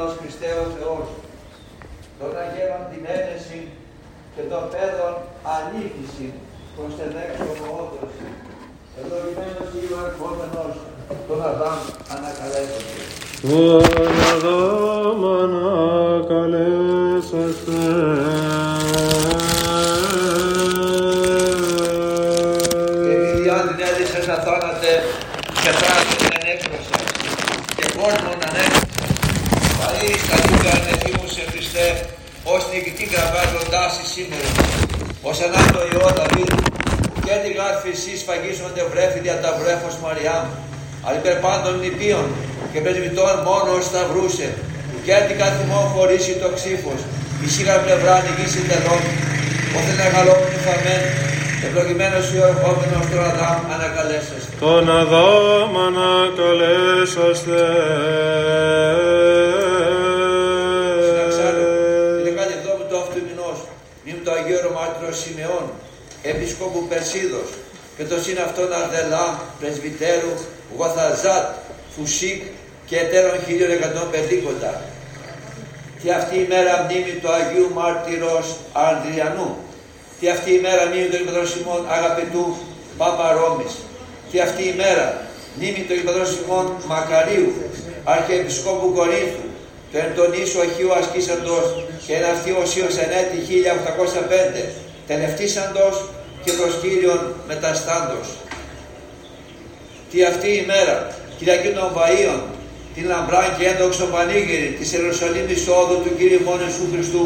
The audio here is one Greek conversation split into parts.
ερχόμενος Χριστέ ο Θεός, των αγγέλων την ένεση και των πέδων αλήθηση προς την εξομοότωση. Ευλογημένος ή ο ερχόμενος τον Αδάμ ανακαλέσατε. Πάντων νηπίων και πρεσβυτών μόνο σταυρούσε. Και την καθημόν χωρίσει το ξύφος. Η σίγα πλευρά νικήσει τελών. Όθε να γαλόμουν φαμέν. Ευλογημένος ο ερχόμενος του Αδάμ ανακαλέσαστε. Τον Αδάμ ανακαλέσαστε. Συναξάρου, είναι κάτι εβδόμου του αυτού μηνός, μνήμη του Αγίου Ρωμάτρου Σιμεών, Επισκόπου Περσίδος, και το συν αυτόν Αρδελά, Πρεσβυτέρου, Γοθαζάτ, Φουσίκ και εταίρων χιλίων εκατόν πεντήκοντα. Και αυτή η μέρα μνήμη του Αγίου Μάρτυρος Ανδριανού. Και αυτή η μέρα μνήμη του Υπεδρών Σιμών Αγαπητού Πάπα Ρώμης. Και αυτή η μέρα μνήμη του Υπεδρών Σιμών Μακαρίου, Αρχιεπισκόπου Κορίνθου, το εντονίσου Αγίου ασκήσαντος και εν αυτή οσίως εν έτη 1805, τελευτήσαντος και προς Κύριον μεταστάντος. Τι αυτή η μέρα, Κυριακή των Βαΐων, την λαμπρά και έντοξο πανήγυρη της Ιερουσαλήμ εισόδου του Κύριου μόνο Ιησού Χριστού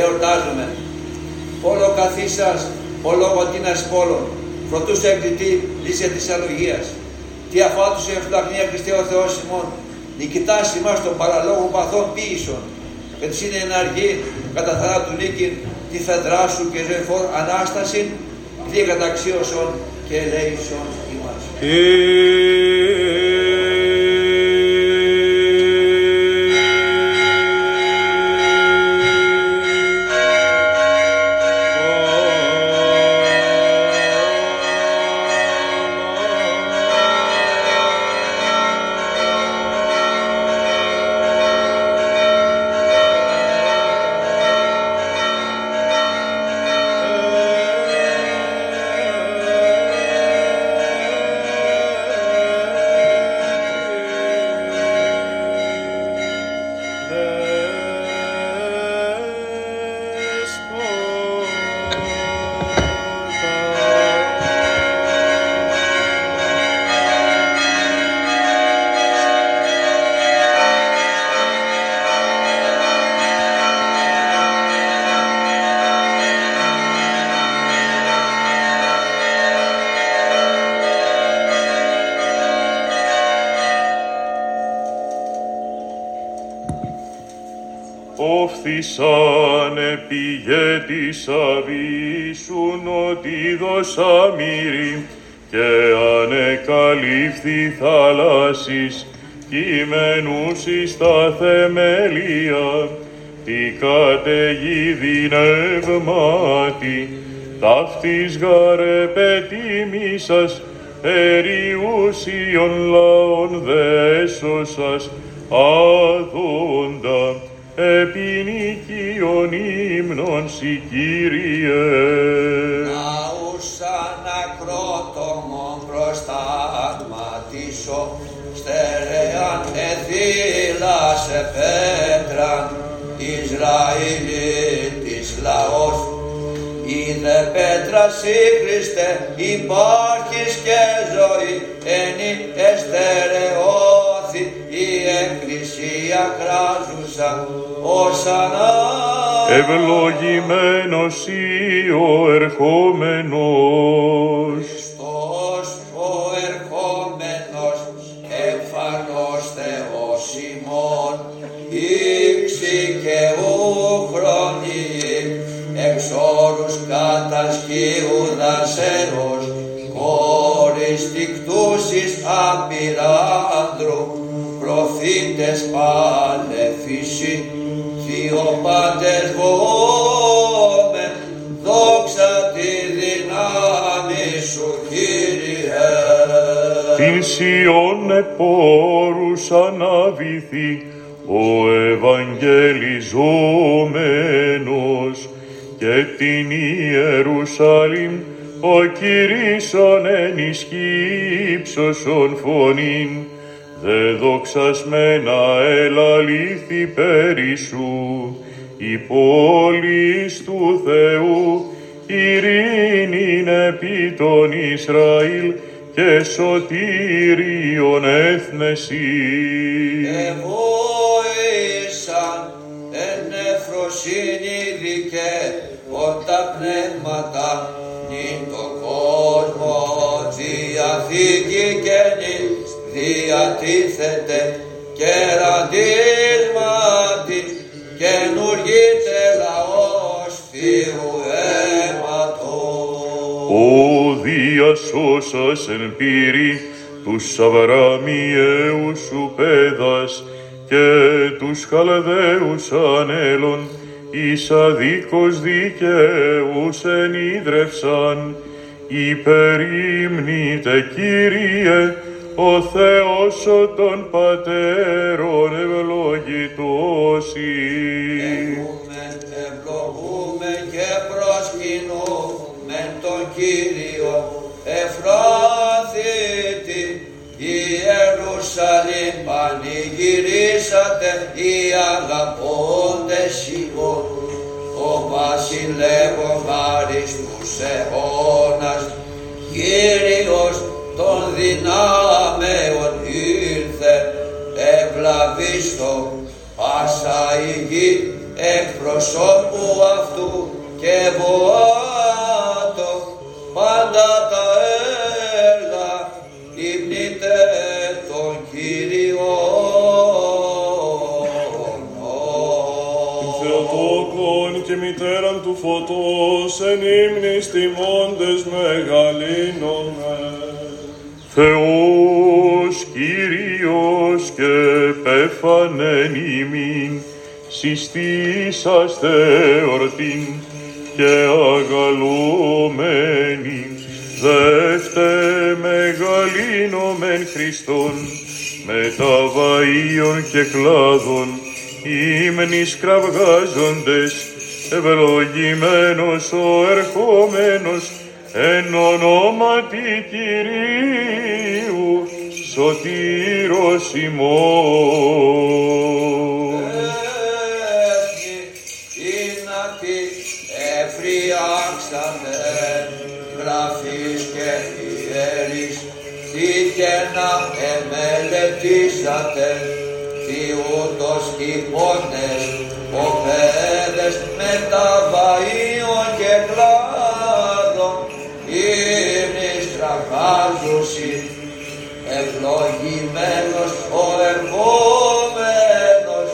εορτάζουμε. Όλο καθίσας, ο λόγο τίνας πόλων, φροντούσε εκκλητή λύση της αλογίας. Τι αφάτουσε ευλαγνία Χριστέ ο Θεός ημών, νικητάς ημάς των παραλόγων παθών ποίησων, και της είναι εναργή κατά θανάτου νίκη τη φεδρά σου και ζωηφόρ Ανάσταση, πλή καταξίωσον και ελέησον ημάς. Ταύτης γαρε πετίμησας Ευλογημένος ή ο ερχόμενος. Χριστός ο ερχόμενος εμφανός Θεός ημών ύψη και ούχρονη εξ όρους κατασκύουδας έρος χωρίς τικτούσεις απειράνδρου προφήτες παλεφύση Θείο Πάντες βόμε Κύριε Την Σιών επόρους αναβηθή, ο Ευαγγελιζόμενος. Και την Ιερουσαλήμ ο Κυρίσον ενισχύει ψωσον φωνήν. Δε δοξασμένα ελαλήθη περί σου η πόλης του Θεού ειρήνην επί τον Ισραήλ και σωτήριον έθνεσι. Εβόησαν εν νεφροσύνη δικαι τα πνεύματα νυν το κόσμο διαθήκη και νυν διατίθεται και ραντίσματι καινουργείται λαός Θεού αίματος. Ο διασώσας εν πύρη τους Αβραμιαίους σου πέδας και τους Χαλδαίους ανέλων εις αδίκως δικαίους ενίδρευσαν. Υπερήμνητε Κύριε ο Θεός ο των Πατέρων ευλογητός εφράθητη Ιερουσαλήμ πανηγυρίσατε οι αγαπώντες ημών ο βασιλεύων χάρις τους αιώνας Κύριος των δυνάμεων ήρθε ευλαβίστο πάσα η γη εκ προσώπου αυτού και βοάτο πάντα τα μητέραν του φωτός εν ύμνης τιμώντες μεγαλύνομαι. Θεός Κύριος και πέφανεν ημίν, συστήσαστε ορτήν και αγαλούμενοι, δεύτε μεγαλύνομεν Χριστόν, μεταβαΐων και κλάδων, ύμνης κραυγάζοντες, ευλογημένος ο ερχόμενος, εν ονόματι Κυρίου, σωτήρος ημών. Έθνη, ίνατη, εφριάξατε, γραφείς και ιερείς, τι και να εμελετήσατε, τι ούτως υπόνες, ο παιδες μεταβαΐων και κλάδων, ύμνης τραβάζουσι, ευλογημένος ο ερχόμενος,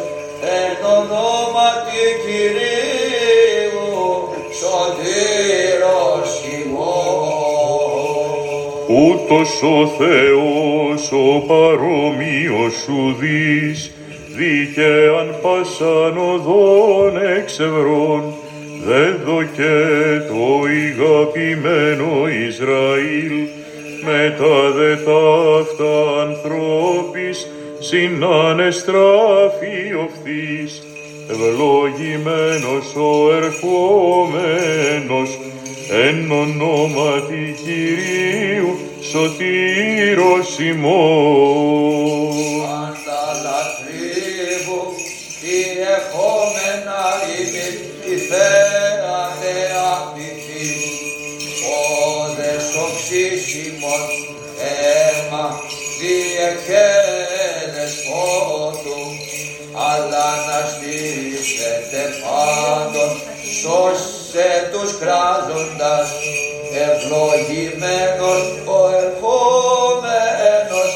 εν ονόματι Κυρίου, Ούτως ο Θεός ο παρόμοιος σου δεις, δίκαιαν πάσαν οδόν εξευρών, δέδω και το ηγαπημένο Ισραήλ, μετά δε ταύτα ανθρώπης συνανεστράφη οφθής, ευλογημένος ο ερχόμενος, εν ονόματι Κυρίου σωτήρος ημών. Ανταλατρίβου, τι εχόμενα είμαι τη θέα θεάπητη, ο δες οξύσιμον αίμα διεκαίνες φώτου, αλλά να στήσετε πάντων, σώσε τους κράζοντας, ευλογημένος ο ερχόμενος,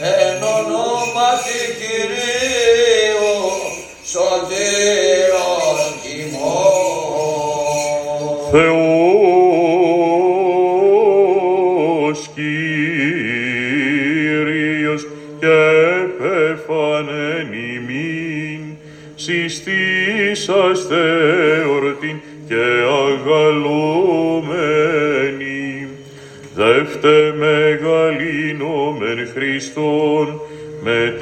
εν ονόματι Κυρίου, σωτήρος ημών. Θεός Εύτε μεγαλύνομεν Χριστόν, με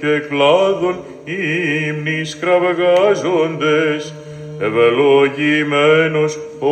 και κλάδων ύμνης κραυγάζοντες, ευλογημένος ο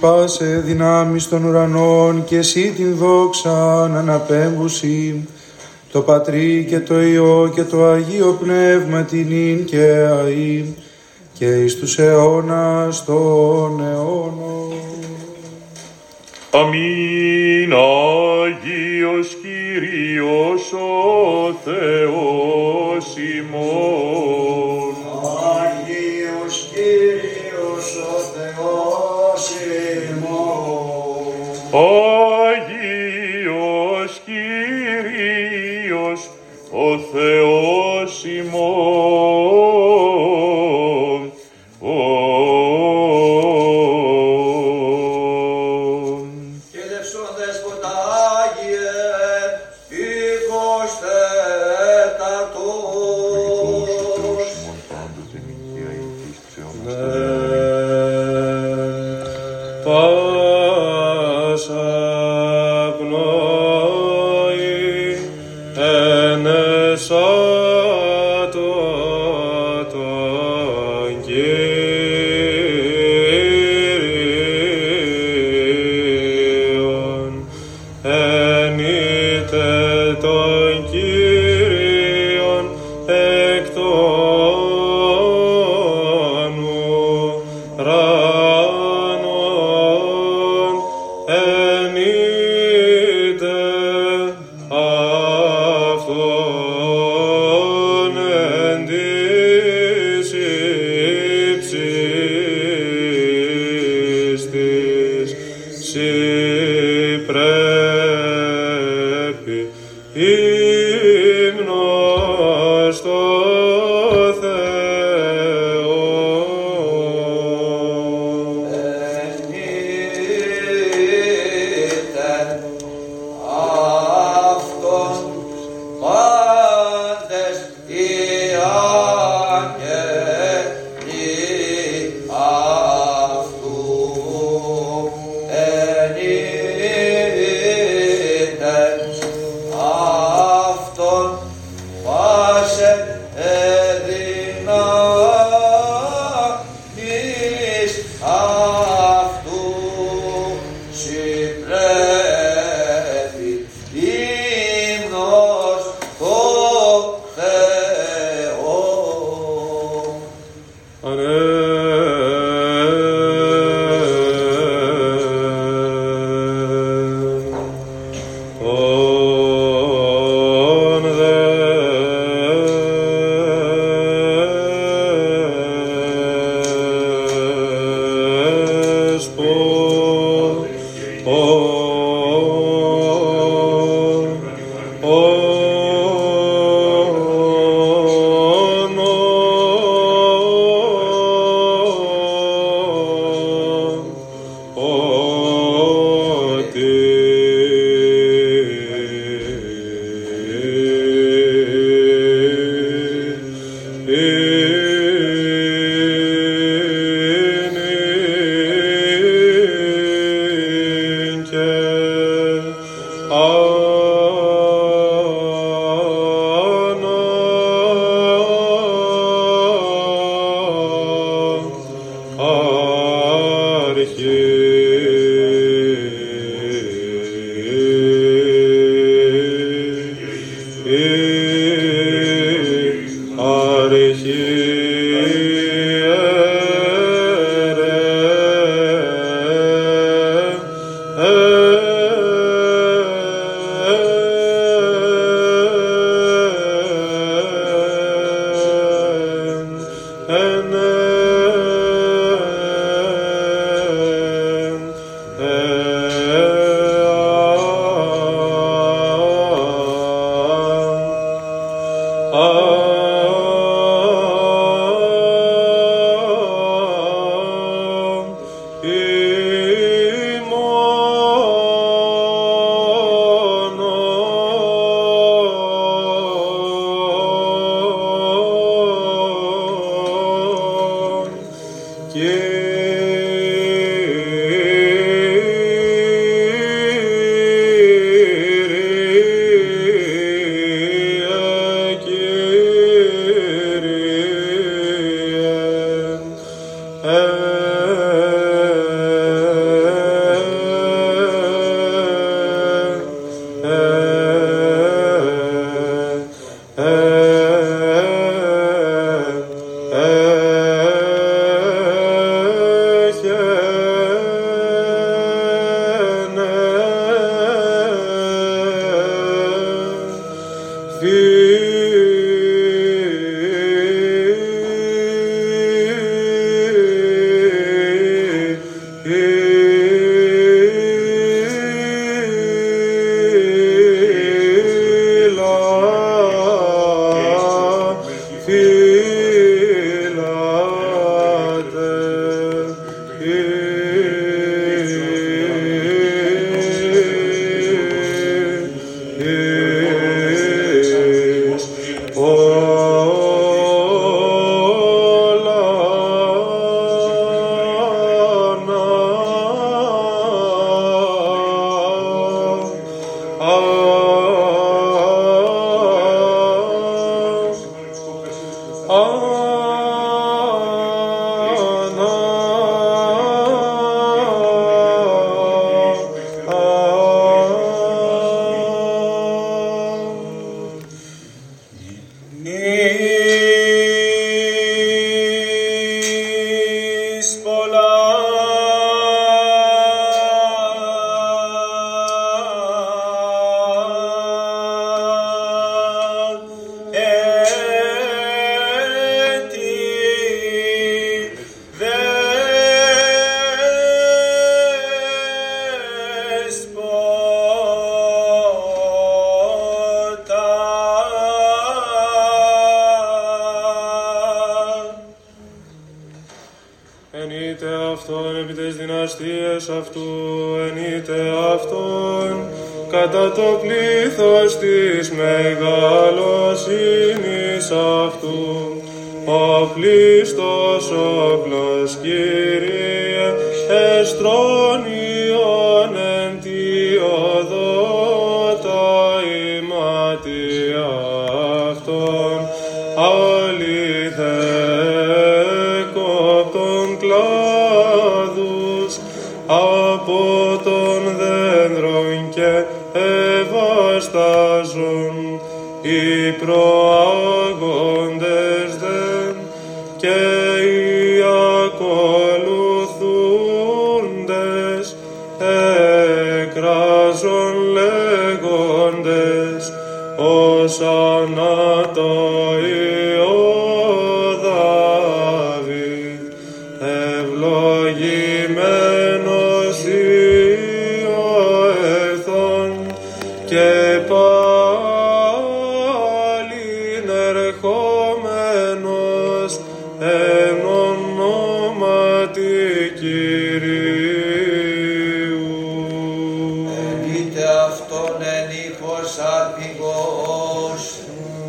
πάσε δυνάμεις των ουρανών και εσύ την δόξα να. Το Πατρί και το Υιό και το Αγίο Πνεύμα την ίν και αΐ και εις τους αιώνας των αιώνων.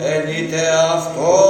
Ενείτε αυτόν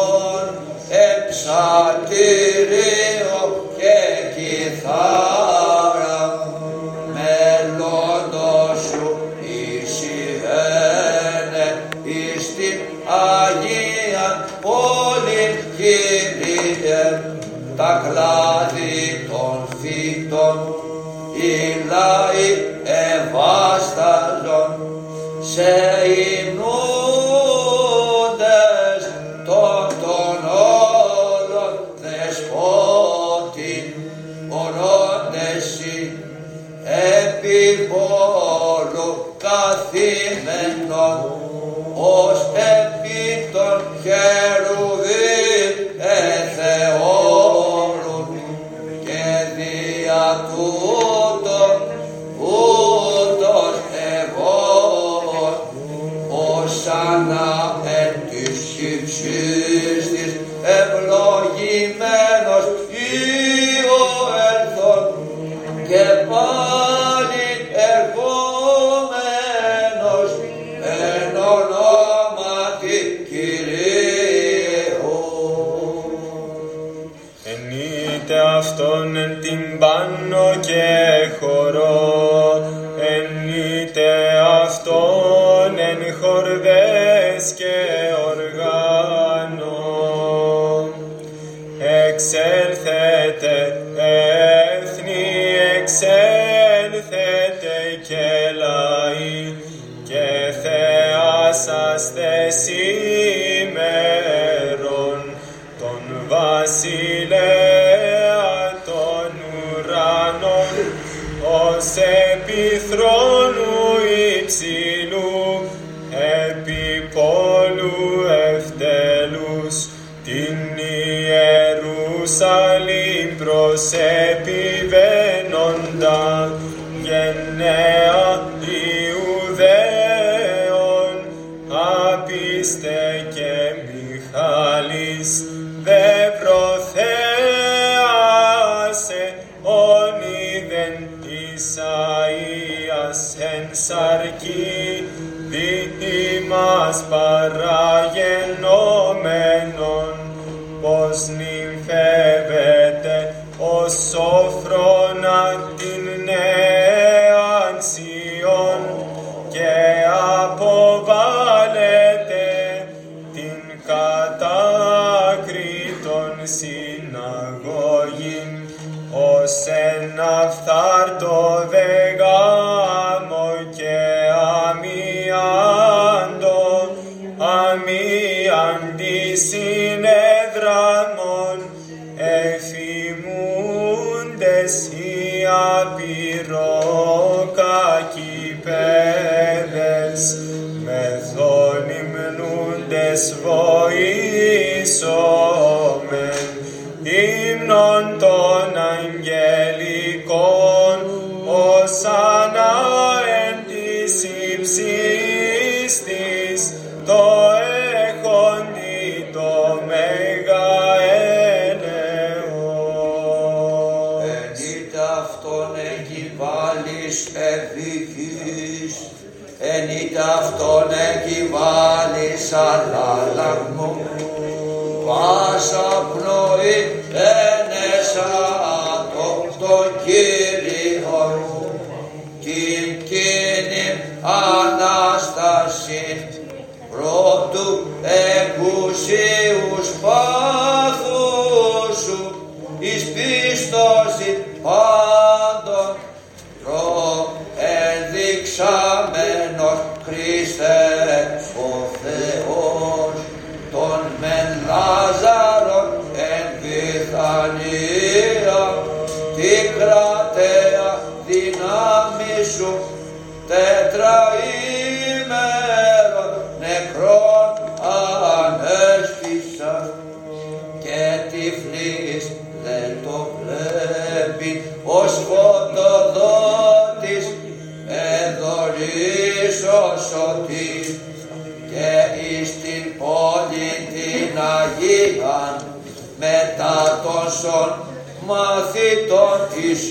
εις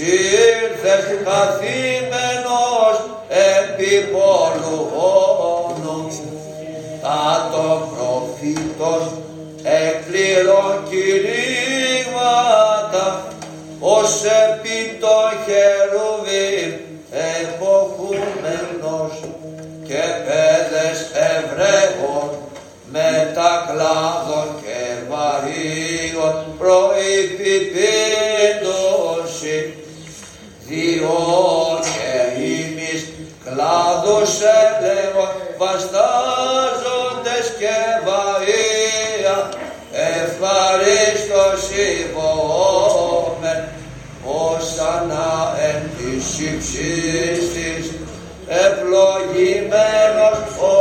ήρθες καθήμενος επί πολλού όνου. Τα το προφήτος εκπληρών κηρύγματα ως επί των χερουβήμ εποχούμενος και παιδες Εβραίων με τα κλάδων και βαρίων προϋπηπή και ερήμης, κλάδος έλεος, βαστάζοντες και βαΐα, ευχαρίστος υπόμεν, όσανα εν της υψίστης, ευλογημένος ο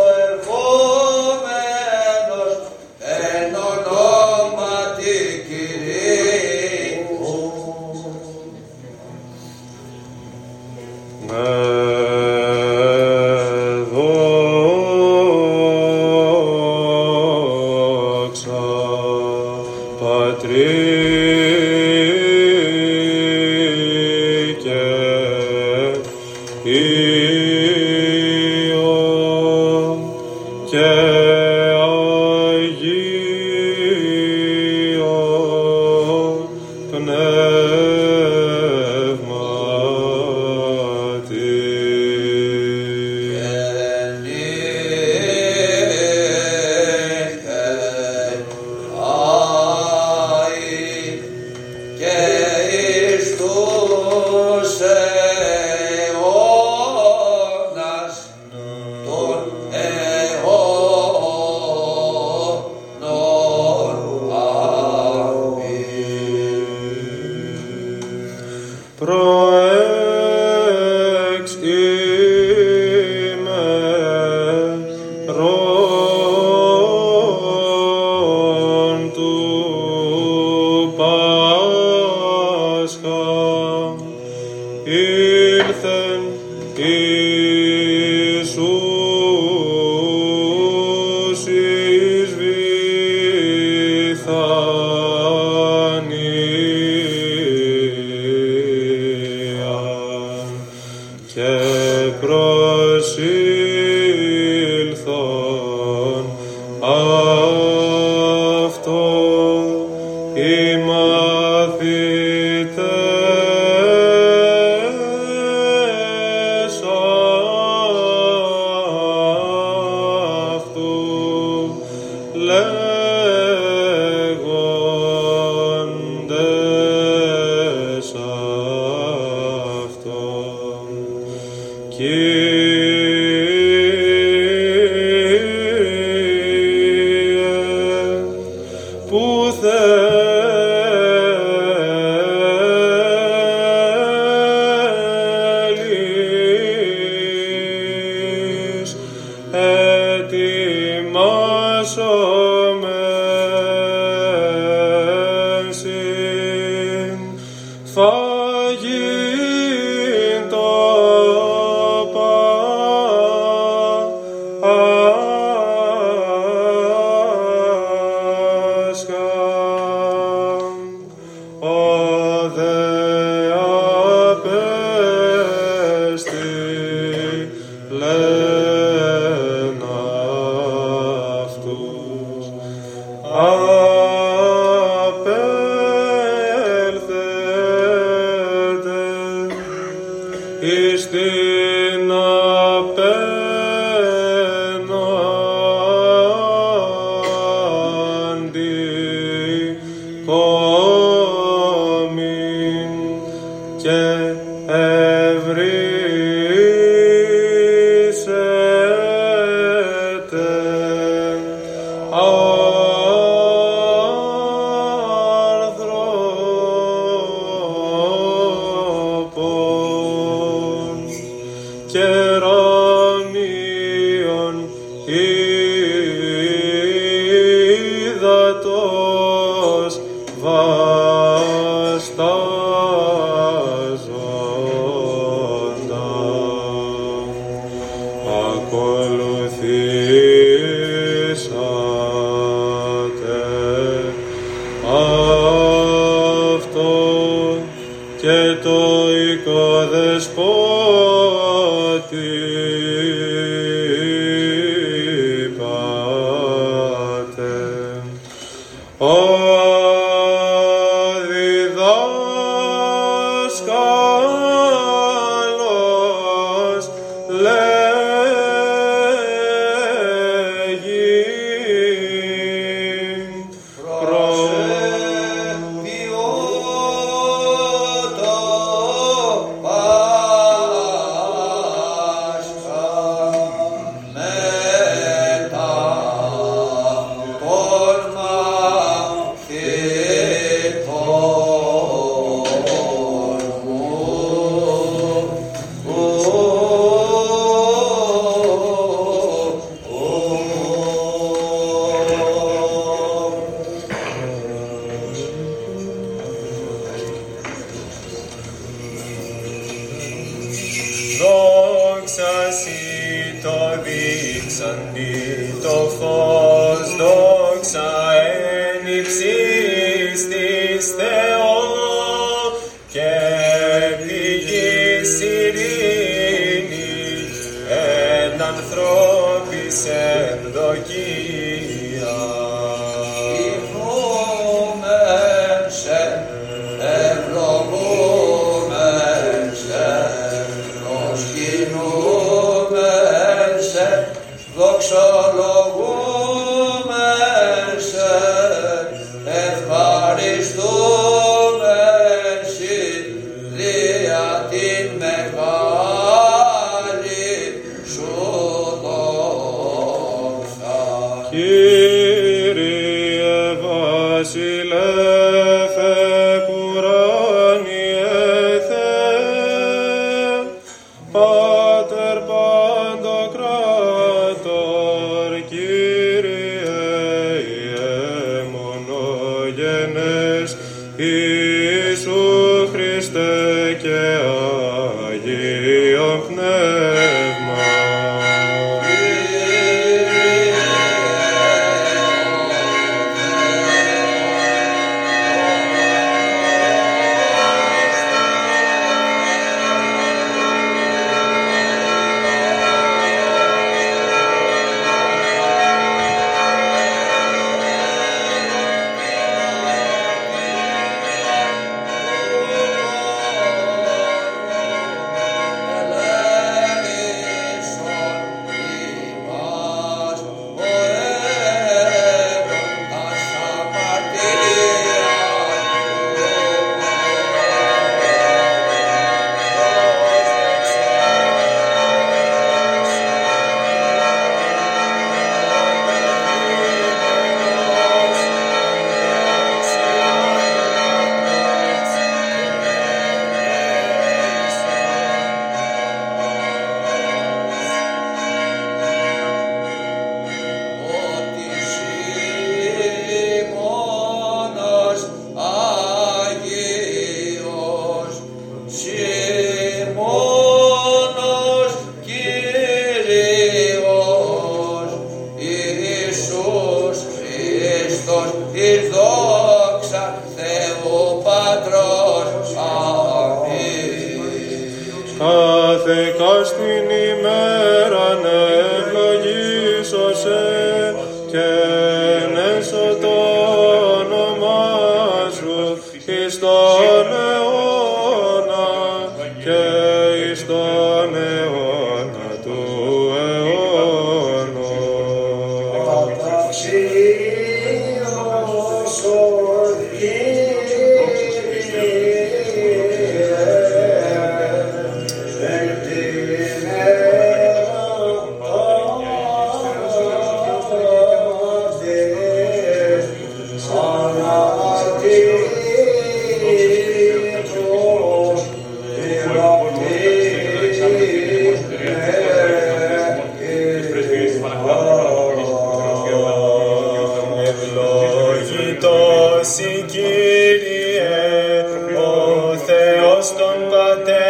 των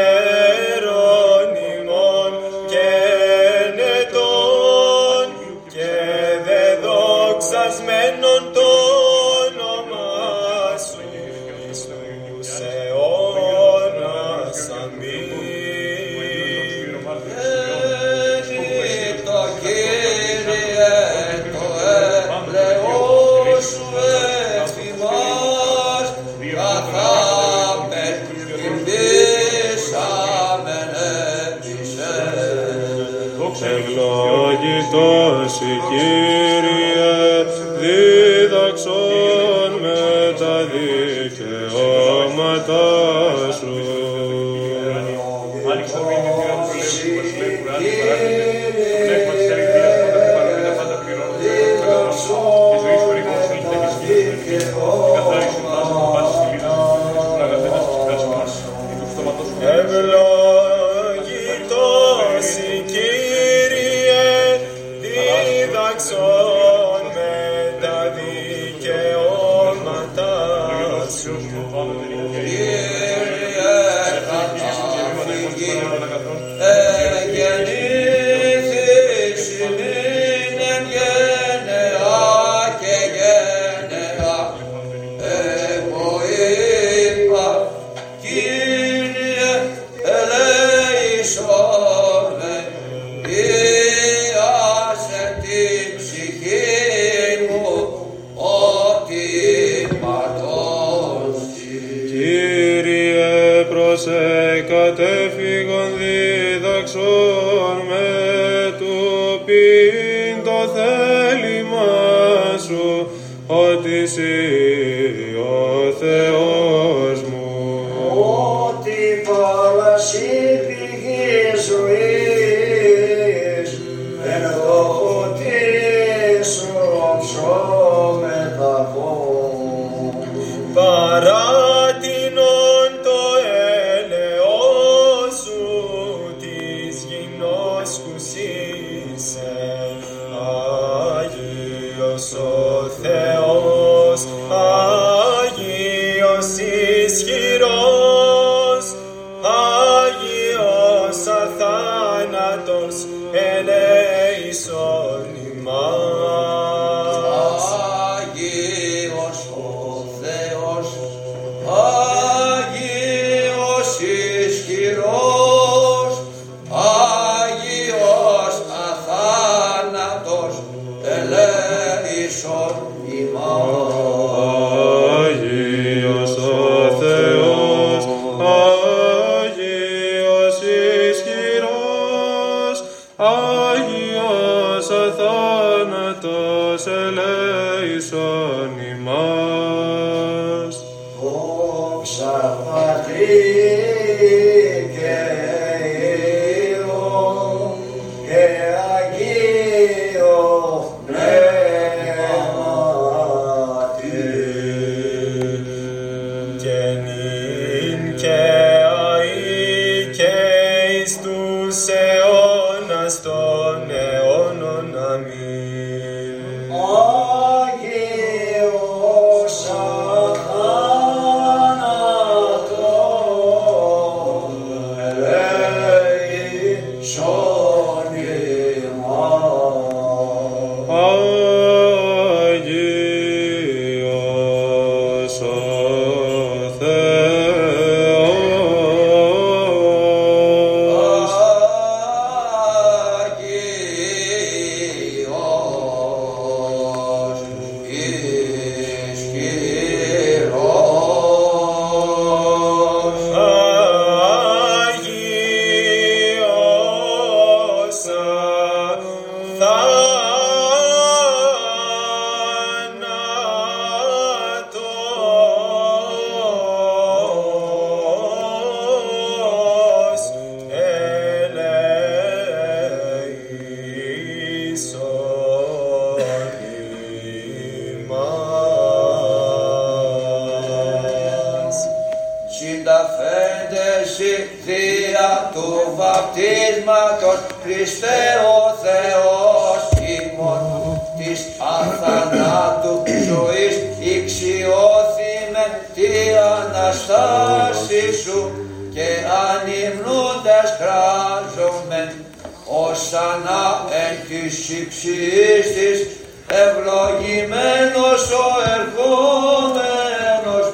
όσανα εν της υψής της ευλογημένος ο ερχόμενος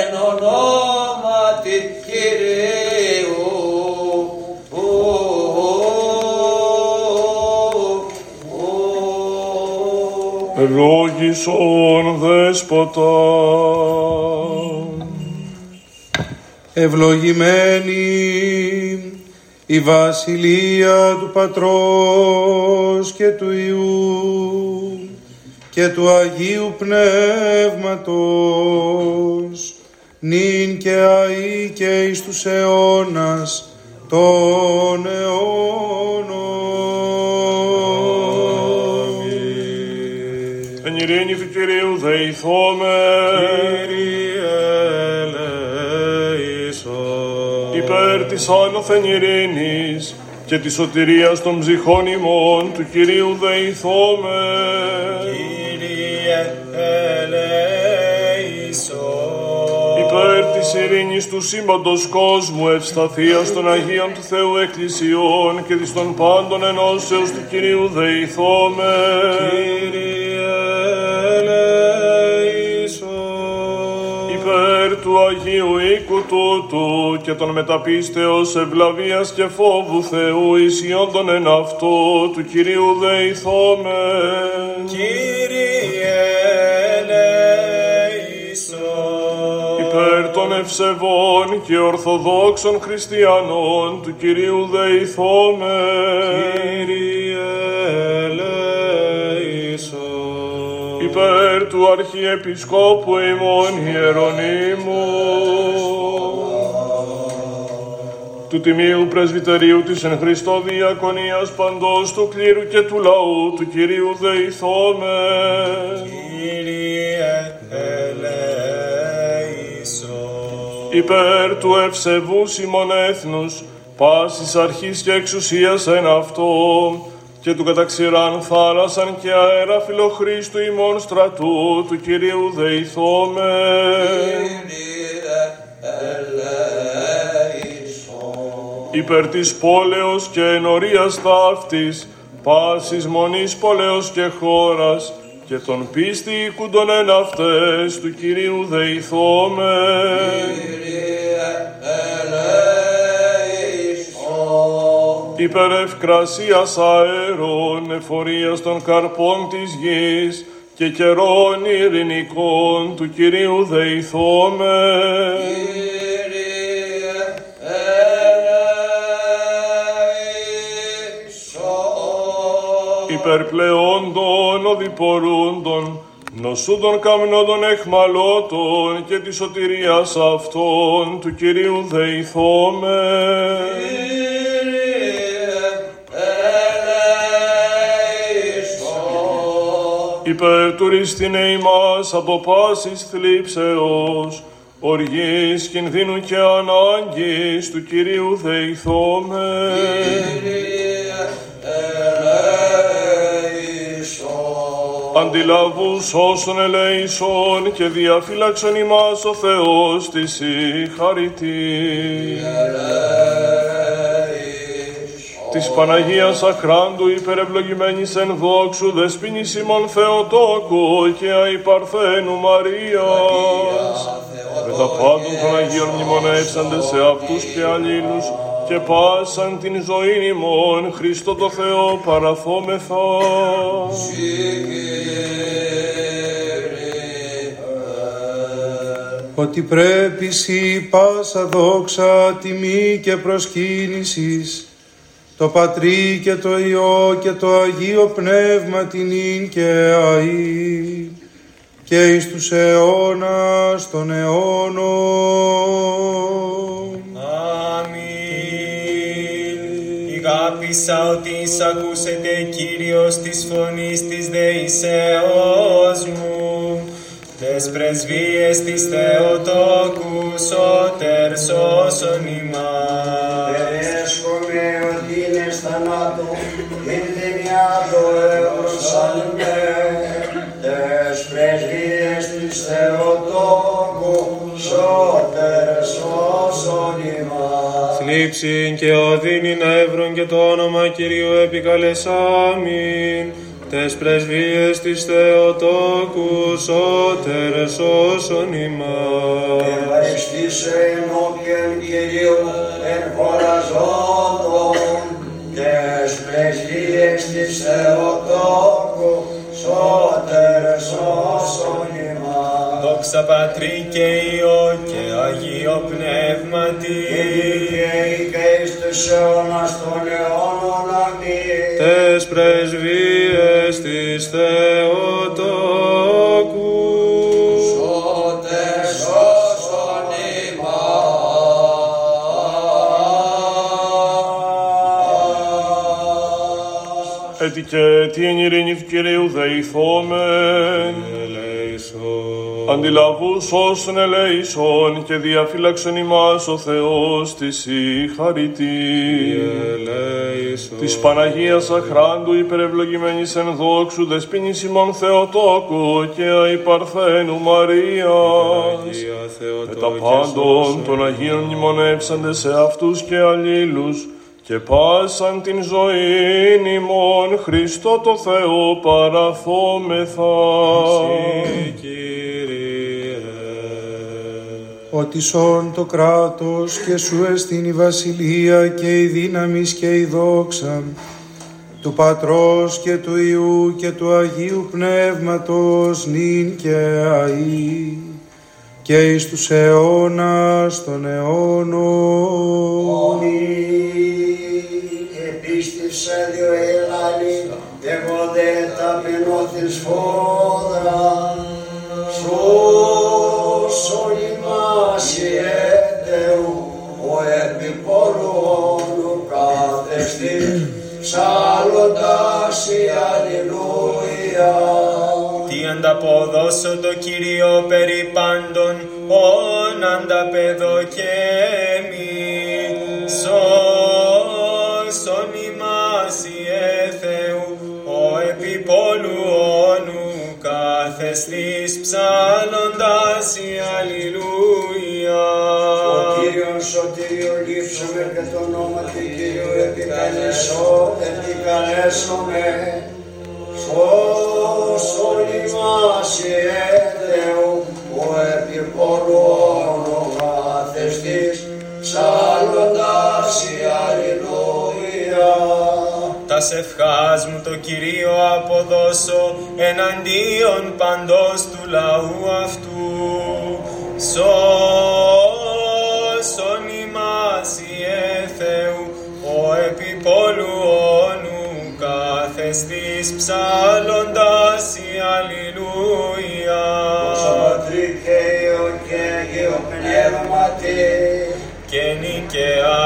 εν ονόματι Κυρίου. Ευλόγησον δέσποτα. Ευλογημένη η βασιλεία του Πατρός και του Υιού και του Αγίου Πνεύματος νυν και αεί και εις τους αιώνας των αιώνων. Εν ειρήνη του Κυρίου δεηθώμε. Της άνωθεν ειρήνης και της σωτηρίας των ψυχών ημών του Κυρίου δεηθώμε. Κύριε ελέησον. Υπέρ της ειρήνης του σύμπαντος κόσμου, ευσταθίας των Αγίων του Θεού Εκκλησιών και της των πάντων ενώσεως του Κυρίου δεηθώμε. Κύριε του Αγίου οίκου τούτου και των μεταπίστεως ευλαβίας και φόβου Θεού ισιόντων εν αυτό του Κυρίου δεηθώμε. Κύριε ελέησον. Υπέρ των ευσεβών και ορθοδόξων χριστιανών του Κυρίου δεηθώμε. Κύριε Υπέρ του Αρχιεπισκόπου ημών Ιερονίμου, του Τιμίου Πρεσβυτερίου της εν Χριστώ Διακονίας παντός του κλήρου και του λαού του Κυρίου δεηθώμε. Κύριε ελέησον. Υπέρ του ευσεβούς ημών έθνους, πάσης αρχής και εξουσίας εν αυτό, και του καταξηράν θάλασσαν και αέρα φιλοχρήστου ημών στρατού του Κυρίου δεηθώμε. Υπέρ της πόλεως και ενορίας ταύτης, πάσης μονής πόλεως και χώρας, και τον πίστη οικούντων εν αυτές του Κυρίου δεηθώμε. Υπέρ ευκρασίας αέρων, εφορίας των καρπών της γης, και καιρών ειρηνικών του Κυρίου δεηθώμε. υπερπλεόντων οδηπορούντων, νοσούντων καμνόντων εχμαλώτων και της σωτηρίας αυτών του Κυρίου δεηθώμε. Υπερτουριστήνε ημάς από πάσης θλίψεως, οργής, κινδύνου και ανάγκης του Κυρίου δεηθώμε. Αντιλαβούς όσων ελέησον και διαφύλαξον ημάς ο Θεός της η χαριτή. Της Παναγίας Αχράντου υπερευλογημένης εν δόξου δεσποίνης ημών Θεοτόκου και αϊπαρθένου Μαρίας. Με τα πάντων των Αγίων μνημονεύσαντε σε αυτούς και αλλήλους και πάσαν την ζωή ημών Χριστό το Θεό παραθόμεθα. ότι πρέπει σύ πάσα δόξα, τιμή και προσκύνησης, το Πατρί και το Υιό και το Αγίο Πνεύμα την ίν και αΐ, και εις τους αιώνας των αιώνων. Αμήν. Ηγάπησα ότι ακούσετε Κύριος της φωνής της δεησεώς μου, τες πρεσβείες της Θεοτόκου σώτερ σώσον ημάς. Ημάς. Θλίψη και οδύνη εύρων και το όνομα Κυρίου επικαλεσάμιν, τες πρεσβείες της Θεοτόκους σώτερ σώσον ημάς. Ευχαριστήσε ενώπιον Κυρίου εν χωραζόντων, τες πρεσβείες της Θεοτόκους, σώτερ σώσον ημάς. Δόξα Πατρί και Υιό και Αγίο Πνεύματι. και εις τους αιώνας των αιώνων αμήν. Τες πρεσβείες της Θεοτόκου Σώτερ σώσον ημάς. Έτσι και τι εν ειρήνη του Κυρίου δεηθόμεν. Ελέησον. Αντιλαβούς όσων ελέησον και διαφύλαξον ημάς ο Θεός της η χαριτή. ελέησον. Της Παναγίας Αχράντου υπερευλογημένης εν δόξου δεσποίνης ημών Θεοτόκου και αϊπαρθένου Μαρίας. Αγία Με Θεοτόκε τα πάντων σώσον των Αγίων μνημονεύσαντε σε αυτούς και αλλήλους και πάσαν την ζωή ημών Χριστό το Θεό παραθόμεθα. Συ, Κύριε. Ότι σών το κράτος και σου εστίν η βασιλεία και η δύναμη και η δόξα του Πατρός και του Ιού και του Αγίου Πνεύματος νυν και αΐ και εις τους αιώνας των αιώνων. Επίστησε δύο ελάλη, εγώ δε ταπεινώ της φόδρας. Σώσον ημάς Ιε Θεού, ο επιπόλου κάθεστη, ψάλλοντας η Αλληλούια. Τι ανταποδώσω το Κύριο περί πάντων, ον ανταπεδώ και μη. Σώσον ημάς Ιε Θεού, ο επιπόλου όνου κάθεστης ψάλλοντας η Αλληλούια. Ο Κύριος σωτήριο λείψαμε και το όνομα του Κυρίου επικαλεσό, επικαλέσομαι, σώσον ημάς Ιε Θεού, ο επιπολών ο καθεστής, ψάλλοντας Τα ευχάς μου το Κυρίο αποδώσω εναντίον παντός του λαού αυτού. Σώσον ημάς Ιε Θεού, ο επιπόλου όνου καθεστής ψάλλοντας η Αλληλούια. Δόξα Πατρί και Υιό και Αγίο Πνεύματι, και νικαία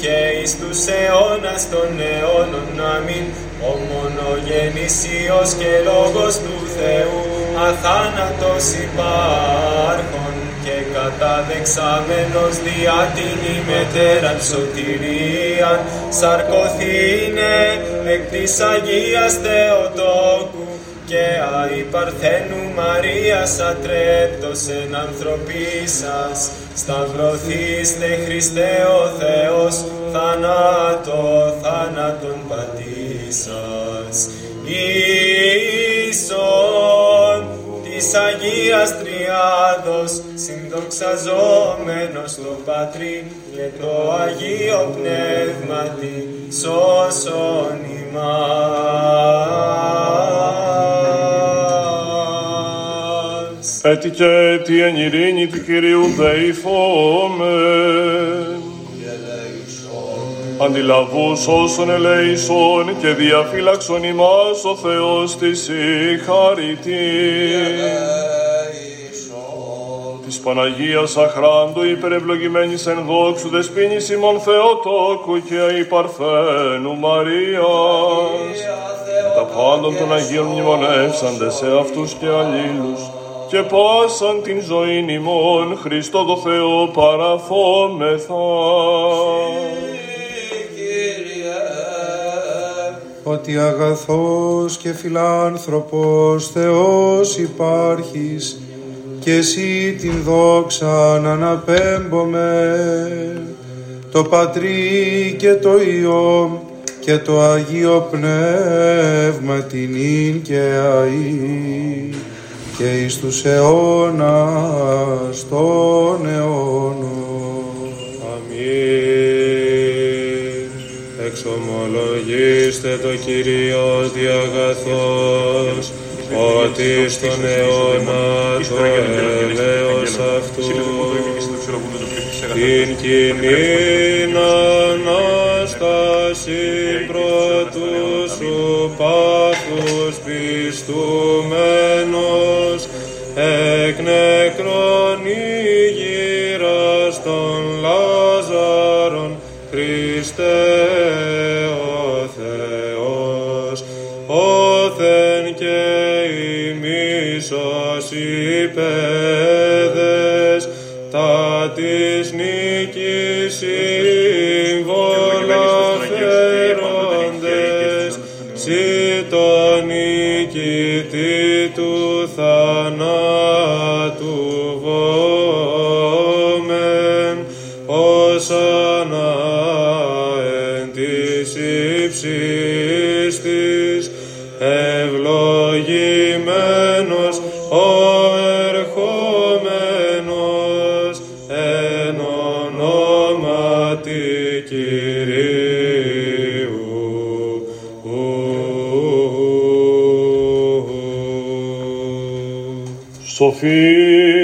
και εις τους αιώνας των αιώνων αμήν. Ο μονογεννησίος και λόγος του Θεού αθάνατος υπάρχων και καταδεξάμενος διά την ημετέραν σωτηρίαν σαρκωθήνε εκ της Αγίας Θεοτόκου και αϊ Παρθένου Μαρίας ατρέπτος εν ανθρωπίσας, σταυρωθήστε Χριστέ ο Θεός, θανάτο, θάνατον πατήσας. Ίσον της Αγίας Τριάδος, συνδοξαζόμενος το Πατρί και το Αγίο Πνεύματι, σώσον ημάς. Έτσι και έτσι εν ειρήνη του Κυρίου δεηθόμεν. Αντιλαβούς όσων ελέησον και διαφύλαξον ημάς ο Θεός της η χαρητή. Της Παναγίας Αχράντου υπερευλογημένης εν δόξου δεσπίνης ημών Θεοτόκου και η Παρθένου Μαρίας. Τα πάντων των Αγίων μνημονεύσαντες σε αυτούς και αλλήλους και πάσαν την ζωήν ημών Χριστό το Θεό παραθόμεθα. Ότι αγαθός και φιλάνθρωπος Θεός υπάρχεις και εσύ την δόξα να αναπέμπομε το Πατρί και το Υιό και το Αγίο Πνεύμα την ίν και αΐ και εις τους αιώνας των αιώνων. Εξομολογήστε το Κυρίο ότι αγαθός, ότι στον αιώνα το έλεος αυτού την κοινήν Ανάσταση πρώτου σου πάθους πιστουμένος εκ νεκρών pe Σοφία,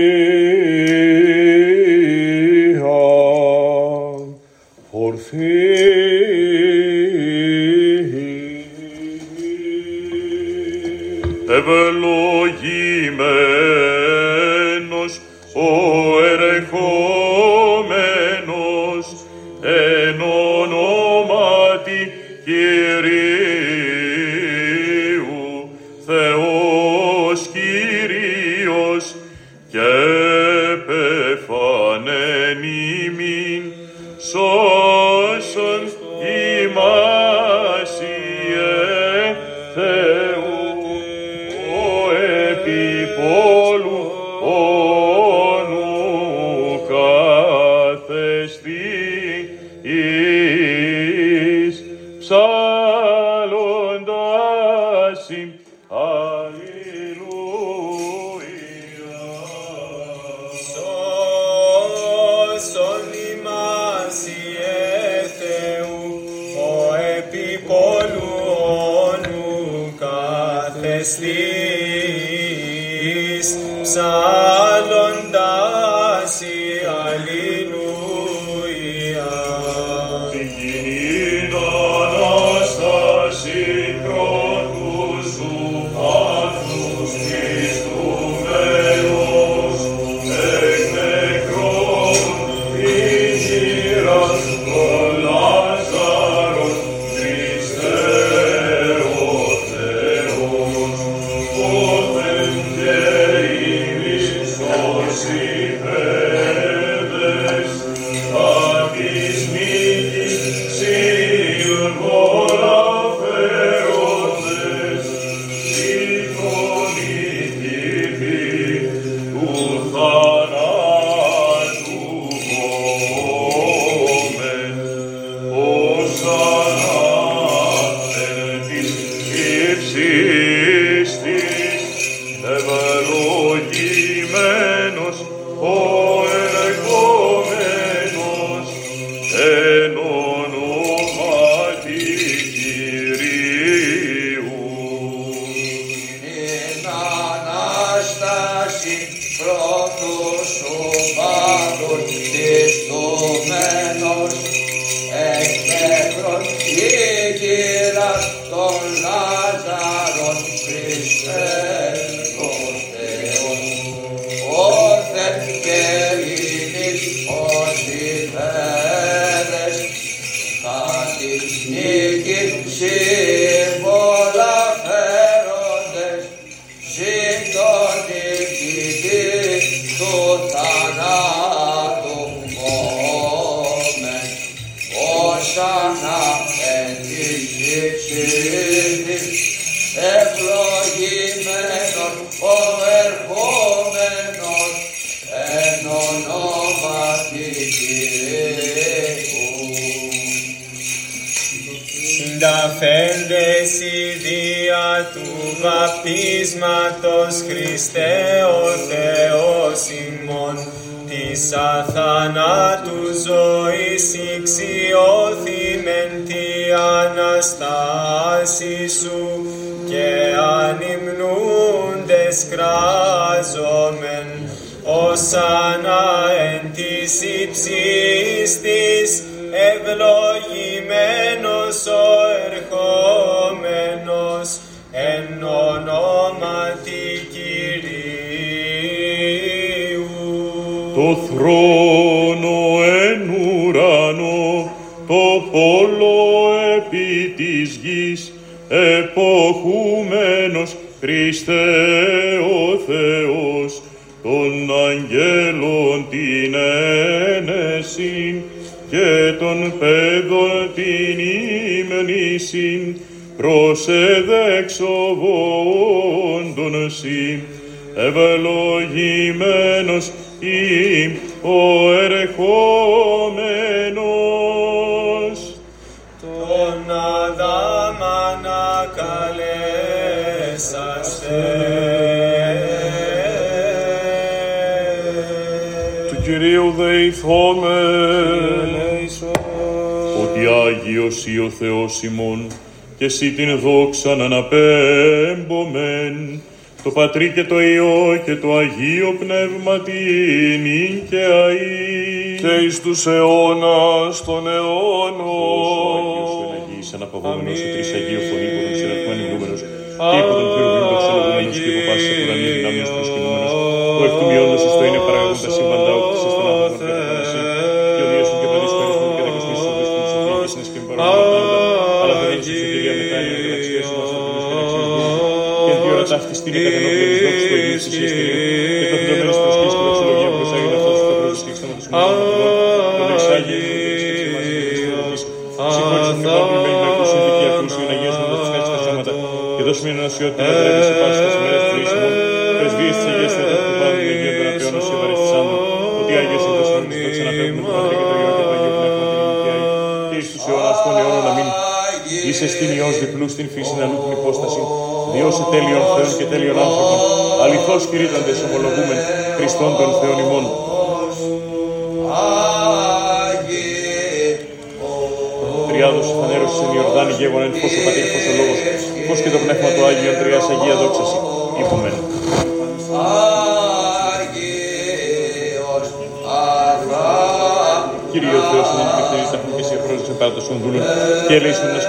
βαπτίσματος Χριστέ ο Θεός ημών της αθανάτου ζωής ηξιώθημεν τη Αναστάση σου και ανυμνούντες κράζομεν όσανα εν της υψίστης ευλογημένος το θρόνο εν ουρανό, το πόλο επί της γης, εποχούμενος Χριστέ ο Θεός, των αγγέλων την ένεσιν και των παιδών την υμνήσιν, προσεδεξοβόντων συν, ευλογημένος ή ο ερχόμενος. Τον Αδάμα να καλέσαστε. Του Κυρίου δεηθώμε. ότι Άγιος ή ο Θεός ημών, και εσύ την δόξαν αναπέμπομεν, το Πατρί και το Υιό και το Αγίο Πνεύμα την νυν και αΐ. Και εις τους αιώνας των Θεός ο Άγιος ο αιώνων. Ελαγής, αναπαυόμενος, ο τρεις Αγίου φωνή, υπό τον ξεραθμένοι βλούμενος, και υπό τον Θεό βίμπτο ξελογούμενος, και υπό πάσης εκουρανής δυνάμεως προσκυνούμενος, ο εκτιμιόντος εις το είναι παραγωγούν την κατενόπλια της δόξης του Αγίου της Ισίας Κυρίου, και το φιλομένος προσκύς και δοξολογία που προσάγει αυτός του πρώτος και εξτάματος μου, το δεξάγει εις το δεξί μαζί της Θεοτής, συγχώρησε την υπόλοιπη με ημέρους συνδικιακούς, για να αγιάσουν τα φυσικά της τα σώματα, και δώσουμε την ανοσιότητα να τρέβει σε πάση τις ημέρες του ζωής ημών, πρεσβείες της Αγίας Θεοτάς του Πάντου και Αγίων των Απειών ως ευαρεστησάντων, ότι Άγιος είναι το Θεός της δόξα να φεύγουμε το Πατρί και το Υιό και το Αγίο Πνεύμα την ηλικία και εις τους αιώνας των αιώνων αμήν. Είσαι στην Υιός διπλού στην φύση αλλού την υπόσταση, διώσε τέλειων Θεών και τέλειων άνθρωπων, αληθώς κηρύτταντες ομολογούμεν, Χριστόν των Θεών ημών. Τριάδος φανέρωσης εν Ιορδάνη γέγονεν, φως ο Πατήρ, φως ο Λόγος, φως και το Πνεύμα του Άγιον Τριάς Αγία Δόξαση, είπομεν. Κύριε ο Θεός, να μην εκτελείς τα και εσύ αφρόζεσαι πάρα των δούλων και ελέησον να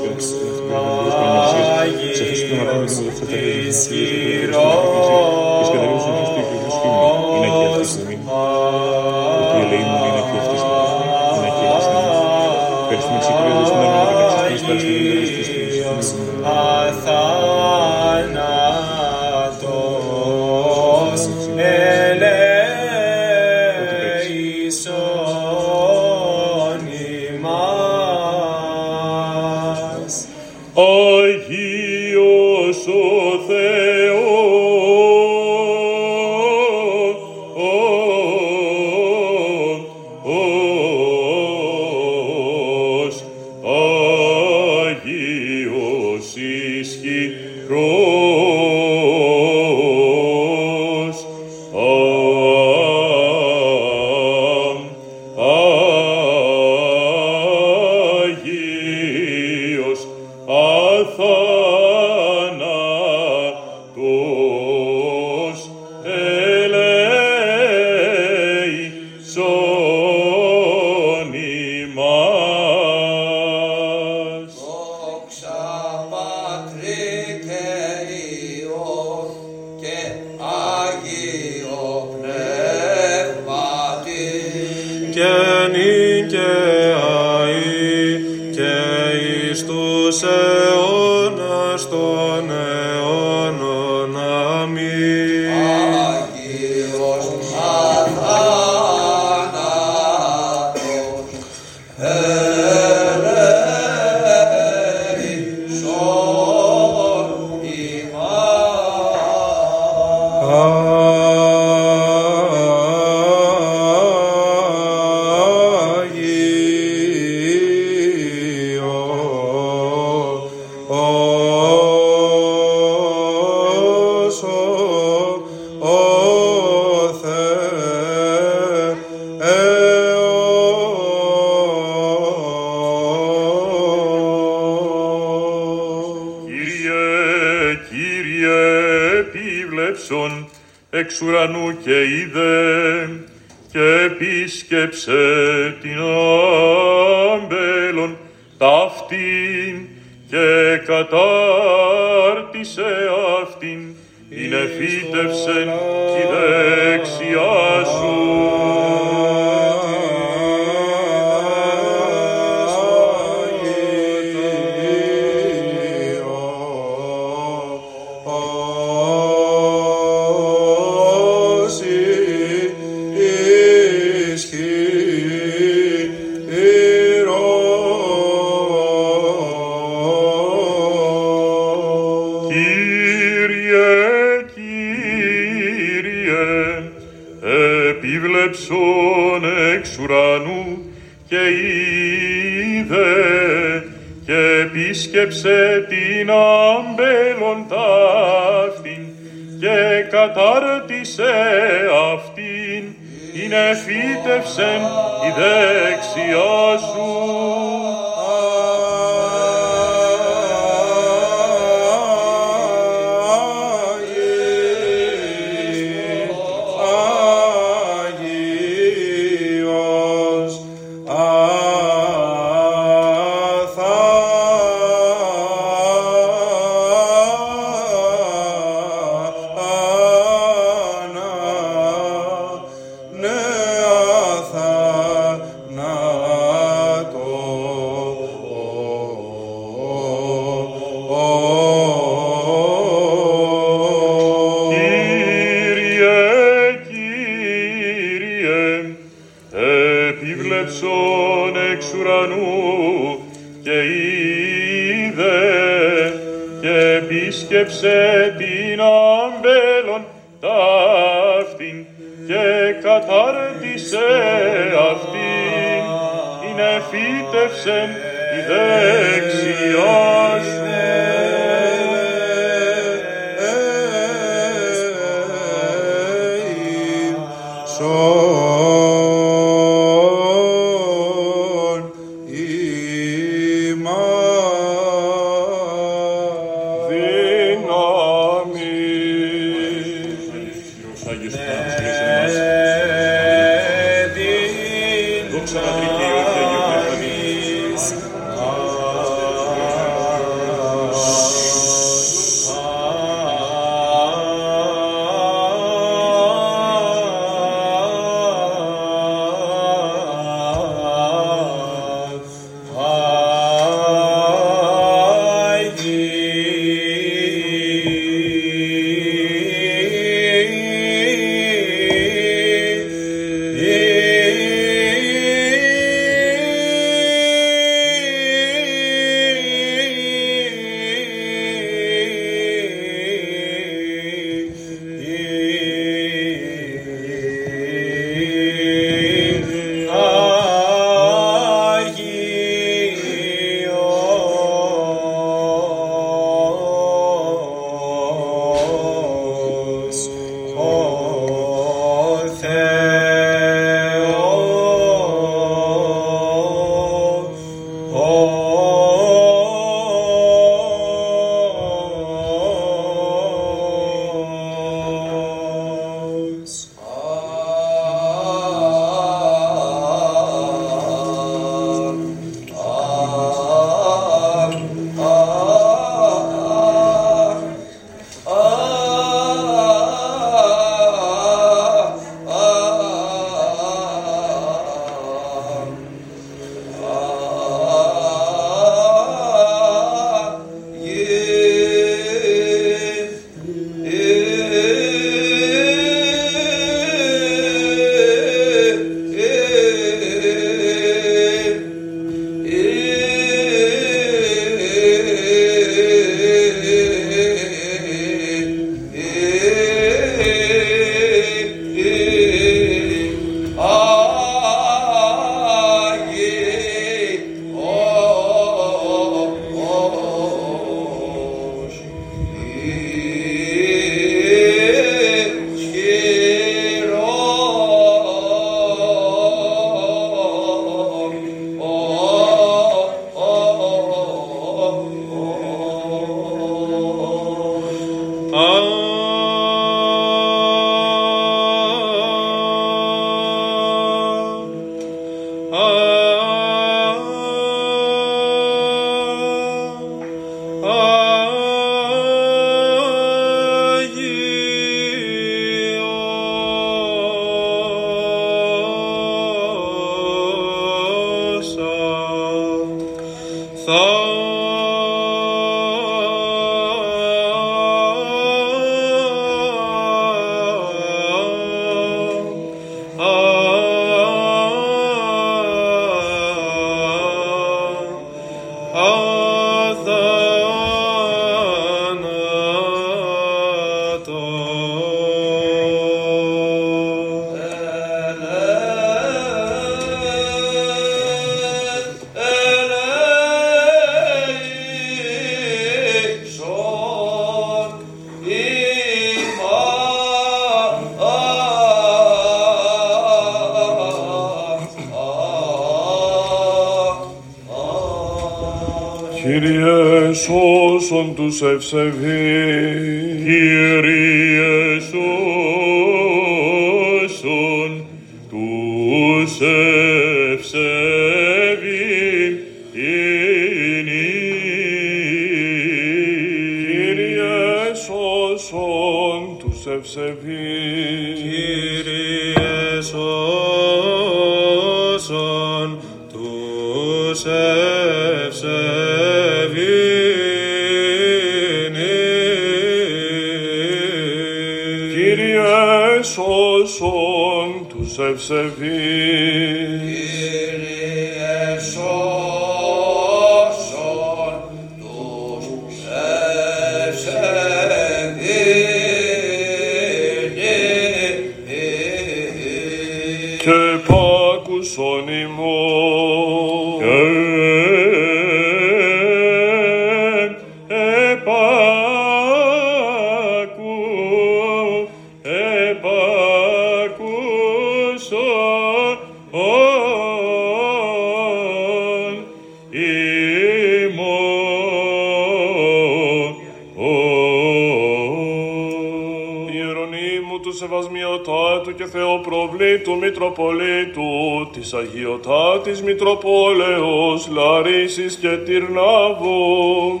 Αγιωτάτης Μητροπόλεως Λαρίσης και Τυρνάβου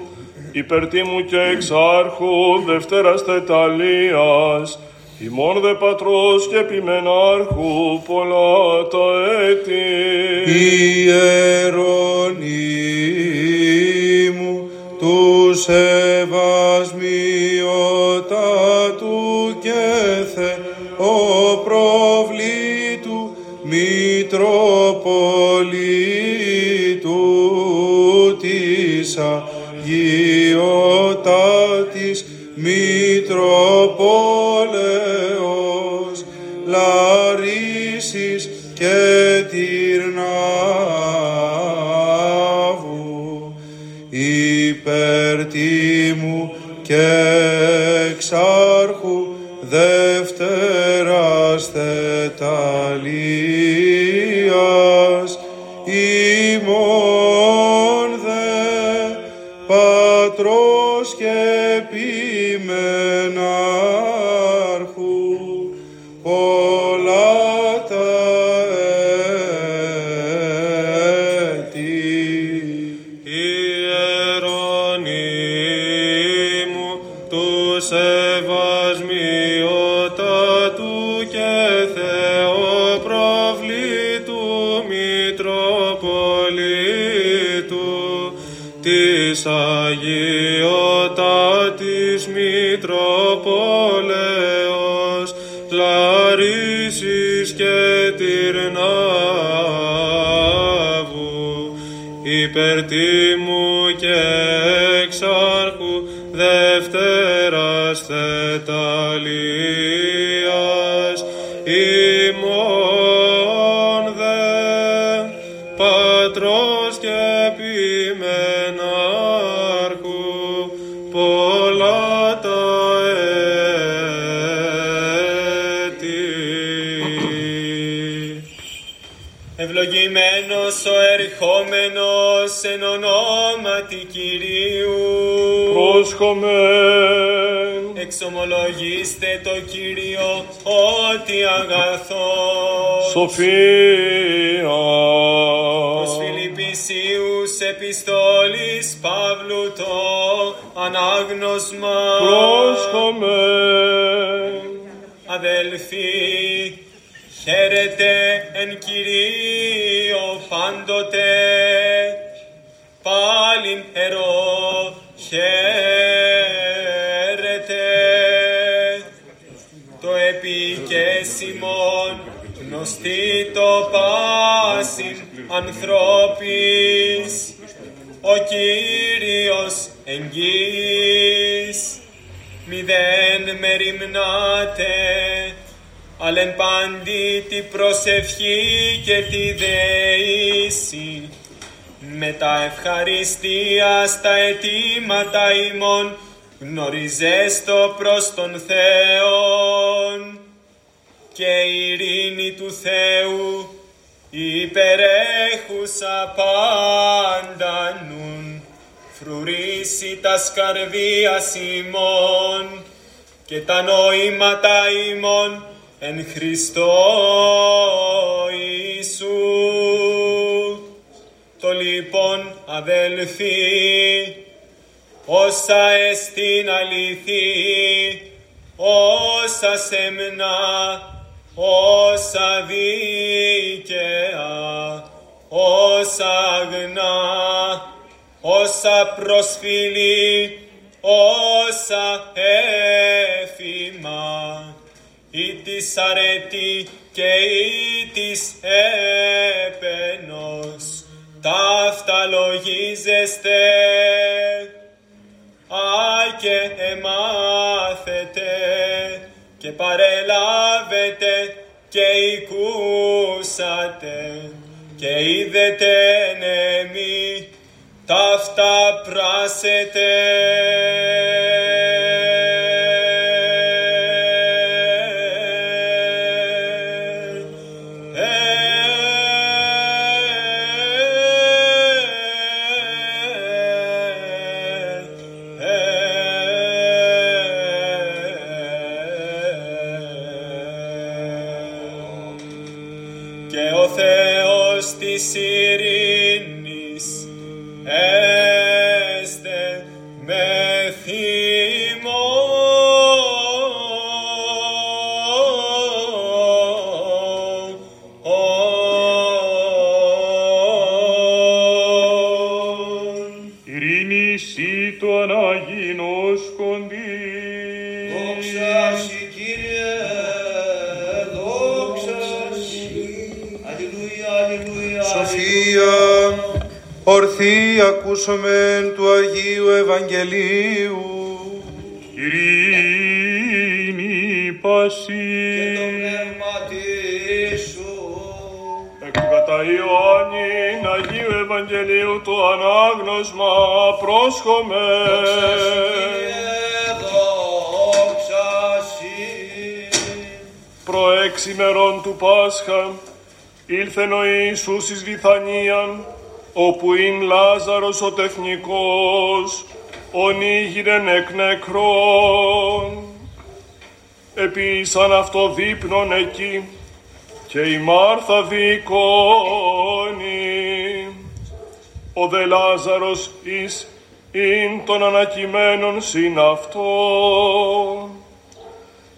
υπερτίμου και εξάρχου Δευτέρας Τεταλίας ημών δε πατρός και επιμενάρχου πολλά τα έτη. Ιερονίμου τους σεβασμιωτάτου Πρόσχομεν Εξομολογήστε το Κύριο ότι αγαθός. Σοφία Προς Φιλιππισίους επιστόλης Παύλου το ανάγνωσμα. Πρόσχομεν Αδελφοί, χαίρετε γνωστή το πάσιν ανθρώπης, ο Κύριος εγγύς, μηδέν μεριμνάτε, αλλά εν πάντη τη προσευχή και τη δεήση, με τα ευχαριστία στα αιτήματα ημών, γνωριζέστο προς τον Θεόν και η ειρήνη του Θεού υπερέχουσα πάντα νουν φρουρήσει τα σκαρδίας ημών και τα νοήματα ημών εν Χριστώ Ιησού. Το λοιπόν αδελφοί, όσα εστίν αληθή, όσα σεμνά, όσα δίκαια, όσα αγνά, όσα προσφυλή, όσα έθιμα, ή της αρετή και ή της έπαινος, ταύτα λογίζεστε, α και εμάθετε, και παρελάβετε και οικούσατε, και είδετε νεμί, ταύτα πράσετε. Ακούσομεν του Αγίου Ευαγγελίου. Ειρήνη Το πασί. πνεύμα σου. Εκ του κατά Ιωάννην Αγίου Ευαγγελίου το ανάγνωσμα πρόσχομαι. Κύριε, δόξα Συ. Προέξιμερον του Πάσχα ήλθεν ο Ιησούς εις Βιθανίαν, όπου ειν Λάζαρος ο τεθνικός, ονίγηρεν εκ νεκρών. Επίσαν αυτό δείπνον εκεί, και η Μάρθα δικόνη. Ο δε Λάζαρος εις ειν των ανακειμένων συν αυτό.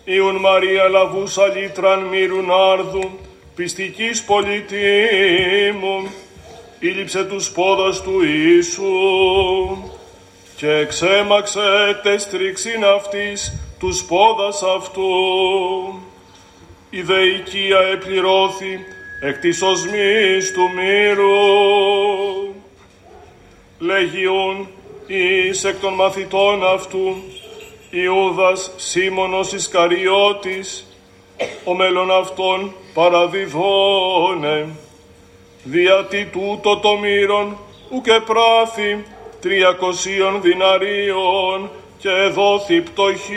Ιουν Μαρία λαβούσα λίτραν μύρουν άρδου, πιστικής πολιτήμου, ήλυψε τους πόδας του Ιησού και εξέμαξε τεστρίξιν αυτής τους πόδας αυτού. Η δε οικία επληρώθη εκ της οσμής του μύρου. Λέγιον εις εκ των μαθητών αυτού, Ιούδας Σίμωνος Ισκαριώτης, ο μέλλον αυτών παραδιδώνε, διατί τούτο το μύρον ουκε πράφη τριακοσίων διναρίων και δόθη πτωχής.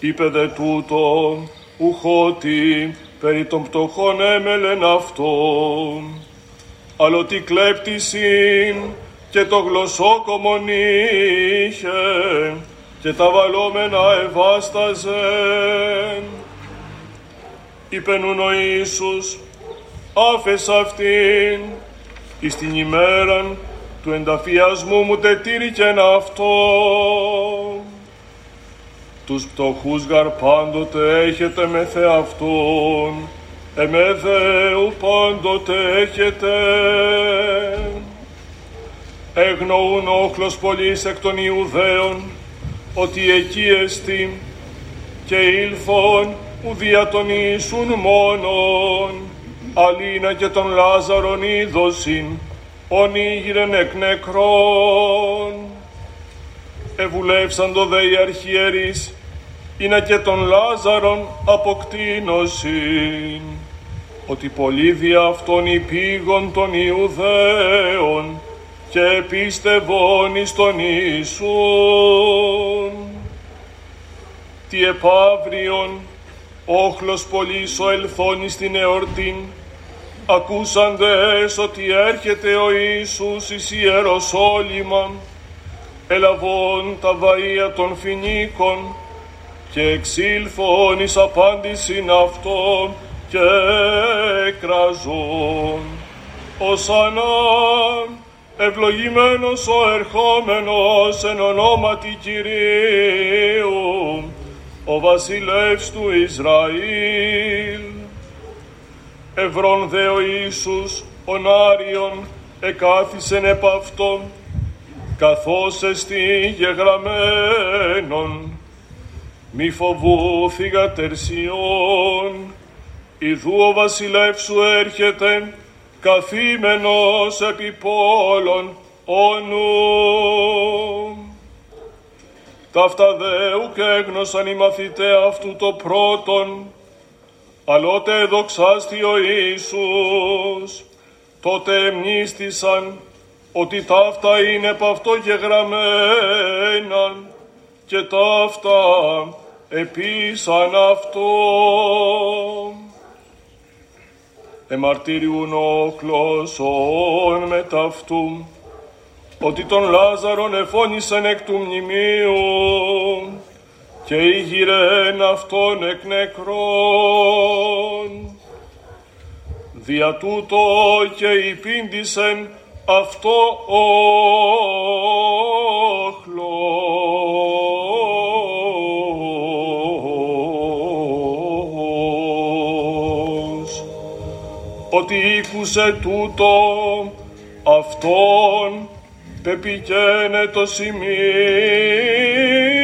Είπε δε τούτο, ουχότι περί των πτωχών έμελεν αυτόν, αλλά τι κλέπτησιν και το γλωσσόκομον είχε και τα βαλόμενα εβάσταζε. Είπεν ο Ιησούς, άφες αυτήν, εις την ημέραν του ενταφιασμού μου τετήρηκεν αυτό. Τους πτωχούς γαρ πάντοτε έχετε με θεαυτόν, εμέ Θεού πάντοτε έχετε. Εγνοούν όχλος πολλής εκ των Ιουδαίων, ότι εκεί εστί και ήλθον ουδία τον Ιησούν μόνον, αλίνα και τον Λάζαρον είδωσιν, ονίγηρεν εκ νεκρών. Εβουλεύσαν το δε οι αρχιερείς, είναι και τον Λάζαρον αποκτήνωσιν, ότι πολλοί δια αυτών υπήγων των Ιουδαίων και πίστευον εις τον Ιησούν. Τι επαύριον, όχλος πολύς ο ελθόν εις την εορτήν, ακούσαντες ότι έρχεται ο Ιησούς εις Ιεροσόλυμα, ελαβών τα βαΐα των φινίκων και εξήλθον εις απάντησιν αυτών και κραζών. Ωσανάν, ευλογημένος ο ερχόμενος εν ονόματι Κυρίου, ο βασιλεύς του Ισραήλ. Ευρών δε ο Ιησούς ον Άριον εκάθισεν επ' αυτόν, καθώς εστί γεγραμμένον, μη φοβούθηγα τερσιών, ιδού ο βασιλεύς σου έρχεται, καθήμενος επί πόλων όνου. Ταύτα δε ουκ έγνωσαν οι μαθητές αυτού το πρώτον, αλλότε δοξάστη ο Ιησούς, τότε εμνίστησαν ότι ταύτα είναι επ' αυτό γεγραμμένα και ταύτα επίσαν αυτό. Εμαρτύριουν ο κλώσον με ταυτού, ότι τον Λάζαρον εφώνησαν εκ του μνημείου και ήγηρεν αυτόν εκ νεκρών. Δια τούτο και υπήντησεν αυτό όχλος. Ότι ήκουσε τούτο αυτόν πεπικαίνε το σημείο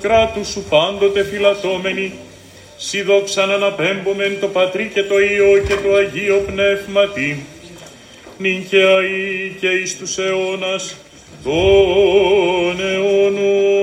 του κράτου σου πάντοτε φυλατώμενοι, σι δόξαν αναπέμπομεν το Πατρί και το Υιό και το Αγίο Πνεύματι, νυν και αεί και εις τους αιώνας των αιώνων.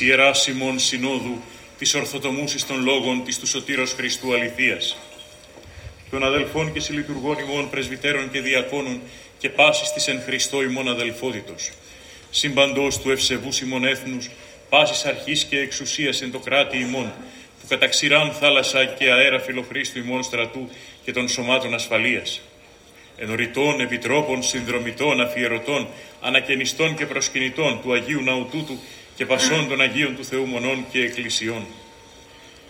Της Ιεράς Σιμών Συνόδου, της Ορθοτομούσης των Λόγων της του Σωτήρος Χριστού Αληθείας, των αδελφών και συλλειτουργών ημών πρεσβυτέρων και διακόνων και πάσης της εν Χριστώ ημών αδελφότητος, συμπαντός του ευσεβούς ημών έθνους, πάσης αρχής και εξουσίας εν το κράτη ημών, που κατά ξηράν θάλασσα και αέρα φιλοχρήστου ημών στρατού και των σωμάτων ασφαλείας, ενωρητών, επιτρόπων, συνδρομητών, αφιερωτών, ανακαινιστών και προσκυνητών του Αγίου Ναού τούτου και πασών των Αγίων του Θεού Μονών και Εκκλησιών.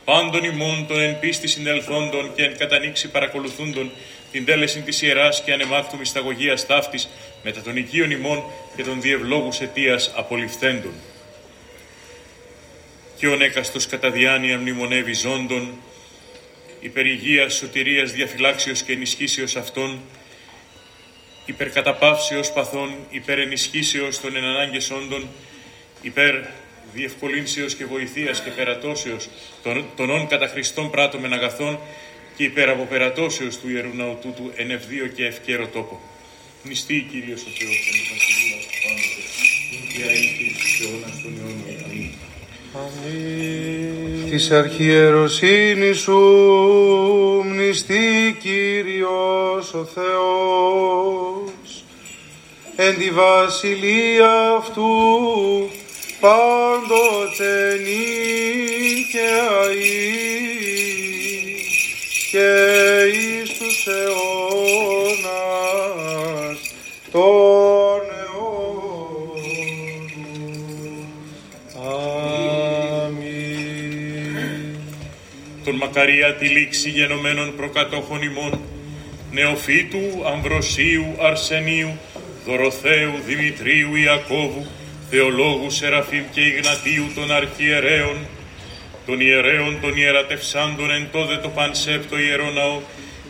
Πάντων ημών των εν πίστη συνελθόντων και εν κατανοίξη παρακολουθούντων την τέλεση της Ιεράς και ανεμάκτου μυσταγωγίας ταύτης μετά των οικείων ημών και των διευλόγους αιτίας απολυφθέντων. Και ο νέκαστος κατά διάνοια μνημονεύει ζώντων, υπερηγίας, σωτηρίας, διαφυλάξεως και ενισχύσεως αυτών, υπερκαταπαύσεως παθών, υπερενισχύσεως των ενανάγκες όντων, υπέρ διευκολύνσεως και βοηθείας και περατώσεως των, των όν κατά Χριστόν πράττωμεν αγαθών και υπέρ αποπερατώσεως του Ιερού Ναού τούτου εν ευδίο και ευκαίρο τόπο. Νηστεί Κύριος ο Θεός εν βασιλεία του πάντοτε, και αεί και εις αιώνας των αιώνων. Αμήν. Της αρχιεροσύνης σου μνηστεί Κύριος ο Θεός εν τη βασιλεία αυτού πάντοτε νυν και αΐ και εις τους αιώνας των αιώνων. Αμήν. Τον Μακαρία τη λήξη γενομένων προκατόχων ημών, Νεοφύτου, Αμβροσίου, Αρσενίου, Δωροθέου, Δημητρίου, Ιακώβου, Θεολόγους, Σεραφείμ και Ιγνατίου των αρχιερέων, των ιερέων των ιερατευσάντων εν τόδε το πανσέπτο ιερό ναό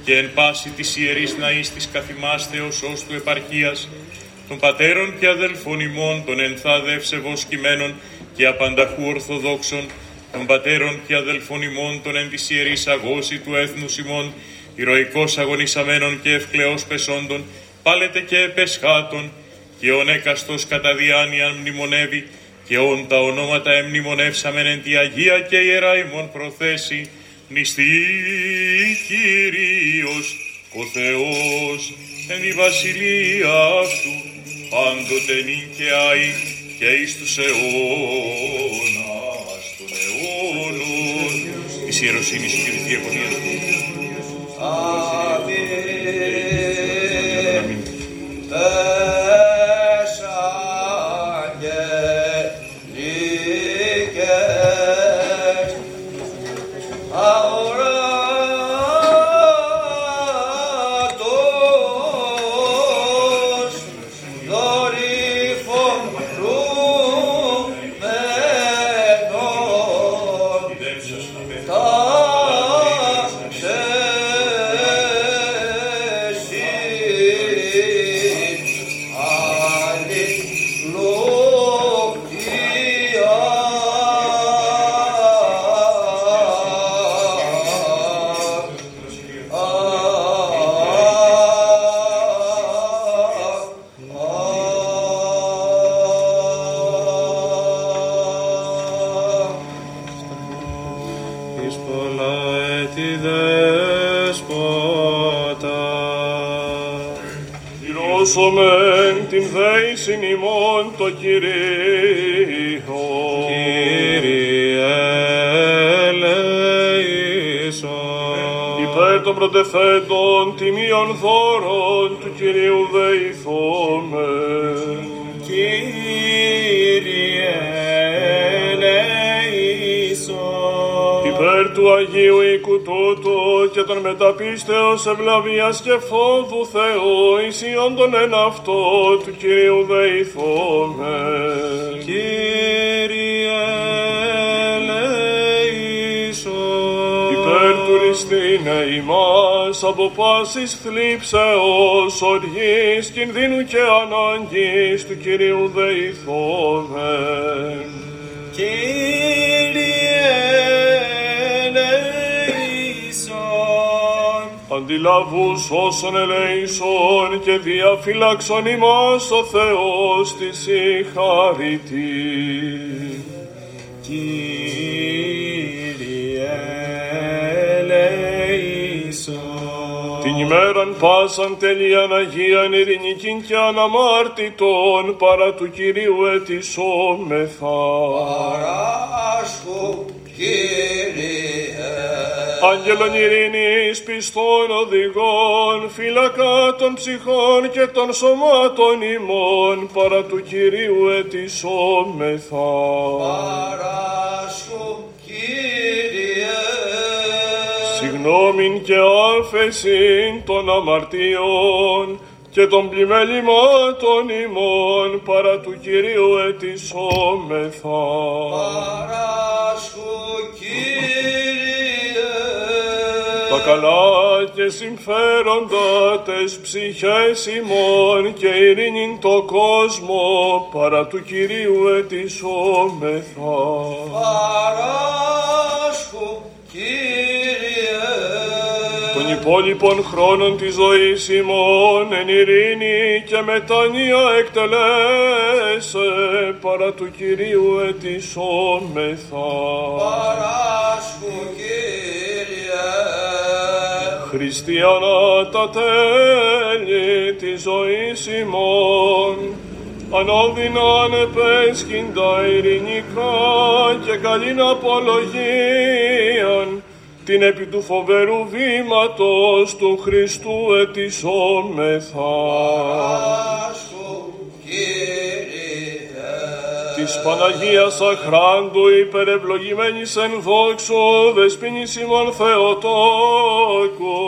και εν πάση της ιερής ναής της καθημάς Θεοσός του επαρχίας, των πατέρων και αδελφών ημών, των ενθάδε ευσεβώς κειμένων και απανταχού ορθοδόξων, των πατέρων και αδελφών ημών, των εν της ιερής αγώση του έθνους ημών, ηρωικός αγωνισαμένων και ευκλαιός πεσόντων, πάλετε και επεσχάτων, και ον έκαστος κατά διάνοιαν μνημονεύει, και όν τα ονόματα εμνημονεύσαμεν εν τη Αγία και Ιερά ημών προθέσει, νηστεί Κύριος ο Θεός εν η βασιλεία αυτού, πάντοτε νυν και αεί και εις τους αιώνας των αιώνων της ιεροσύνης και της διαγωνίας του. Αμήν. Πρωτεθέτων τιμίων δώρων του Κυρίου δεηθόμεν. Κύριε ελέησον. Υπέρ του Αγίου οίκου τούτου και των μεταπίστεως ευλαβίας και φόβου Θεού ισιών τον εν αυτό του Κυρίου δεηθόμεν. από πάσης θλίψεω οργής κινδύνου και ανάγκης του Κυρίου δεηθόμεν. Κύριε ναι, ελεησόν, αντιλαβούς όσων ελεησόν και διαφυλάξον ημάς ο Θεός της συγχαρητή. Κύριε ημέραν πάσαν τελείαν Αγίαν ειρηνικήν και αναμάρτητον παρά του Κυρίου ετισόμεθα. Παράσχου, Κύριε. Άγγελον ειρήνης πιστών οδηγών, φύλακα των ψυχών και των σωμάτων ημών, παρά του Κυρίου ετισόμεθα. Παράσχου, Κύριε. Συγνώμην και άφεσιν των αμαρτίων και των πλημελημάτων ημών, παρά του Κυρίου ετισόμεθα. Παράσχου, Κύριε. τα καλά και συμφέροντα τες ψυχές ημών και ειρήνην το κόσμο παρά του Κυρίου ετισόμεθα. Παράσχου, Κύριε. Των υπόλοιπων χρόνων της ζωής ημών εν ειρήνη και μετανία εκτελέσε παρά του Κυρίου ετισόμεθα. Παράσχου, Κύριε. Χριστιανά τα τέλη της ζωής ημών, ανώδυνα ανεπέσχυντα ειρηνικά και καλήν απολογίαν, την επί του φοβερού βήματος του Χριστού ετισόμεθα. Παράσχου, Κύριε. Της Παναγίας Αχράντου υπερευλογημένης εν δόξο δεσποινής ημών Θεοτόκου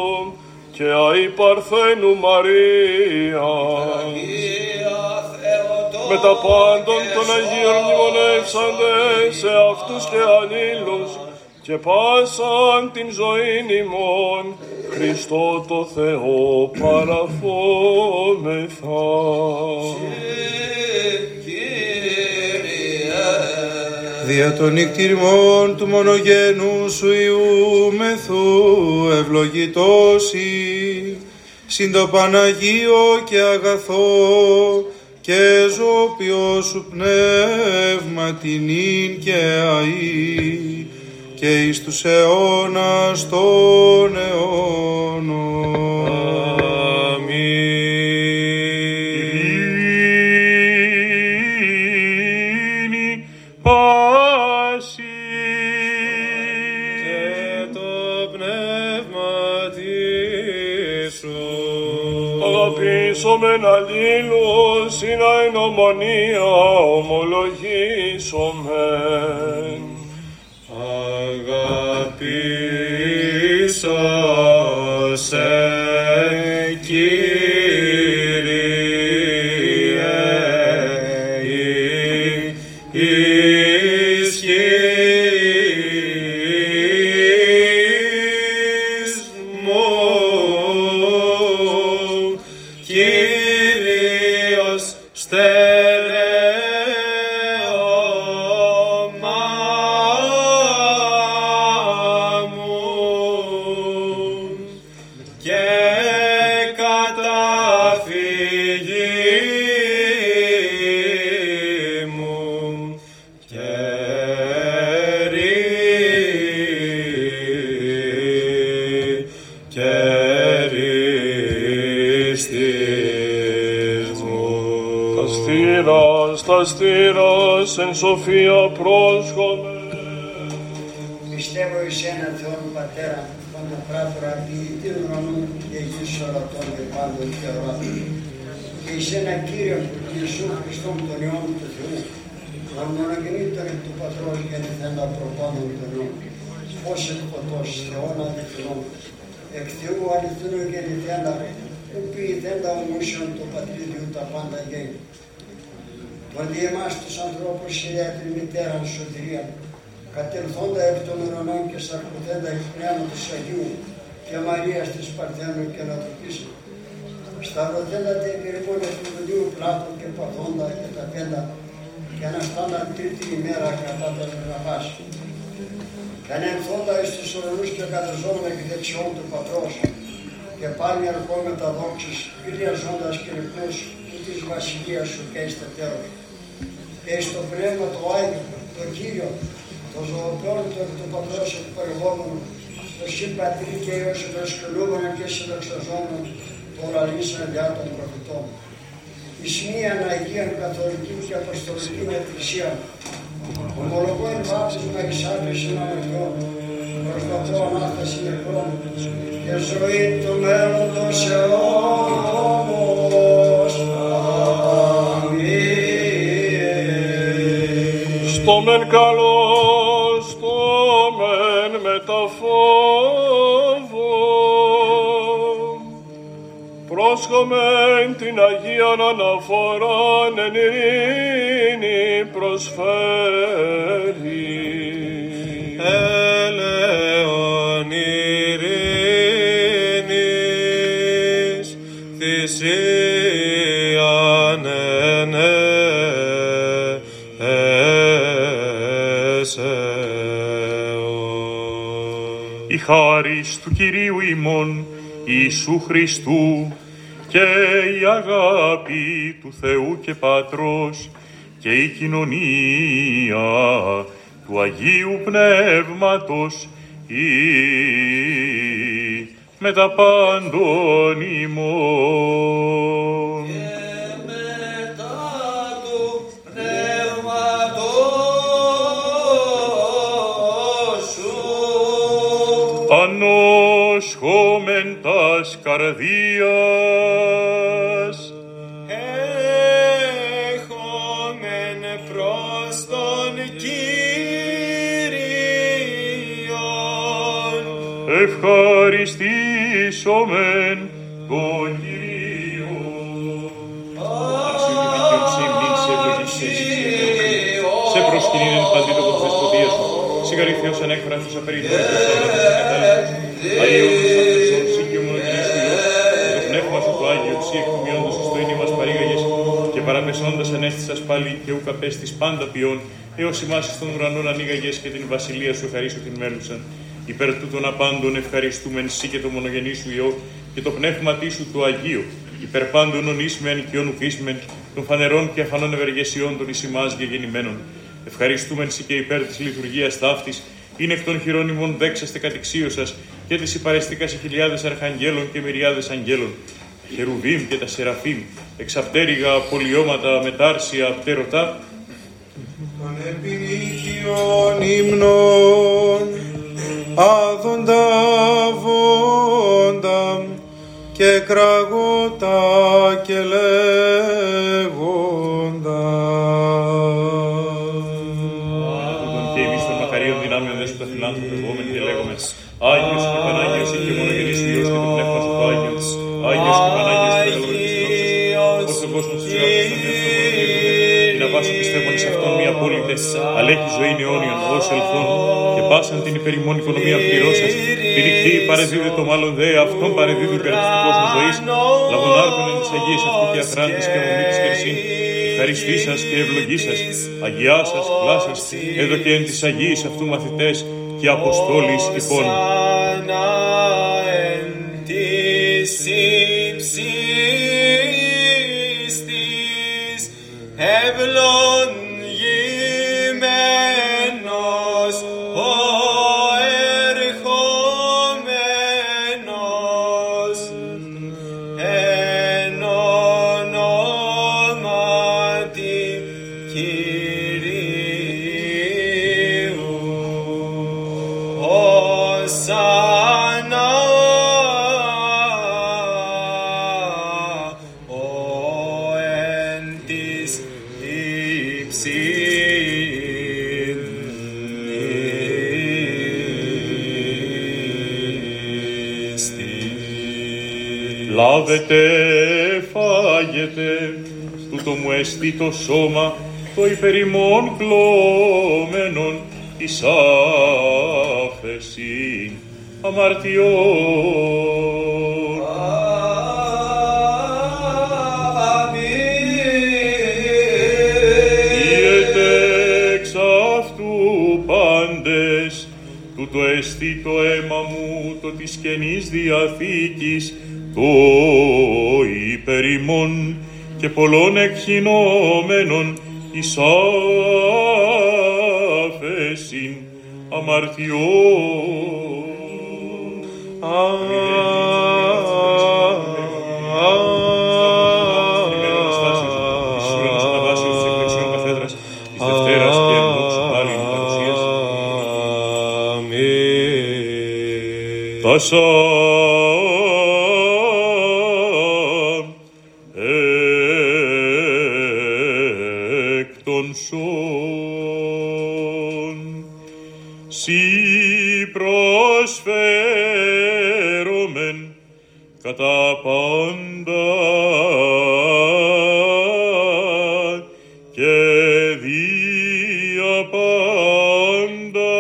και αη Παρθένου Μαρία. Αγία Θεοτόκε. με τα πάντων των Αγίων μνημονεύσαντες σε αυτούς και αλλήλους και πάσαν την ζωήν ημών Χριστό το Θεό παραφόμεθα. Κύριε. Δια των νυκτήριμων του μονογένου σου Ιού μεθού ευλογητώσει, συν το Παναγίο και αγαθό και ζώπιο σου πνεύμα την ίν και αΐ και εις τους αιώνας των αιώνων. Ειρήνη πάση και το πνεύμα σου. Αγαπήσομεν αλλήλους, είναι εν ομονία ομολογήσομεν. Spirit. Σοφία πρόσχομαι. Πιστεύω εις ένα Θεόν Πατέρα, Παντοκράτορα, ποιητή ουρανού και γης ορατών και πάντων και οράτων. Και εις ένα Κύριο Ιησού Χριστόν τον Υιόν του Θεού, τον μονογεννήτωρ εκ του Πατρός και νηθέντα προπάντων των Υιών, ως εκ ποτός Θεόν αληθινών, εκ Θεού αληθινού και νηθέντα, που ποιηθέντα ομούσιον το πατρίδιου τα πάντα γέννη. Τον δι' εμάς τους ανθρώπους χιλιά την μητέραν σωτηρία, κατελθόντα εκ των ουρανών και σαρκωθέντα εκ πνεύματος Αγίου και Μαρίας της Παρθένου και Ανατροπής, σταυρωθέντα την περιμόνια του Δουδίου πλάτων και παθόντα και τα πέντα και αναστάντα τρίτη ημέρα κατά τα γραφάς. Και ανεμφόντα εις τους ουρανούς και καταζόμενα εκ δεξιών του Πατρός και πάλι ερχόμετα δόξης, πλειαζόντας και ρυθμούς της βασιλείας σου και εις τέλος. Και στο πνεύμα το Άγιο, το Κύριο, το ζωοποιόν το εκ του Πατρός εκπαιδευόμενο, το συμπατρί και Υιός ευασκελούμενο και συνταξιαζόμενο, το ραλίσαν διά των προφητών. Εις μίαν Αγίαν Καθολική και Αποστολική Εκκλησία, ομολογώ εν βάπτισμα εις άπησιν αμετιών, προσπαθώ Ανάσταση νεκρών και ζωή του μέλλοντος αιώνος. Στο μεν καλό, στο μεν μεταφόβο. Πρόσχομεν την Αγίαν αναφοράν εν ειρήνη προσφέρει. Χάρις του Κυρίου ημών Ιησού Χριστού και η αγάπη του Θεού και Πατρός και η κοινωνία του Αγίου Πνεύματος ή με τα πάντων ημών. Τας καρδίας, Έχομεν προς τον Κύριον, ευχαριστήσομεν τον Κύριο. Αξιού και δικαιοσύνη, σε ευλογήσεις σε εσύ, σε προσκυνήν εν παντή το δεσποτεία σου. Συγχαρηθιός ανέκφραστος απεριτόρικος όνομος και κατάλληλος. Και παραπεσώντας ανέστησας πάλι και ουκ απέστης πάντα ποιόν, έως ημάς στον ουρανόν ανοίγαγες και την βασιλεία σου ευχαρίστω την μέλουσαν. Υπέρ τούτων απάντων ευχαριστούμεν σύ και το μονογενή σου Υιό και το πνεύμα σου το Αγίο, υπέρ πάντων ονείσμεν και ονουκίσμεν των φανερών και αφανών ευεργεσιών των εις ημάς γεννημένων. Ευχαριστούμεν σοι και υπέρ της λειτουργίας ταύτης, είναι εκ των χειρόνιμων δέξαστε κατηξίω σα και της υπαρεστήκας σε χιλιάδες αρχαγγέλων και μυριάδες αγγέλων. Χερουβίμ και τα σεραφείμ, εξαπτέρυγα, πολιώματα, μετάρσια, πτέρωτα, των επινίκιων ύμνων άδοντα βόντα και κραγότα και λέγοντα. Αλλά έχει ζωή αιώνιον, ως ελθόν, και πάσαν την υπερημών οικονομία πληρώσας, την νυχτή παρεδίδε το μάλλον δε, αυτόν παρεδίδου υπέρ του κόσμου ζωής, λαγωνάρκον εν της Αγίας αυτού και αθράντης και ομονή της Κερσίν, ευχαριστή σας και ευλογή σας, αγιά σας, κλάσας, εδώ και εν της Αγίας αυτού μαθητές και αποστόλης υπόν. Οσάννα Λάβετε, φάγετε, τούτο μου εστί το σώμα, το υπερημών κλώμενον, εις άφεση αμαρτιών. Ιετε εξ αυτού πάντες, τούτο εστί το αίμα μου, το της Καινής Διαθήκης, το υπερ ημών και πολλών εκχυνόμενων εις άφεσιν αμαρτιών. Πάσα προσφέρομεν κατά πάντα. Και δια πάντα.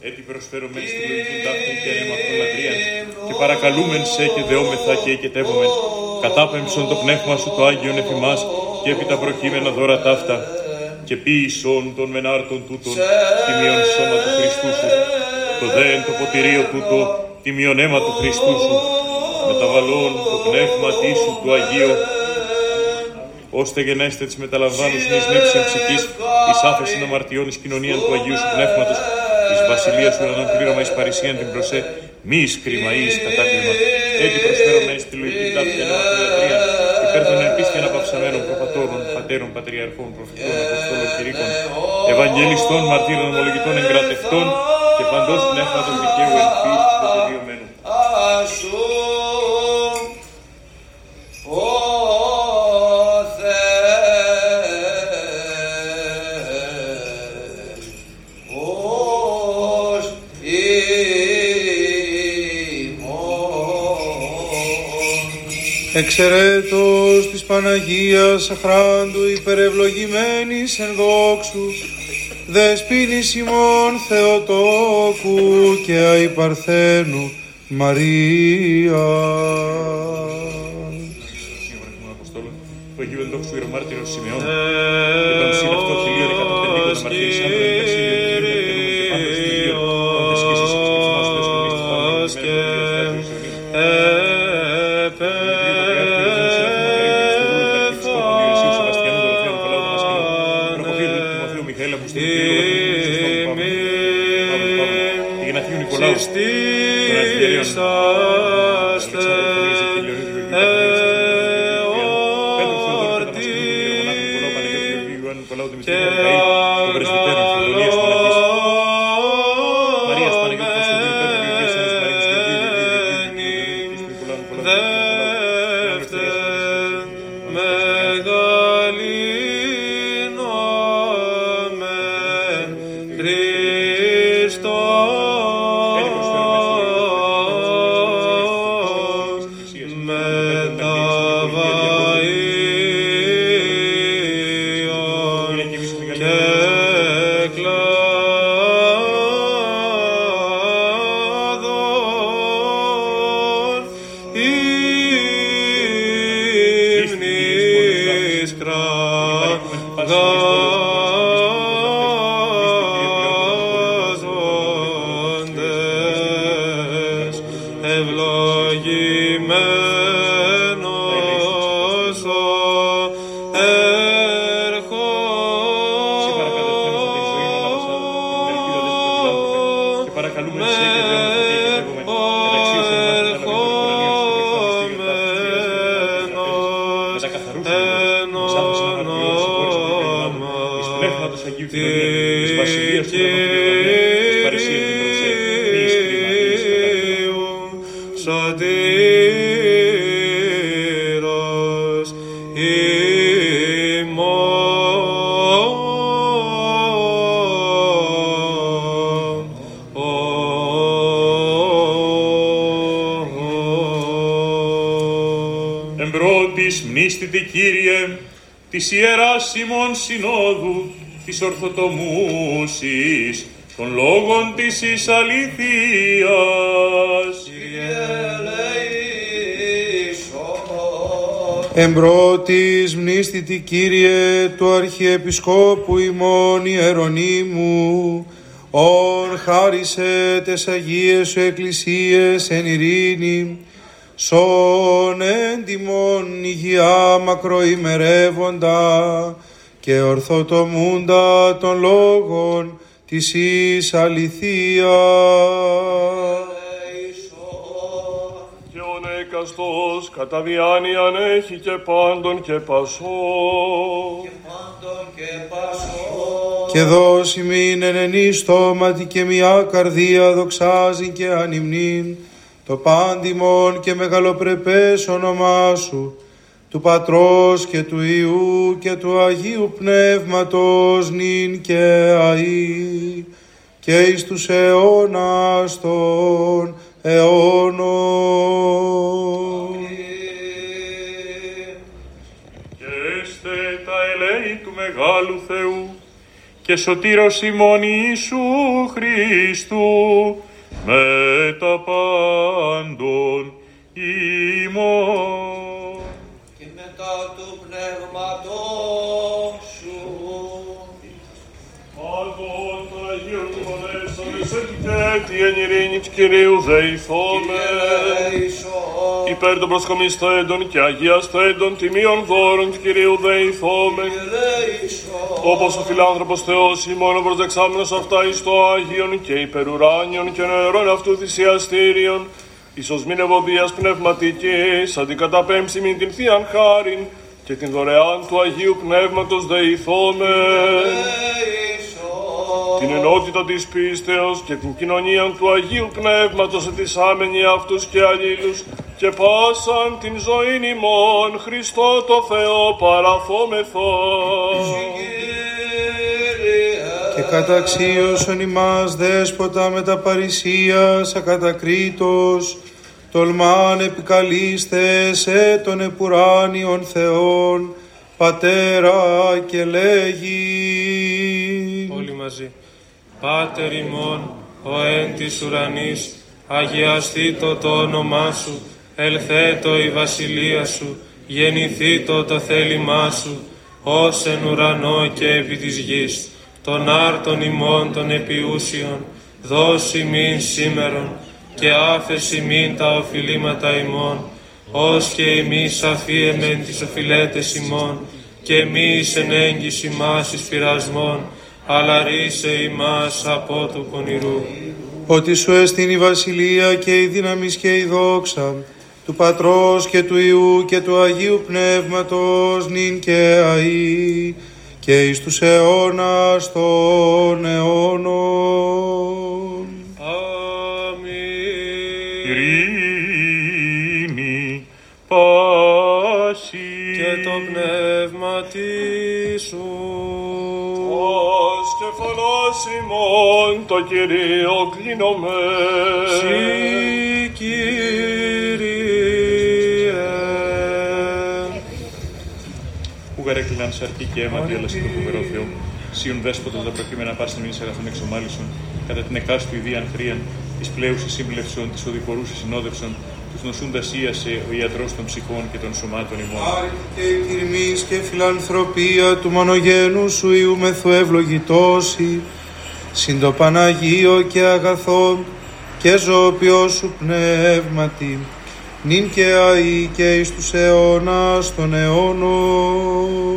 Έτσι προσφέρομεν στην λογική τάξη και ανεμακτολατρία και παρακαλούμεν σε και δεόμεθα και εκετεύομεν κατάπεμψον το πνεύμα σου το Άγιον εφημάς και έπειτα προκείμενα δώρα ταύτα και ποιησον των μενάρτων τούτων τιμιον σώμα του Χριστού σου το δε εν το ποτηρίο τούτο τιμιον αίμα του Χριστού σου μεταβαλών το πνεύμα σου του Αγίου ώστε γενέστε της μεταλαμβάνους εις νύψης ψυχής, εις άφεσιν αμαρτιών εις κοινωνίαν του Αγίου σου Πνεύματος, εις βασιλείας του ουρανών πλήρωμα εις παρησίαν την προσέ, μη εις κρίμα ή εις κατάκλημα. Έτσι προσφέρομαι στη λογική τάφη αναπτυατρία, υπέρ των ελπίς και αναπαυσαμένων προπατώρων, πατέρων, πατριαρχών, προφητών, αποστόλων, κηρύκων, ευαγγελιστών, μαρτύρων, ομολογητών, εγκρατευτών και παντός πνεύματος δικαίου ελπίς και τελειωμένου. Εξαιρέτως της Παναγίας Αχράντου υπερευλογημένης εν δόξους, δεσποίνης ημών Θεοτόκου και αϊπαρθένου Μαρία. Της Ιεράς ημών Συνόδου, της Ορθοτομούσης, των λόγων της εις αλήθειας. Ελέησον. Εμπρότης μνήστητη Κύριε του Αρχιεπισκόπου ημών Ιερονίμου, ον χάρισε τες Αγίες σου Εκκλησίες εν ειρήνη, σον έντιμον υγεία μακροημερεύοντα και ορθοτομούντα των λόγων της εις αληθείας. Και ο νεκαστός κατά διάνοιαν έχει και πάντων και πασό. πάντων και πασό. και δώσει μην εν ενή στόματι και μια καρδία δοξάζει και ανυμνήν το πάντιμον και μεγαλοπρεπές όνομά σου του Πατρός και του Ιού και του Αγίου Πνεύματος νυν και αΐ και εις τους αιώνας των αιώνων. Και έστε τα ελέη του Μεγάλου Θεού και σωτήρος ημών Ιησού Χριστού με τα πάντων ημών. και μετά του πνεύματός σου. Πάντων των Αγίων Μονέσανες και εν ειρήνη του Κυρίου δεηθώμε. Ελέησον, Υπέρ των προσκομιστέντων και αγιαστέντων τιμίων δώρων του Κυρίου δεηθώμε. ελέησον, Όπως ο φιλάνθρωπος Θεός ημών προσδεξάμενος αυτά εις το Άγιον και υπερουράνιον και νερών αυτού θυσιαστήριον, εις μην ευωδίας πνευματικής, αντικαταπέμψει μην την Θείαν Χάριν και την δωρεάν του Αγίου Πνεύματος δεηθώμε. Ελέησον, Την ενότητα της πίστεως και την κοινωνία του Αγίου Πνεύματος ετισάμενοι αυτούς και αλλήλους και πάσαν την ζωήν ημών Χριστό το Θεό παραθόμεθα. και καταξίωσον ημάς δέσποτα με τα παρησίας ακατακρίτως, τολμάν επικαλείστε σε τον επουράνιον Θεόν, Πατέρα και λέγει. Όλοι μαζί. Πάτερ ημών, ο εν της ουρανής, αγιαστήτω το όνομά σου, ελθέτω η βασιλεία σου, γεννηθήτω το θέλημά σου, ως εν ουρανό και επί της γης, των άρτων ημών των επιούσιων, δώσει μην σήμερον, και άφεση μην τα οφειλήματα ημών, ως και εμείς αφίεμεν τις οφειλέτες ημών, και μη εις εν έγκυση μας εις πειρασμών, αλλά ρίσε ημάς από του πονηρού. ότι σου έστειν η βασιλεία και η δύναμη και η δόξα του Πατρός και του Ιού και του Αγίου Πνεύματος νυν και αΐ και εις τους αιώνας των αιώνων. Αμήν. Ειρήνη, πάση. Και το πνεύμα σου. Ως και φωνός ημών το Κυρίο κλείνομαι. Συ Κύριε. Που γαρέκλειναν σαρκή και αίματι, αλλά σε το φοβερό Θεό. Σίων δέσποτος τα προκείμενα πάστη μήνυς αγαθών εξομάλισον, κατά την εκάστου ιδίαν χρήαν, της πλέουσης σύμπλευσον, της οδηπορούσης συνόδευσον, τους νοσούντας ίασε ο ιατρός των ψυχών και των σωμάτων ημών. και η τιμής και φιλανθρωπία του μονογένους σου Ιού μεθου ευλογητώσει, συν το Παναγίο και αγαθό και ζωοποιό σου πνεύματι, νυν και αεί και εις τους αιώνας των αιώνων.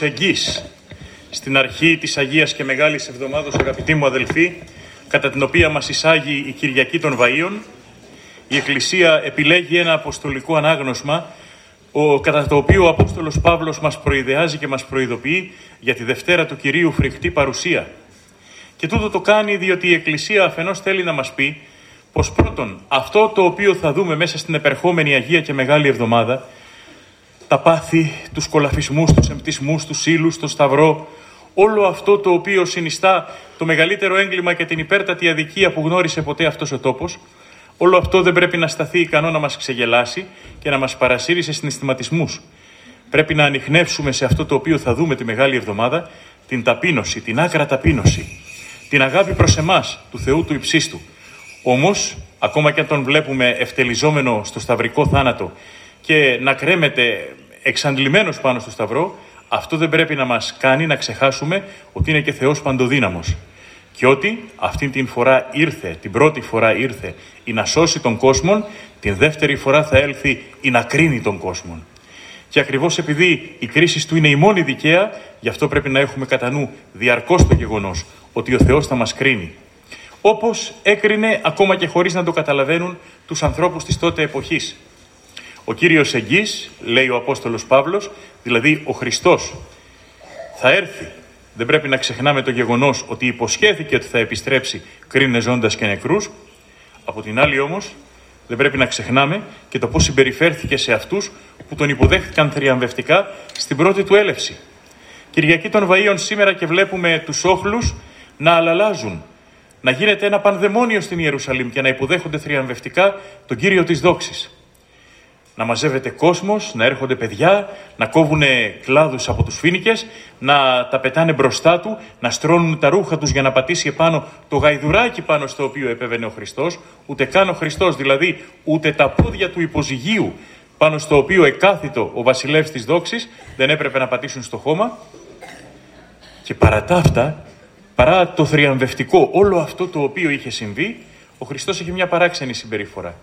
Κύριος εγγύς στην αρχή της Αγίας και Μεγάλης Εβδομάδος, αγαπητοί μου αδελφοί, κατά την οποία μας εισάγει η Κυριακή των Βαΐων, η Εκκλησία επιλέγει ένα αποστολικό ανάγνωσμα, ο, κατά το οποίο ο Απόστολος Παύλος μας προειδεάζει και μας προειδοποιεί για τη Δευτέρα του Κυρίου φρικτή παρουσία. Και τούτο το κάνει διότι η Εκκλησία αφενός θέλει να μας πει πως πρώτον αυτό το οποίο θα δούμε μέσα στην επερχόμενη Αγία και Μεγάλη Εβδομάδα τα πάθη, τους κολαφισμούς, τους εμπτισμούς, τους ύλους, τον σταυρό, όλο αυτό το οποίο συνιστά το μεγαλύτερο έγκλημα και την υπέρτατη αδικία που γνώρισε ποτέ αυτός ο τόπος, όλο αυτό δεν πρέπει να σταθεί ικανό να μας ξεγελάσει και να μας παρασύρει σε συναισθηματισμούς. Πρέπει να ανοιχνεύσουμε σε αυτό το οποίο θα δούμε τη Μεγάλη Εβδομάδα την ταπείνωση, την άκρα ταπείνωση, την αγάπη προς εμάς, του Θεού του υψίστου. Όμως, ακόμα και αν τον βλέπουμε ευτελιζόμενο στο σταυρικό θάνατο και να κρέμεται εξαντλημένος πάνω στο σταυρό, αυτό δεν πρέπει να μας κάνει να ξεχάσουμε ότι είναι και Θεός παντοδύναμος. Και ότι αυτή την φορά ήρθε, την πρώτη φορά ήρθε ή να σώσει τον κόσμο, την δεύτερη φορά θα έλθει ή να κρίνει τον κόσμο. Και ακριβώς επειδή η κρίση του είναι η μόνη δικαία, γι' αυτό πρέπει να έχουμε κατά νου διαρκώς το γεγονός ότι ο Θεός θα μας κρίνει. Όπως έκρινε ακόμα και χωρίς να το καταλαβαίνουν τους ανθρώπους της τότε εποχής. Ο Κύριος Εγγύς, λέει ο Απόστολος Παύλος, δηλαδή ο Χριστός, θα έρθει. Δεν πρέπει να ξεχνάμε το γεγονός ότι υποσχέθηκε ότι θα επιστρέψει κρίνε ζώντας και νεκρούς. Από την άλλη όμως δεν πρέπει να ξεχνάμε και το πώς συμπεριφέρθηκε σε αυτούς που τον υποδέχθηκαν θριαμβευτικά στην πρώτη του έλευση. Κυριακή των Βαΐων σήμερα και βλέπουμε τους όχλους να αλλάζουν, να γίνεται ένα πανδαιμόνιο στην Ιερουσαλήμ και να υποδέχονται θριαμβευτικά τον Κύριο της Δόξης να μαζεύεται κόσμος, να έρχονται παιδιά, να κόβουν κλάδους από τους φίνικες, να τα πετάνε μπροστά του, να στρώνουν τα ρούχα τους για να πατήσει επάνω το γαϊδουράκι πάνω στο οποίο επέβαινε ο Χριστός, ούτε καν ο Χριστός, δηλαδή ούτε τα πόδια του υποζυγίου πάνω στο οποίο εκάθιτο ο βασιλεύς της δόξης δεν έπρεπε να πατήσουν στο χώμα. Και παρά τα αυτά, παρά το θριαμβευτικό όλο αυτό το οποίο είχε συμβεί, ο Χριστός είχε μια παράξενη συμπεριφορά.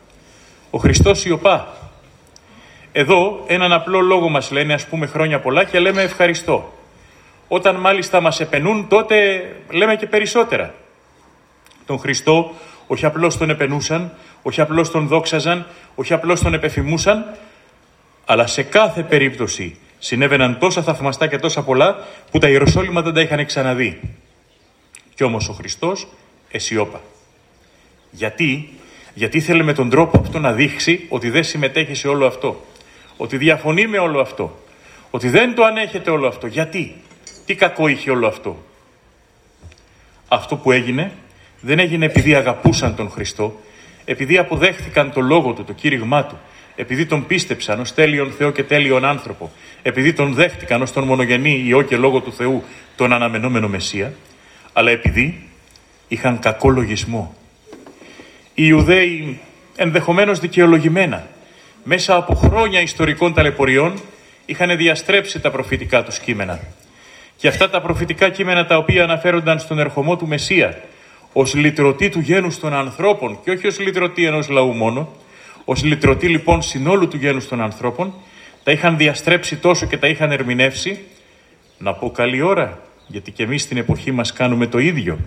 Ο Χριστός σιωπά εδώ έναν απλό λόγο μας λένε ας πούμε χρόνια πολλά και λέμε ευχαριστώ. Όταν μάλιστα μας επενούν τότε λέμε και περισσότερα. Τον Χριστό όχι απλώς τον επενούσαν, όχι απλώς τον δόξαζαν, όχι απλώς τον επεφημούσαν, αλλά σε κάθε περίπτωση συνέβαιναν τόσα θαυμαστά και τόσα πολλά που τα Ιεροσόλυμα δεν τα είχαν ξαναδεί. Κι όμως ο Χριστός εσιώπα. Γιατί, γιατί ήθελε με τον τρόπο αυτό να δείξει ότι δεν συμμετέχει σε όλο αυτό ότι διαφωνεί με όλο αυτό, ότι δεν το ανέχεται όλο αυτό. Γιατί, τι κακό είχε όλο αυτό; Αυτό που έγινε δεν έγινε επειδή αγαπούσαν τον Χριστό, επειδή αποδέχθηκαν το λόγο του, το κήρυγμά του, επειδή τον πίστεψαν ως τέλειον Θεό και τέλειον άνθρωπο, επειδή τον δέχτηκαν ως τον μονογενή Υιό και Λόγο του Θεού, τον αναμενόμενο Μεσσία, αλλά επειδή είχαν κακό λογισμό. Οι Ιουδαίοι ενδεχομένως δικαιολογημένα μέσα από χρόνια ιστορικών ταλαιπωριών είχαν διαστρέψει τα προφητικά τους κείμενα. Και αυτά τα προφητικά κείμενα τα οποία αναφέρονταν στον ερχομό του Μεσσία ως λυτρωτή του γένους των ανθρώπων και όχι ως λυτρωτή ενός λαού μόνο, ως λυτρωτή λοιπόν συνόλου του γένους των ανθρώπων, τα είχαν διαστρέψει τόσο και τα είχαν ερμηνεύσει. Να πω καλή ώρα, γιατί και εμείς στην εποχή μας κάνουμε το ίδιο.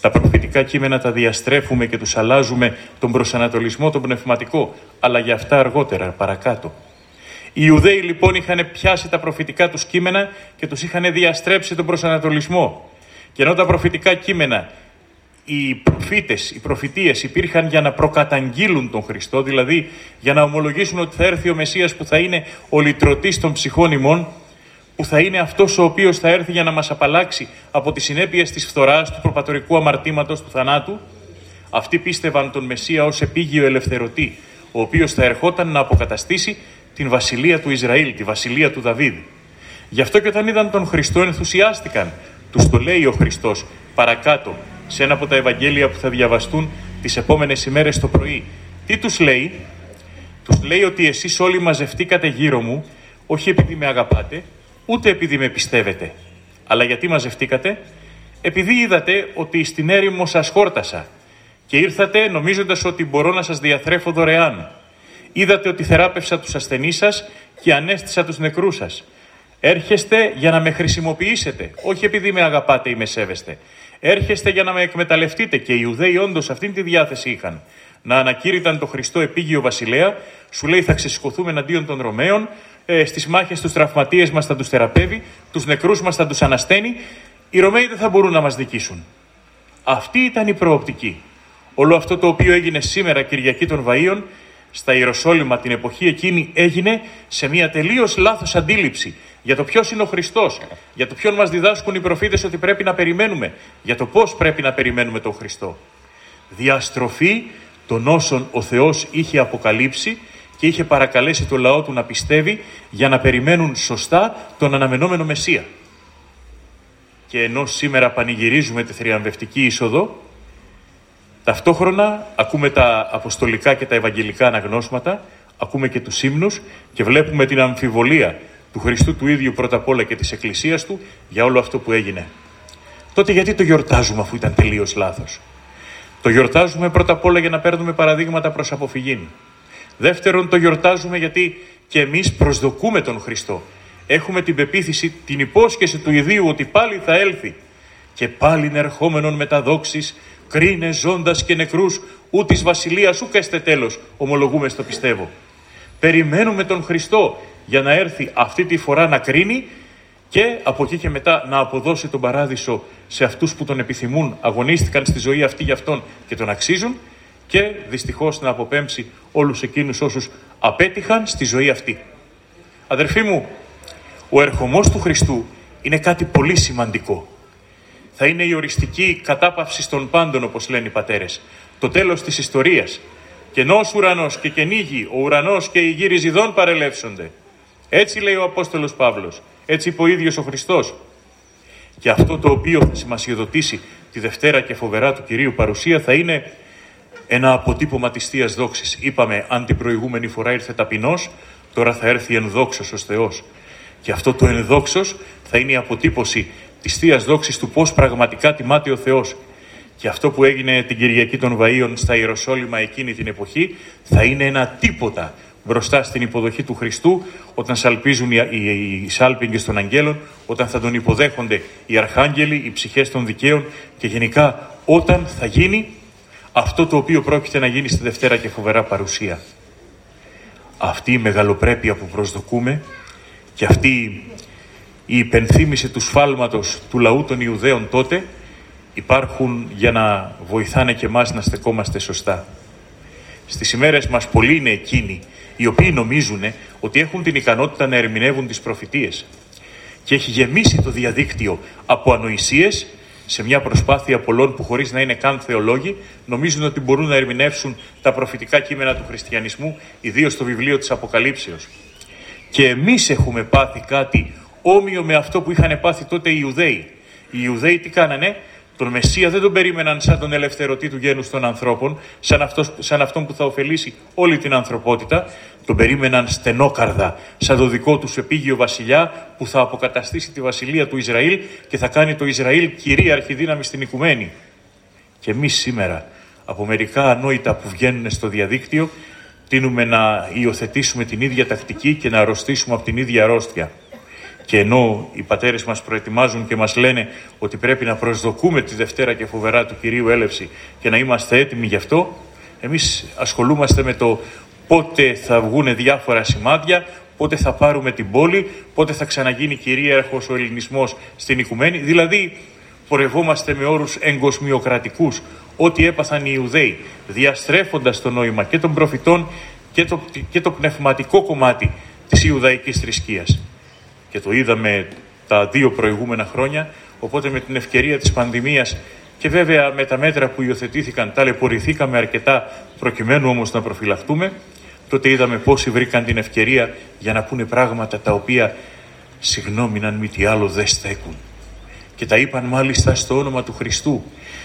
Τα προφητικά κείμενα τα διαστρέφουμε και τους αλλάζουμε τον προσανατολισμό, τον πνευματικό, αλλά για αυτά αργότερα, παρακάτω. Οι Ιουδαίοι λοιπόν είχαν πιάσει τα προφητικά τους κείμενα και τους είχαν διαστρέψει τον προσανατολισμό. Και ενώ τα προφητικά κείμενα, οι προφήτες, οι προφητείες υπήρχαν για να προκαταγγείλουν τον Χριστό, δηλαδή για να ομολογήσουν ότι θα έρθει ο Μεσσίας που θα είναι ο λυτρωτής των ψυχών ημών, που θα είναι αυτός ο οποίος θα έρθει για να μας απαλλάξει από τις συνέπειες της φθοράς, του προπατορικού αμαρτήματος, του θανάτου. Αυτοί πίστευαν τον Μεσσία ως επίγειο ελευθερωτή, ο οποίος θα ερχόταν να αποκαταστήσει την βασιλεία του Ισραήλ, τη βασιλεία του Δαβίδ. Γι' αυτό και όταν είδαν τον Χριστό ενθουσιάστηκαν. Τους το λέει ο Χριστός παρακάτω σε ένα από τα Ευαγγέλια που θα διαβαστούν τις επόμενες ημέρες το πρωί. Τι τους λέει, τους λέει ότι εσείς όλοι μαζευτήκατε γύρω μου, όχι επειδή με αγαπάτε, ούτε επειδή με πιστεύετε. Αλλά γιατί μαζευτήκατε, επειδή είδατε ότι στην έρημο σας χόρτασα και ήρθατε νομίζοντας ότι μπορώ να σας διαθρέφω δωρεάν. Είδατε ότι θεράπευσα τους ασθενείς σας και ανέστησα τους νεκρούς σας. Έρχεστε για να με χρησιμοποιήσετε, όχι επειδή με αγαπάτε ή με σέβεστε. Έρχεστε για να με εκμεταλλευτείτε και οι Ιουδαίοι όντως αυτήν τη διάθεση είχαν. Να ανακήρυταν το Χριστό επίγειο βασιλέα, σου λέει θα ξεσηκωθούμε εναντίον των Ρωμαίων, ε, στις μάχες τους τραυματίες μας θα τους θεραπεύει, τους νεκρούς μας θα τους ανασταίνει, οι Ρωμαίοι δεν θα μπορούν να μας δικήσουν. Αυτή ήταν η προοπτική. Όλο αυτό το οποίο έγινε σήμερα Κυριακή των Βαΐων στα Ιεροσόλυμα την εποχή εκείνη έγινε σε μια τελείως λάθος αντίληψη για το ποιος είναι ο Χριστός, για το ποιον μας διδάσκουν οι προφήτες ότι πρέπει να περιμένουμε, για το πώς πρέπει να περιμένουμε τον Χριστό. Διαστροφή των όσων ο Θεός είχε αποκαλύψει και είχε παρακαλέσει το λαό του να πιστεύει για να περιμένουν σωστά τον αναμενόμενο Μεσσία. Και ενώ σήμερα πανηγυρίζουμε τη θριαμβευτική είσοδο, ταυτόχρονα ακούμε τα αποστολικά και τα ευαγγελικά αναγνώσματα, ακούμε και τους ύμνους και βλέπουμε την αμφιβολία του Χριστού του ίδιου πρώτα απ' όλα και της Εκκλησίας του για όλο αυτό που έγινε. Τότε γιατί το γιορτάζουμε αφού ήταν τελείως λάθος; Το γιορτάζουμε πρώτα απ' όλα για να παίρνουμε παραδείγματα προς αποφυγή. Δεύτερον, το γιορτάζουμε γιατί και εμείς προσδοκούμε τον Χριστό. Έχουμε την πεποίθηση, την υπόσχεση του ιδίου ότι πάλι θα έλθει και πάλι ερχόμενον με τα δόξης, κρίνε ζώντας και νεκρούς, ού της βασιλείας ου καίστε τέλος, ομολογούμε στο πιστεύω. Περιμένουμε τον Χριστό για να έρθει αυτή τη φορά να κρίνει και από εκεί και μετά να αποδώσει τον παράδεισο σε αυτούς που τον επιθυμούν, αγωνίστηκαν στη ζωή αυτή για αυτόν και τον αξίζουν και δυστυχώς να αποπέμψει όλους εκείνους όσους απέτυχαν στη ζωή αυτή. Αδερφοί μου, ο ερχομός του Χριστού είναι κάτι πολύ σημαντικό. Θα είναι η οριστική κατάπαυση των πάντων όπως λένε οι πατέρες. Το τέλος της ιστορίας. Κενός ουρανός και κενήγη, ο ουρανός και οι γύρι ζιδών παρελεύσονται. Έτσι λέει ο Απόστολος Παύλος. Έτσι είπε ο ίδιος ο Χριστός. Και αυτό το οποίο θα σημασιοδοτήσει τη Δευτέρα και φοβερά του Κυρίου παρουσία θα είναι ένα αποτύπωμα της Θείας Δόξης. Είπαμε, αν την προηγούμενη φορά ήρθε ταπεινός, τώρα θα έρθει ενδόξος ως Θεός. Και αυτό το ενδόξος θα είναι η αποτύπωση της Θείας Δόξης του πώς πραγματικά τιμάται ο Θεός. Και αυτό που έγινε την Κυριακή των Βαΐων στα Ιεροσόλυμα εκείνη την εποχή θα είναι ένα τίποτα μπροστά στην υποδοχή του Χριστού όταν σαλπίζουν οι, οι, οι σάλπιγγες των αγγέλων, όταν θα τον υποδέχονται οι αρχάγγελοι, οι ψυχές των δικαίων και γενικά όταν θα γίνει αυτό το οποίο πρόκειται να γίνει στη Δευτέρα και φοβερά παρουσία. Αυτή η μεγαλοπρέπεια που προσδοκούμε και αυτή η υπενθύμηση του σφάλματος του λαού των Ιουδαίων τότε υπάρχουν για να βοηθάνε και εμάς να στεκόμαστε σωστά. Στις ημέρες μας πολλοί είναι εκείνοι οι οποίοι νομίζουν ότι έχουν την ικανότητα να ερμηνεύουν τις προφητείες και έχει γεμίσει το διαδίκτυο από ανοησίες σε μια προσπάθεια πολλών που χωρίς να είναι καν θεολόγοι νομίζουν ότι μπορούν να ερμηνεύσουν τα προφητικά κείμενα του χριστιανισμού ιδίως στο βιβλίο της Αποκαλύψεως. Και εμείς έχουμε πάθει κάτι όμοιο με αυτό που είχαν πάθει τότε οι Ιουδαίοι. Οι Ιουδαίοι τι κάνανε, τον Μεσσία δεν τον περίμεναν σαν τον ελευθερωτή του γένους των ανθρώπων, σαν, αυτός, σαν αυτόν που θα ωφελήσει όλη την ανθρωπότητα. Τον περίμεναν στενόκαρδα, σαν το δικό τους επίγειο βασιλιά που θα αποκαταστήσει τη βασιλεία του Ισραήλ και θα κάνει το Ισραήλ κυρίαρχη δύναμη στην οικουμένη. Και εμείς σήμερα, από μερικά ανόητα που βγαίνουν στο διαδίκτυο, τίνουμε να υιοθετήσουμε την ίδια τακτική και να αρρωστήσουμε από την ίδια αρρώστια. Και ενώ οι πατέρες μας προετοιμάζουν και μας λένε ότι πρέπει να προσδοκούμε τη Δευτέρα και φοβερά του Κυρίου έλευση και να είμαστε έτοιμοι γι' αυτό, εμείς ασχολούμαστε με το πότε θα βγουν διάφορα σημάδια, πότε θα πάρουμε την πόλη, πότε θα ξαναγίνει κυρίαρχος ο ελληνισμός στην οικουμένη. Δηλαδή, πορευόμαστε με όρους εγκοσμιοκρατικούς, ό,τι έπαθαν οι Ιουδαίοι, διαστρέφοντας το νόημα και των προφητών και το, και το πνευματικό κομμάτι της Ιουδαϊκής θρησκείας και το είδαμε τα δύο προηγούμενα χρόνια, οπότε με την ευκαιρία της πανδημίας και βέβαια με τα μέτρα που υιοθετήθηκαν ταλαιπωρηθήκαμε αρκετά προκειμένου όμως να προφυλαχτούμε, τότε είδαμε πόσοι βρήκαν την ευκαιρία για να πούνε πράγματα τα οποία συγγνώμη αν μη τι άλλο δεν στέκουν. Και τα είπαν μάλιστα στο όνομα του Χριστού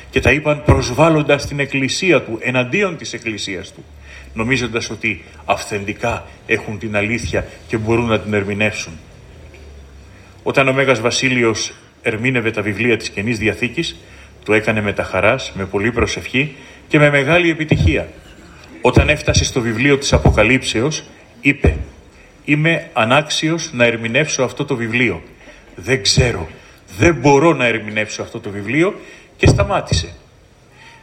και τα είπαν προσβάλλοντας την εκκλησία του, εναντίον της εκκλησίας του, νομίζοντας ότι αυθεντικά έχουν την αλήθεια και μπορούν να την ερμηνεύσουν. Όταν ο Μέγας Βασίλειος ερμήνευε τα βιβλία της Καινής Διαθήκης, το έκανε με τα χαράς, με πολύ προσευχή και με μεγάλη επιτυχία. Όταν έφτασε στο βιβλίο της Αποκαλύψεως, είπε «Είμαι ανάξιος να ερμηνεύσω αυτό το βιβλίο. Δεν ξέρω, δεν μπορώ να ερμηνεύσω αυτό το βιβλίο» και σταμάτησε.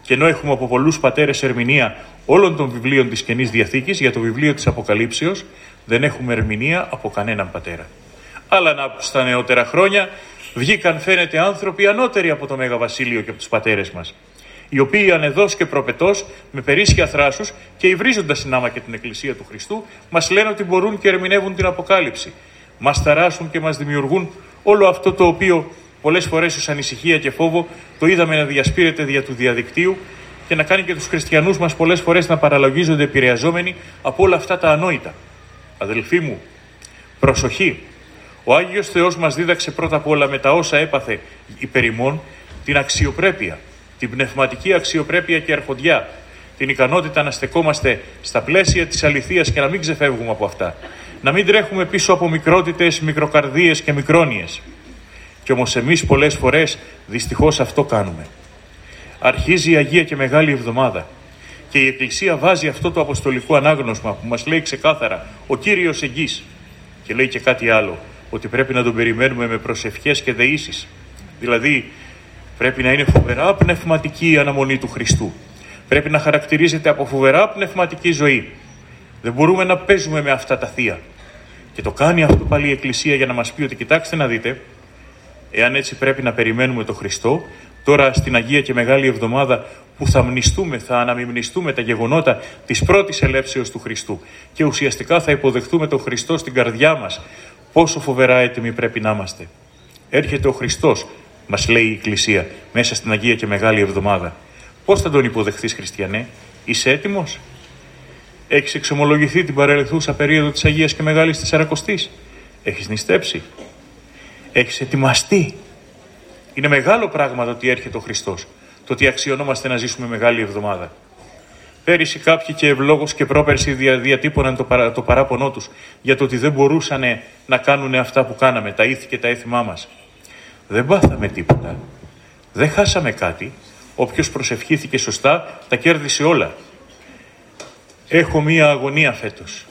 Και ενώ έχουμε από πολλούς πατέρες ερμηνεία όλων των βιβλίων της Καινής Διαθήκης για το βιβλίο της Αποκαλύψεως, δεν έχουμε ερμηνεία από κανέναν πατέρα αλλά να, στα νεότερα χρόνια βγήκαν φαίνεται άνθρωποι ανώτεροι από το Μέγα Βασίλειο και από τους πατέρες μας. οι οποίοι ανεδώς και προπετός, με περίσσια θράσους και υβρίζοντας την άμα και την Εκκλησία του Χριστού, μας λένε ότι μπορούν και ερμηνεύουν την Αποκάλυψη. Μας ταράσουν και μας δημιουργούν όλο αυτό το οποίο πολλές φορές ως ανησυχία και φόβο το είδαμε να διασπείρεται δια του διαδικτύου και να κάνει και τους χριστιανούς μας πολλές φορές να παραλογίζονται επηρεαζόμενοι από όλα αυτά τα ανόητα. Αδελφοί μου, προσοχή. Ο Άγιος Θεός μας δίδαξε πρώτα απ' όλα με τα όσα έπαθε υπερημών την αξιοπρέπεια, την πνευματική αξιοπρέπεια και αρχοντιά, την ικανότητα να στεκόμαστε στα πλαίσια της αληθείας και να μην ξεφεύγουμε από αυτά. Να μην τρέχουμε πίσω από μικρότητες, μικροκαρδίες και μικρόνιες. Κι όμως εμείς πολλές φορές δυστυχώς αυτό κάνουμε. Αρχίζει η Αγία και Μεγάλη Εβδομάδα και η Εκκλησία βάζει αυτό το αποστολικό ανάγνωσμα που μας λέει ξεκάθαρα «Ο Κύριος εγγύς» και λέει και κάτι άλλο, ότι πρέπει να τον περιμένουμε με προσευχές και δεήσεις. Δηλαδή πρέπει να είναι φοβερά πνευματική η αναμονή του Χριστού. Πρέπει να χαρακτηρίζεται από φοβερά πνευματική ζωή. Δεν μπορούμε να παίζουμε με αυτά τα θεία. Και το κάνει αυτό πάλι η Εκκλησία για να μας πει ότι κοιτάξτε να δείτε, εάν έτσι πρέπει να περιμένουμε τον Χριστό, τώρα στην Αγία και Μεγάλη Εβδομάδα που θα μνηστούμε, θα αναμιμνηστούμε τα γεγονότα της πρώτης ελεύσεως του Χριστού και ουσιαστικά θα υποδεχτούμε τον Χριστό στην καρδιά μας. Πόσο φοβερά έτοιμοι πρέπει να είμαστε. Έρχεται ο Χριστός, μας λέει η Εκκλησία, μέσα στην Αγία και Μεγάλη Εβδομάδα. Πώς θα τον υποδεχθείς χριστιανέ, είσαι έτοιμος; Έχεις εξομολογηθεί την παρελθούσα περίοδο της Αγίας και Μεγάλης Τεσσαρακοστής; Έχεις νηστέψει; Έχεις ετοιμαστεί; Είναι μεγάλο πράγμα το ότι έρχεται ο Χριστός. Το ότι αξιωνόμαστε να ζήσουμε μεγάλη εβδομάδα. Πέρυσι κάποιοι και ευλόγως και πρόπερσι δια, διατύπωναν το, παρά, το παράπονό τους για το ότι δεν μπορούσαν να κάνουν αυτά που κάναμε, τα ήθη και τα έθιμά μας. Δεν πάθαμε τίποτα. Δεν χάσαμε κάτι. Όποιος προσευχήθηκε σωστά, τα κέρδισε όλα. Έχω μία αγωνία φέτος.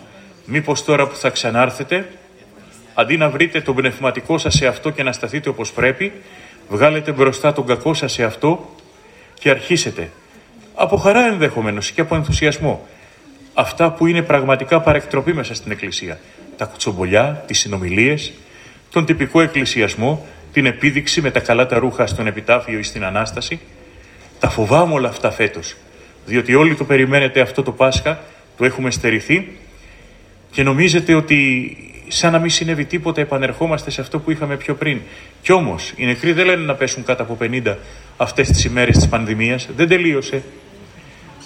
Μήπως τώρα που θα ξανάρθετε, αντί να βρείτε τον πνευματικό σας σε αυτό και να σταθείτε όπως πρέπει, βγάλετε μπροστά τον κακό σας σε αυτό και αρχίσετε από χαρά ενδεχομένω και από ενθουσιασμό αυτά που είναι πραγματικά παρεκτροπή μέσα στην Εκκλησία. Τα κουτσομπολιά, τις συνομιλίες, τον τυπικό εκκλησιασμό, την επίδειξη με τα καλά τα ρούχα στον επιτάφιο ή στην Ανάσταση. Τα φοβάμαι όλα αυτά φέτος, διότι όλοι το περιμένετε αυτό το Πάσχα, το έχουμε στερηθεί και νομίζετε ότι σαν να μην συνέβη τίποτα, επανερχόμαστε σε αυτό που είχαμε πιο πριν. Κι όμως, οι νεκροί δεν λένε να πέσουν κάτω από 50 αυτές τις ημέρες της πανδημίας. Δεν τελείωσε.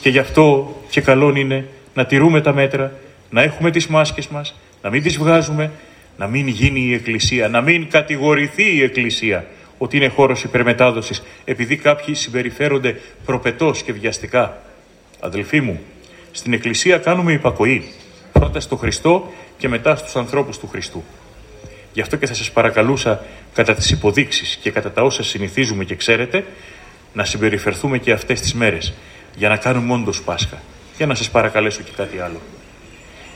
Και γι' αυτό και καλό είναι να τηρούμε τα μέτρα, να έχουμε τις μάσκες μας, να μην τις βγάζουμε, να μην γίνει η Εκκλησία, να μην κατηγορηθεί η Εκκλησία ότι είναι χώρος υπερμετάδοσης, επειδή κάποιοι συμπεριφέρονται προπετός και βιαστικά. Αδελφοί μου, στην Εκκλησία κάνουμε υπακοή. Πρώτα στο Χριστό και μετά στους ανθρώπους του Χριστού. Γι' αυτό και θα σας παρακαλούσα κατά τις υποδείξεις και κατά τα όσα συνηθίζουμε και ξέρετε να συμπεριφερθούμε και αυτές τις μέρες για να κάνουμε όντω Πάσχα. Για να σας παρακαλέσω και κάτι άλλο.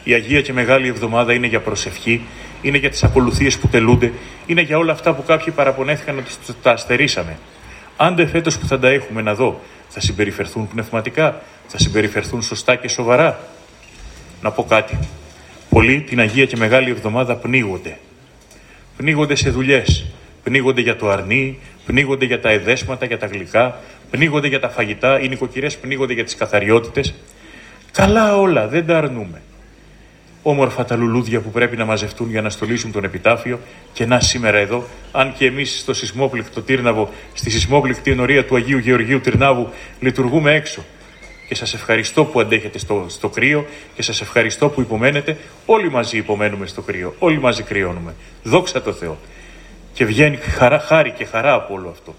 Η Αγία και Μεγάλη Εβδομάδα είναι για προσευχή, είναι για τις ακολουθίες που τελούνται, είναι για όλα αυτά που κάποιοι παραπονέθηκαν ότι τα αστερίσαμε. Άντε φέτος που θα τα έχουμε να δω, θα συμπεριφερθούν πνευματικά, θα συμπεριφερθούν σωστά και σοβαρά. Να πω κάτι. Πολλοί την Αγία και Μεγάλη Εβδομάδα πνίγονται. Πνίγονται σε δουλειές. Πνίγονται για το αρνί, πνίγονται για τα εδέσματα, για τα γλυκά, πνίγονται για τα φαγητά, οι νοικοκυρές πνίγονται για τις καθαριότητες. Καλά όλα, δεν τα αρνούμε. Όμορφα τα λουλούδια που πρέπει να μαζευτούν για να στολίσουν τον επιτάφιο και να σήμερα εδώ, αν και εμείς στο σεισμόπληκτο Τύρναβο, στη σεισμόπληκτη ενορία του Αγίου Γεωργίου Τυρνάβου, λειτουργούμε έξω και σας ευχαριστώ που αντέχετε στο, στο κρύο και σας ευχαριστώ που υπομένετε. Όλοι μαζί υπομένουμε στο κρύο, όλοι μαζί κρυώνουμε. Δόξα τω Θεώ. Και βγαίνει χαρά, χάρη και χαρά από όλο αυτό.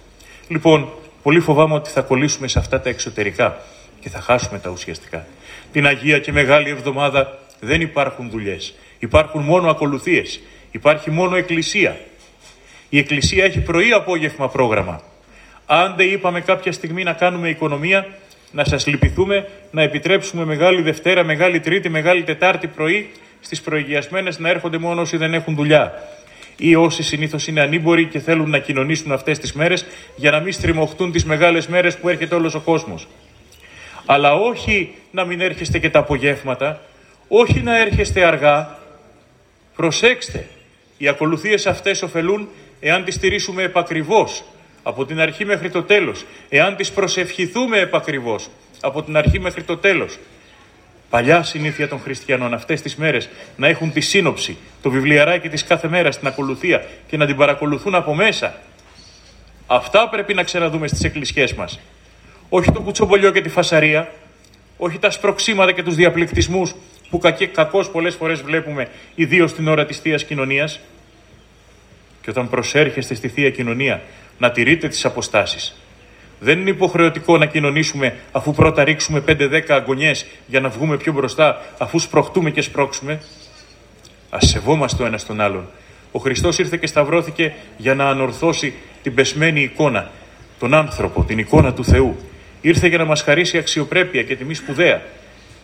Λοιπόν, πολύ φοβάμαι ότι θα κολλήσουμε σε αυτά τα εξωτερικά και θα χάσουμε τα ουσιαστικά. Την Αγία και Μεγάλη Εβδομάδα δεν υπάρχουν δουλειές. Υπάρχουν μόνο ακολουθίες. Υπάρχει μόνο εκκλησία. Η εκκλησία έχει πρωί-απόγευμα πρόγραμμα. Αν δεν είπαμε κάποια στιγμή να κάνουμε οικονομία, να σας λυπηθούμε, να επιτρέψουμε Μεγάλη Δευτέρα, Μεγάλη Τρίτη, Μεγάλη Τετάρτη πρωί στις προηγιασμένες να έρχονται μόνο όσοι δεν έχουν δουλειά ή όσοι συνήθως είναι ανήμποροι και θέλουν να κοινωνήσουν αυτές τις μέρες για να μην στριμωχτούν τις μεγάλες μέρες που έρχεται όλος ο κόσμος. Αλλά όχι να μην έρχεστε και τα απογεύματα, όχι να έρχεστε αργά. Προσέξτε, οι ακολουθίες αυτές ωφελούν εάν τις στηρίσουμε επακριβώς από την αρχή μέχρι το τέλος, εάν τις προσευχηθούμε επακριβώς, από την αρχή μέχρι το τέλος, παλιά συνήθεια των χριστιανών αυτές τις μέρες να έχουν τη σύνοψη, το βιβλιαράκι της κάθε μέρα στην ακολουθία και να την παρακολουθούν από μέσα. Αυτά πρέπει να ξαναδούμε στις εκκλησιές μας. Όχι το κουτσομπολιό και τη φασαρία, όχι τα σπροξήματα και τους διαπληκτισμούς που κακώς πολλές φορές βλέπουμε, ιδίως στην ώρα της Θείας Κοινωνίας. Και όταν προσέρχεστε στη Θεία Κοινωνία, να τηρείτε τις αποστάσεις. Δεν είναι υποχρεωτικό να κοινωνήσουμε αφού πρώτα ρίξουμε 5-10 αγωνιές για να βγούμε πιο μπροστά, αφού σπροχτούμε και σπρώξουμε. Ας σεβόμαστε ο ένας τον άλλον. Ο Χριστός ήρθε και σταυρώθηκε για να ανορθώσει την πεσμένη εικόνα, τον άνθρωπο, την εικόνα του Θεού. Ήρθε για να μας χαρίσει αξιοπρέπεια και τιμή σπουδαία.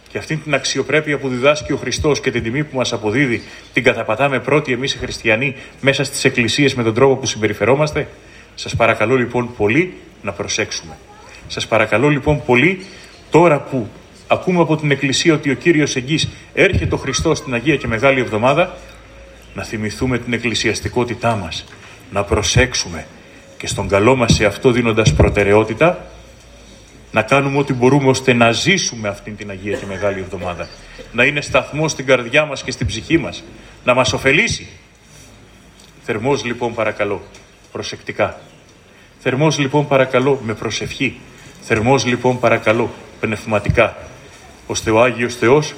Και αυτή την αξιοπρέπεια που διδάσκει ο Χριστός και την τιμή που μας αποδίδει, την καταπατάμε πρώτοι εμείς οι χριστιανοί μέσα στις εκκλησίες με τον τρόπο που συμπεριφερόμαστε. Σας παρακαλώ λοιπόν πολύ να προσέξουμε. Σας παρακαλώ λοιπόν πολύ τώρα που ακούμε από την Εκκλησία ότι ο κύριος Εγγύς έρχεται ο Χριστός στην Αγία και Μεγάλη Εβδομάδα, να θυμηθούμε την εκκλησιαστικότητά μας, να προσέξουμε και στον καλό μας σε αυτό δίνοντας προτεραιότητα, να κάνουμε ό,τι μπορούμε ώστε να ζήσουμε αυτή την Αγία και Μεγάλη Εβδομάδα. Να είναι σταθμός στην καρδιά μας και στην ψυχή μας. Να μας ωφελήσει. Θερμός λοιπόν παρακαλώ, προσεκτικά. Θερμός λοιπόν παρακαλώ με προσευχή. Θερμός λοιπόν παρακαλώ πνευματικά. Ώστε ο Άγιος Θεός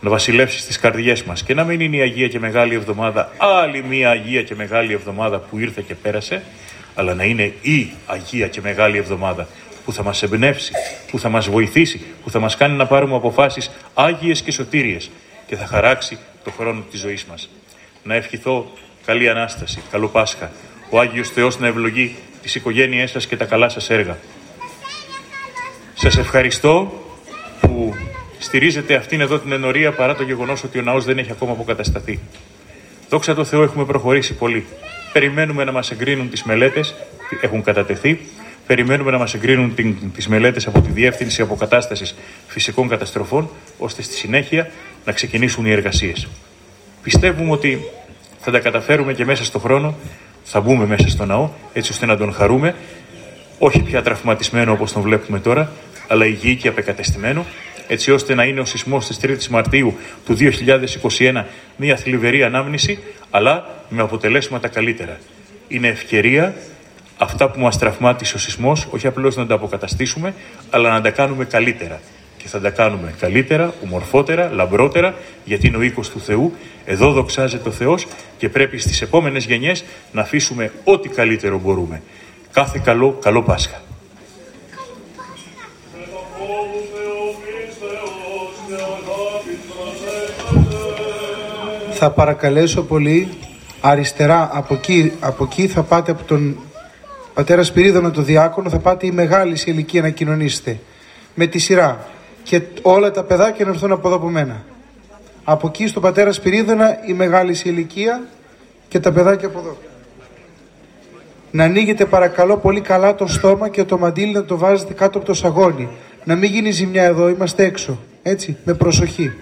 να βασιλεύσει στις καρδιές μας και να μην είναι η Αγία και Μεγάλη Εβδομάδα άλλη μία Αγία και Μεγάλη Εβδομάδα που ήρθε και πέρασε αλλά να είναι η Αγία και Μεγάλη Εβδομάδα που θα μας εμπνεύσει, που θα μας βοηθήσει, που θα μας κάνει να πάρουμε αποφάσεις άγιες και σωτήριες και θα χαράξει το χρόνο της ζωής μας. Να ευχηθώ καλή Ανάσταση, καλό Πάσχα, ο Άγιος Θεός να ευλογεί τις οικογένειές σας και τα καλά σας έργα. Σας ευχαριστώ που στηρίζετε αυτήν εδώ την ενορία παρά το γεγονός ότι ο ναός δεν έχει ακόμα αποκατασταθεί. Δόξα τω Θεώ έχουμε προχωρήσει πολύ. Περιμένουμε να μας εγκρίνουν τις μελέτες, έχουν κατατεθεί Περιμένουμε να μας εγκρίνουν τις μελέτες από τη Διεύθυνση Αποκατάστασης Φυσικών Καταστροφών, ώστε στη συνέχεια να ξεκινήσουν οι εργασίες. Πιστεύουμε ότι θα τα καταφέρουμε και μέσα στο χρόνο θα μπούμε μέσα στο ναό, έτσι ώστε να τον χαρούμε, όχι πια τραυματισμένο όπως τον βλέπουμε τώρα, αλλά υγιή και απεκατεστημένο, έτσι ώστε να είναι ο σεισμός τη 3η Μαρτίου του 2021 μια θλιβερή ανάμνηση, αλλά με αποτελέσματα καλύτερα. Είναι ευκαιρία αυτά που μας τραυμάτισε ο σεισμός, όχι απλώς να τα αποκαταστήσουμε, αλλά να τα κάνουμε καλύτερα. Και θα τα κάνουμε καλύτερα, ομορφότερα, λαμπρότερα, γιατί είναι ο οίκος του Θεού. Εδώ δοξάζεται ο Θεός και πρέπει στις επόμενες γενιές να αφήσουμε ό,τι καλύτερο μπορούμε. Κάθε καλό, καλό Πάσχα. Θα παρακαλέσω πολύ αριστερά από εκεί, από εκεί θα πάτε από τον πατέρα Σπυρίδωνα το διάκονο θα πάτε η μεγάλη σε ηλικία να κοινωνήσετε με τη σειρά και όλα τα παιδάκια να έρθουν από εδώ από μένα. Από εκεί στο πατέρα Σπυρίδωνα η μεγάλη σε ηλικία και τα παιδάκια από εδώ. Να ανοίγετε παρακαλώ πολύ καλά το στόμα και το μαντίλι να το βάζετε κάτω από το σαγόνι. Να μην γίνει ζημιά εδώ, είμαστε έξω. Έτσι, με προσοχή.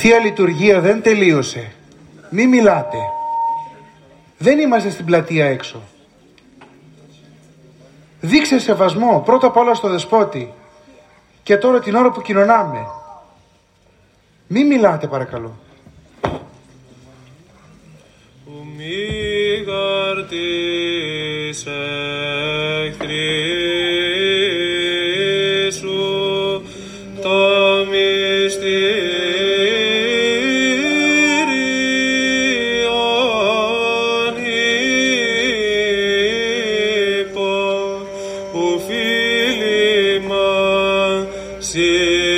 Θεία Λειτουργία δεν τελείωσε. Μη μιλάτε. Δεν είμαστε στην πλατεία έξω. Δείξε σεβασμό πρώτα απ' όλα στο Δεσπότη και τώρα την ώρα που κοινωνάμε. Μη μιλάτε παρακαλώ. Μη δώσω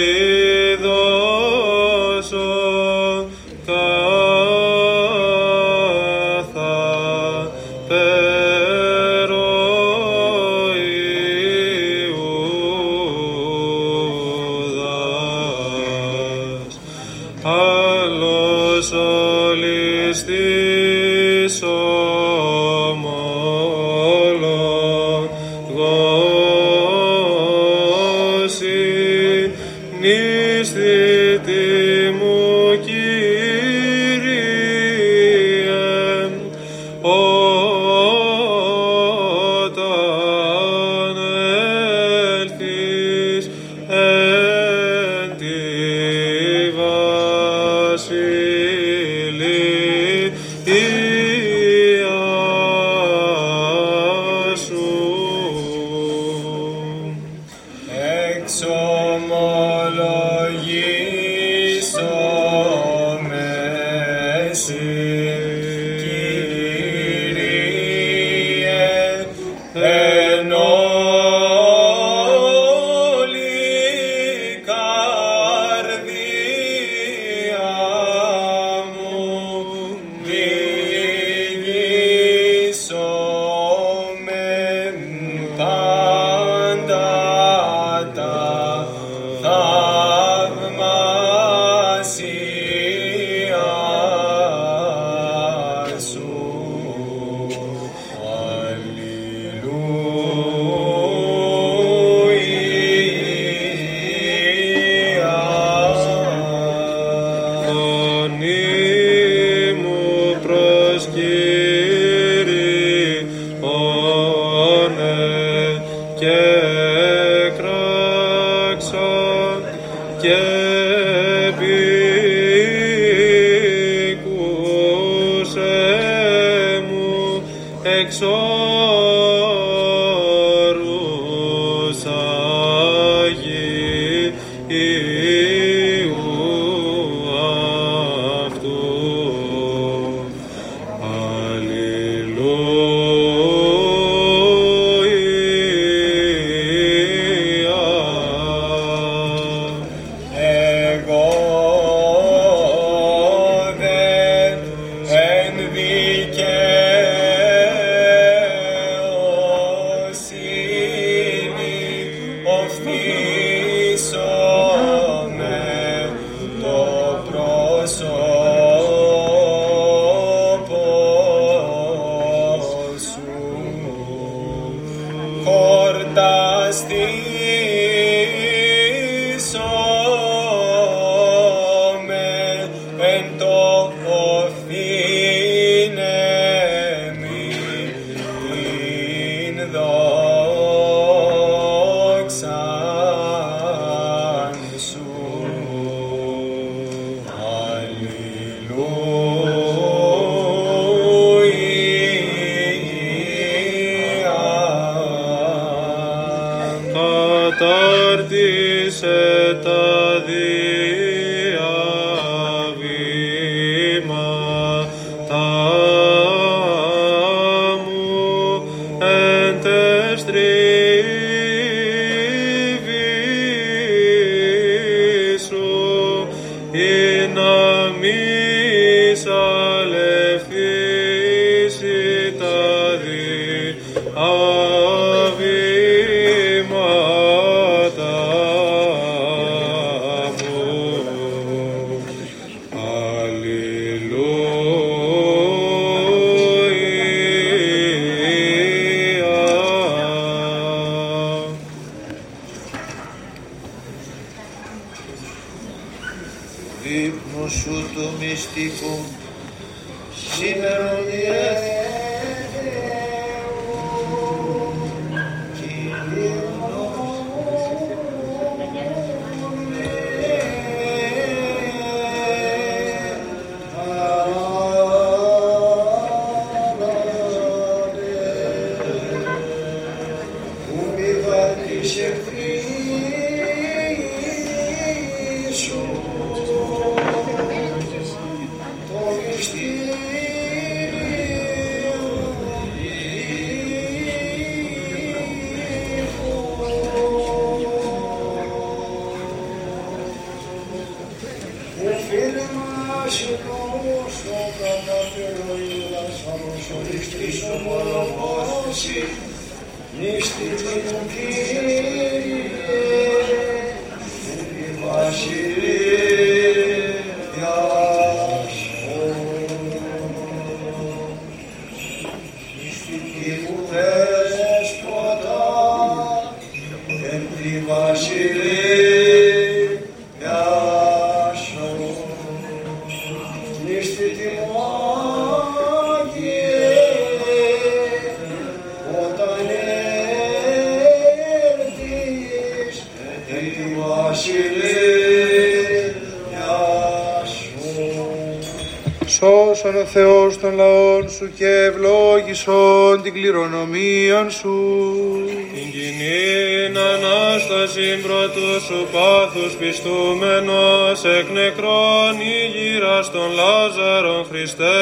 σου πάθους πιστούμενος εκ νεκρών ήγηρας των Λάζαρων Χριστέ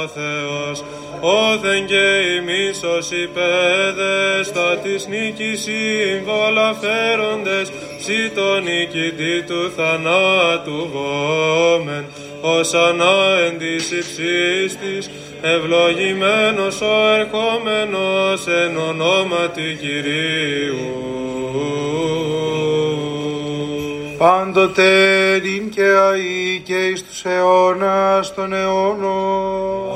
ο Θεός. Όθεν και ημείς ως Πάντοτε νυν και αεί και εις τους αιώνας των αιώνων.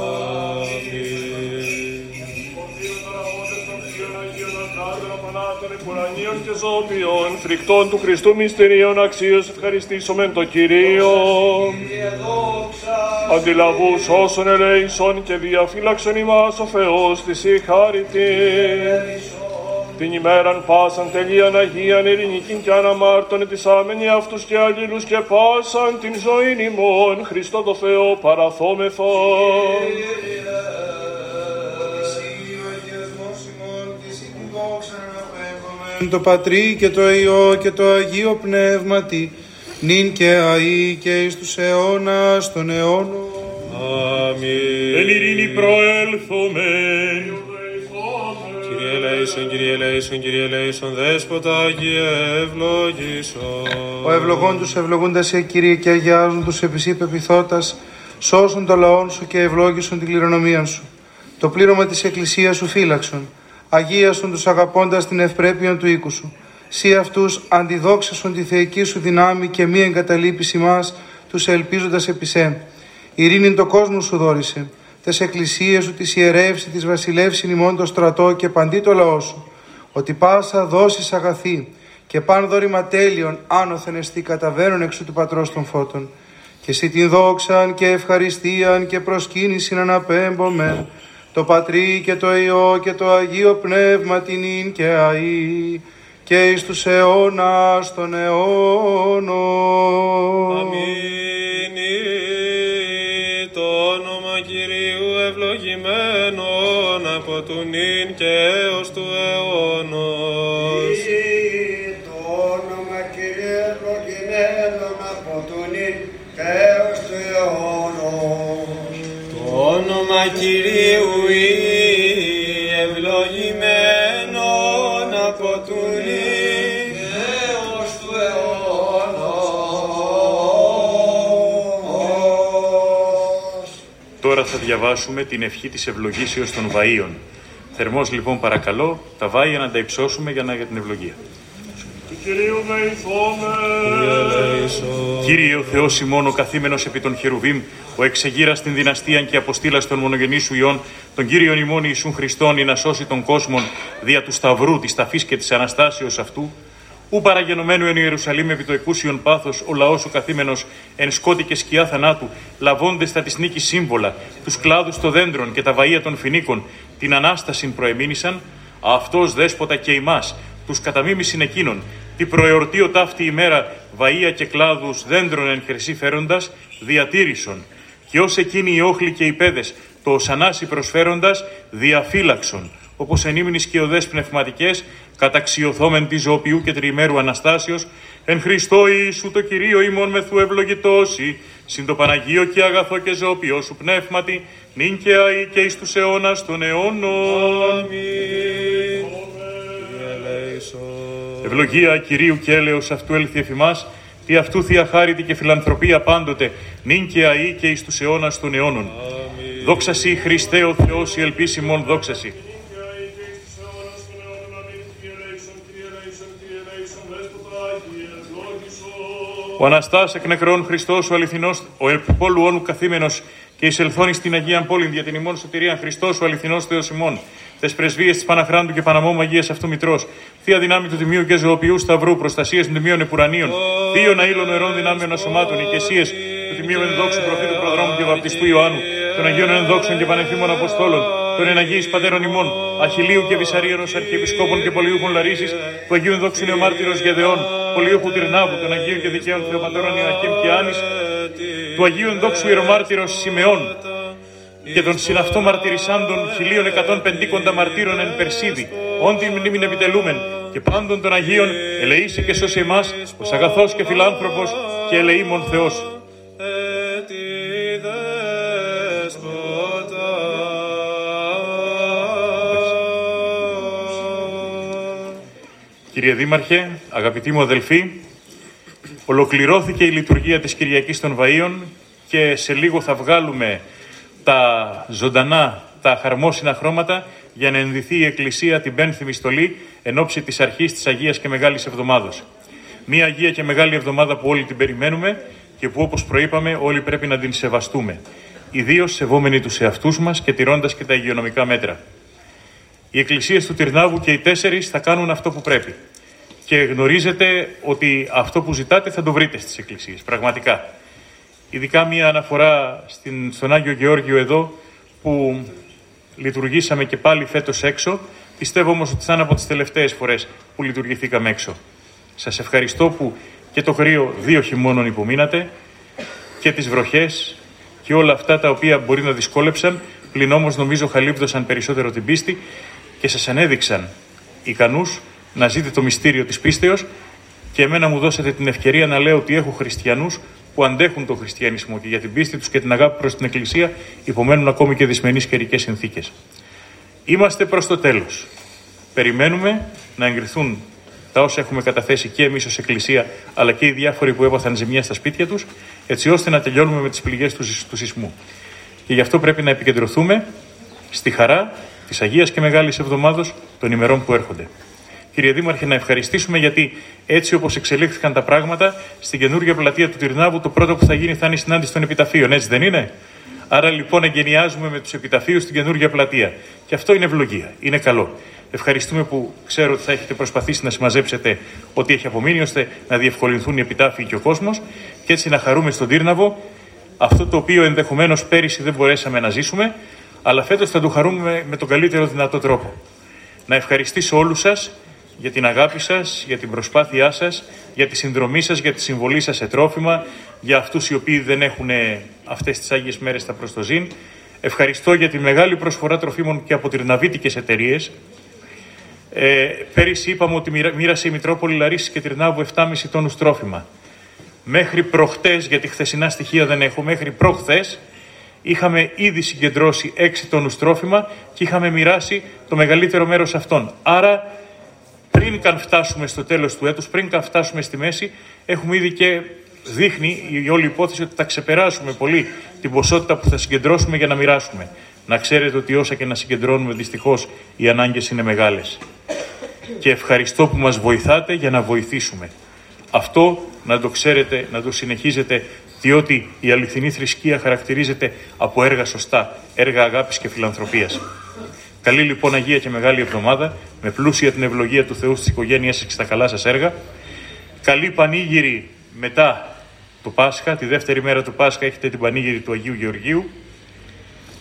και ζώπιον, φρικτών του Χριστού μυστηρίων αξίως ευχαριστήσομεν το Κυρίο. Αντιλαβούς όσων ελέησον και διαφύλαξον ημάς ο Θεός της η χάρητη. Την ημέραν πάσαν τελείαν Αγίαν ειρηνικήν και αναμάρτων ετισάμενοι αυτούς και αλλήλους και πάσαν την ζωήν ημών Χριστό το Θεό παραθόμεθα. Το Πατρί και το Υιό και το Αγίο Πνεύματι, νυν και αεί και εις τους αιώνας των αιώνων. Αμήν. Εν ειρήνη προέλθομεν. Κύριε ελέησον, Κύριε ελέησον, Κύριε ελέησον, Δέσποτα Αγίε ευλογήσον. Ο ευλογών τους ευλογούντας σε Κύριε και αγιάζουν τους επί σύ πεπιθώτας, σώσουν το λαόν σου και ευλόγησον την κληρονομία σου. Το πλήρωμα της Εκκλησίας σου φύλαξον, αγίασον τους αγαπώντας την ευπρέπεια του οίκου σου. Σύ αυτούς αντιδόξασον τη θεϊκή σου δυνάμει και μη εγκαταλείπεις ημάς, τους ελπίζοντας επί σε. Ειρήνην το κόσμο σου δόρισε, τες εκκλησίες σου της ιερεύσει, της βασιλεύσιν ημών το στρατό και παντί το λαό σου. Ότι πάσα δώσεις αγαθή και παν δόρημα τέλειων άνωθεν εστί καταβαίνουν εξού του πατρός των φώτων. Και εσύ την δόξαν και ευχαριστίαν και προσκύνησιν αναπέμπομε το Πατρί και το Υιό και το Αγίο Πνεύμα την ίν και αΐ και εις τους αιώνας των αιώνων. Αμήν. Ευλογημένον από του νυν και έως του αιώνος. Το όνομα Κύριε ευλογημένον από τον νυν και έως του αιώνος. Το όνομα Κυρίου ή ευλογημένον από του νυν Τώρα θα διαβάσουμε την ευχή της ευλογήσεως των βαΐων. Θερμός λοιπόν παρακαλώ τα βάια να τα υψώσουμε για, να, για την ευλογία. Του Κυρίου δεηθώμεν. Ελέησον. Κύριε ο Θεός ημών ο καθήμενος επί των χερουβίμ, ο εξεγείρας την δυναστείαν και αποστήλας των μονογενή σου Υιών, τον Κύριον ημών Ιησούν Χριστόν, ή να σώσει τον κόσμον δια του Σταυρού, της ταφής και της Αναστάσεως αυτού, ου παραγενωμένου εν Ιερουσαλήμ επί το εκούσιον πάθος, ο λαός ο καθήμενος εν σκότη και σκιά θανάτου, λαβώντες τα της νίκης σύμβολα, τους κλάδους των δέντρων και τα βαΐα των φινίκων, την Ανάστασιν προεμήνησαν, αυτός δέσποτα και ημάς, τους καταμίμησιν εκείνων, τη προεορτή ο ταύτη ημέρα, βαΐα και κλάδους δέντρων εν χρυσή φέροντας, διατήρησον. Και ως εκείνοι οι όχλοι και οι πέδες, το οσανάσι προσφέροντας, διαφύλαξον. Όπως εν ύμνης και οδές πνευματικές, καταξιωθόμεν τη ζωοποιού και τριημέρου Αναστάσεως, εν Χριστώ Ιησού το Κυρίο ημών μεθού ευλογητώσει, συν το Παναγίο και αγαθό και ζωοποιό σου πνεύματι, νυν και αεί και εις τους αιώνας των αιώνων. Αμήν. Κύριε ελέησον. Ευλογία Κυρίου και έλεος αυτού έλθει εφημάς, τι αυτού θεία χάρητη και φιλανθρωπία πάντοτε, νυν και αεί και εις τους αιώνας των αιώνων. Δόξα σοι Χριστέ ο Θεός η ελπίσιμον δόξα σοι. Ο Αναστάς εκ νεκρών Χριστός, ο αληθινός, ο ελπιπόλου όνου καθήμενος και εισελθώνει στην Αγία Πόλη δια την ημών σωτηρία Χριστός, ο αληθινός Θεός ημών, τες πρεσβείες της Παναχράντου και Παναμόμου Αγίας αυτού Μητρός, θεία δυνάμει του Τιμίου και Ζωοποιού Σταυρού, προστασίες των Τιμίων Επουρανίων, θείων αήλων νερών δυνάμεων ασωμάτων, οικεσίες του Τιμίου Ενδόξου Προφήτου Προδρόμου και Βαπτιστού Ιωάννου, των Αγίων Ενδόξων και Πανεφήμων Αποστόλων, των Εναγίης Πατέρων ημών, Αχιλίου και Βυσαρίωνος Αρχιεπισκόπων και Πολιούχων Λαρίσης, του Αγίου Ενδόξου Νεομάρτυρος Γεδεών, Πολιούχου Τυρνάβου, των Αγίων και Δικαίων Θεοπατέρων Ιωακήμ και Άνης, του Αγίου Ενδόξου Ιερομάρτυρος Σιμεών και των συναυτό μαρτυρισάντων 1150 μαρτύρων εν Περσίδη, όν την μνήμην επιτελούμεν και πάντων των Αγίων ελεήσει και σώσε εμάς, ως αγαθός και φιλάνθρωπος και ελεήμων Θεός. Κύριε Δήμαρχε, αγαπητοί μου αδελφοί, ολοκληρώθηκε η λειτουργία της Κυριακής των Βαΐων και σε λίγο θα βγάλουμε τα ζωντανά, τα χαρμόσυνα χρώματα για να ενδυθεί η Εκκλησία την πένθυμη στολή εν ώψη της αρχής της Αγίας και Μεγάλης Εβδομάδος. Μία Αγία και Μεγάλη Εβδομάδα που όλοι την περιμένουμε και που όπως προείπαμε όλοι πρέπει να την σεβαστούμε. Ιδίως σεβόμενοι τους εαυτούς μας και τηρώντας και τα υγειονομικά μέτρα. Οι εκκλησίες του Τυρνάβου και οι τέσσερις θα κάνουν αυτό που πρέπει. Και γνωρίζετε ότι αυτό που ζητάτε θα το βρείτε στις εκκλησίες, πραγματικά. Ειδικά μία αναφορά στην, στον Άγιο Γεώργιο εδώ, που λειτουργήσαμε και πάλι φέτος έξω. Πιστεύω όμως ότι θα είναι από τις τελευταίες φορές που λειτουργηθήκαμε έξω. Σας ευχαριστώ που και το κρύο δύο χειμώνων υπομείνατε και τις βροχές και όλα αυτά τα οποία μπορεί να δυσκόλεψαν, πλην όμως νομίζω χαλίπδωσαν περισσότερο την πίστη και σας ανέδειξαν ικανούς να ζείτε το μυστήριο της πίστεως και εμένα μου δώσατε την ευκαιρία να λέω ότι έχω χριστιανούς που αντέχουν τον χριστιανισμό και για την πίστη τους και την αγάπη προς την Εκκλησία υπομένουν ακόμη και δυσμενείς καιρικές συνθήκες. Είμαστε προς το τέλος. Περιμένουμε να εγκριθούν τα όσα έχουμε καταθέσει και εμείς ως Εκκλησία αλλά και οι διάφοροι που έπαθαν ζημιά στα σπίτια τους έτσι ώστε να τελειώνουμε με τις πληγές του, του σεισμού. Και γι' αυτό πρέπει να επικεντρωθούμε στη χαρά της Αγίας και Μεγάλης Εβδομάδος των ημερών που έρχονται. Κύριε Δήμαρχε, να ευχαριστήσουμε γιατί έτσι όπως εξελίχθηκαν τα πράγματα, στην καινούργια πλατεία του Τυρνάβου το πρώτο που θα γίνει θα είναι η συνάντηση των επιταφείων, έτσι δεν είναι; Άρα λοιπόν εγκαινιάζουμε με τους επιταφείους στην καινούργια πλατεία. Και αυτό είναι ευλογία, είναι καλό. Ευχαριστούμε που ξέρω ότι θα έχετε προσπαθήσει να συμμαζέψετε ό,τι έχει απομείνει, ώστε να διευκολυνθούν οι επιτάφοι και ο κόσμος και έτσι να χαρούμε στον Τύρναβο αυτό το οποίο ενδεχομένως πέρυσι δεν μπορέσαμε να ζήσουμε, αλλά φέτος θα το χαρούμε με τον καλύτερο δυνατό τρόπο. Να ευχαριστήσω όλους σας για την αγάπη σας, για την προσπάθειά σας, για τη συνδρομή σας, για τη συμβολή σας σε τρόφιμα, για αυτούς οι οποίοι δεν έχουν αυτές τις Άγιες μέρες στα προστοζήν. Ευχαριστώ για τη μεγάλη προσφορά τροφίμων και από τυρναβίτικες εταιρείες. Ε, πέρυσι είπαμε ότι μοίρασε η Μητρόπολη Λαρίσης και Τυρνάβου 7,5 τόνους τρόφιμα. Μέχρι προχτές, γιατί χθεσινά στοιχεία δεν έχω, μέχρι προχθές είχαμε ήδη συγκεντρώσει 6 τόνους τρόφιμα και είχαμε μοιράσει το μεγαλύτερο μέρος αυτών. Άρα πριν καν φτάσουμε στο τέλος του έτους, πριν καν φτάσουμε στη μέση, έχουμε ήδη και δείχνει η όλη υπόθεση ότι θα ξεπεράσουμε πολύ την ποσότητα που θα συγκεντρώσουμε για να μοιράσουμε. Να ξέρετε ότι όσα και να συγκεντρώνουμε δυστυχώς οι ανάγκες είναι μεγάλες. Και ευχαριστώ που μας βοηθάτε για να βοηθήσουμε. Αυτό να το ξέρετε, να το συνεχίζετε, διότι η αληθινή θρησκεία χαρακτηρίζεται από έργα σωστά, έργα αγάπης και φιλανθρωπίας. Καλή λοιπόν Αγία και Μεγάλη Εβδομάδα, με πλούσια την ευλογία του Θεού στις οικογένειές σας και στα καλά σας έργα. Καλή πανήγυρη μετά το Πάσχα, τη δεύτερη μέρα του Πάσχα έχετε την πανήγυρη του Αγίου Γεωργίου.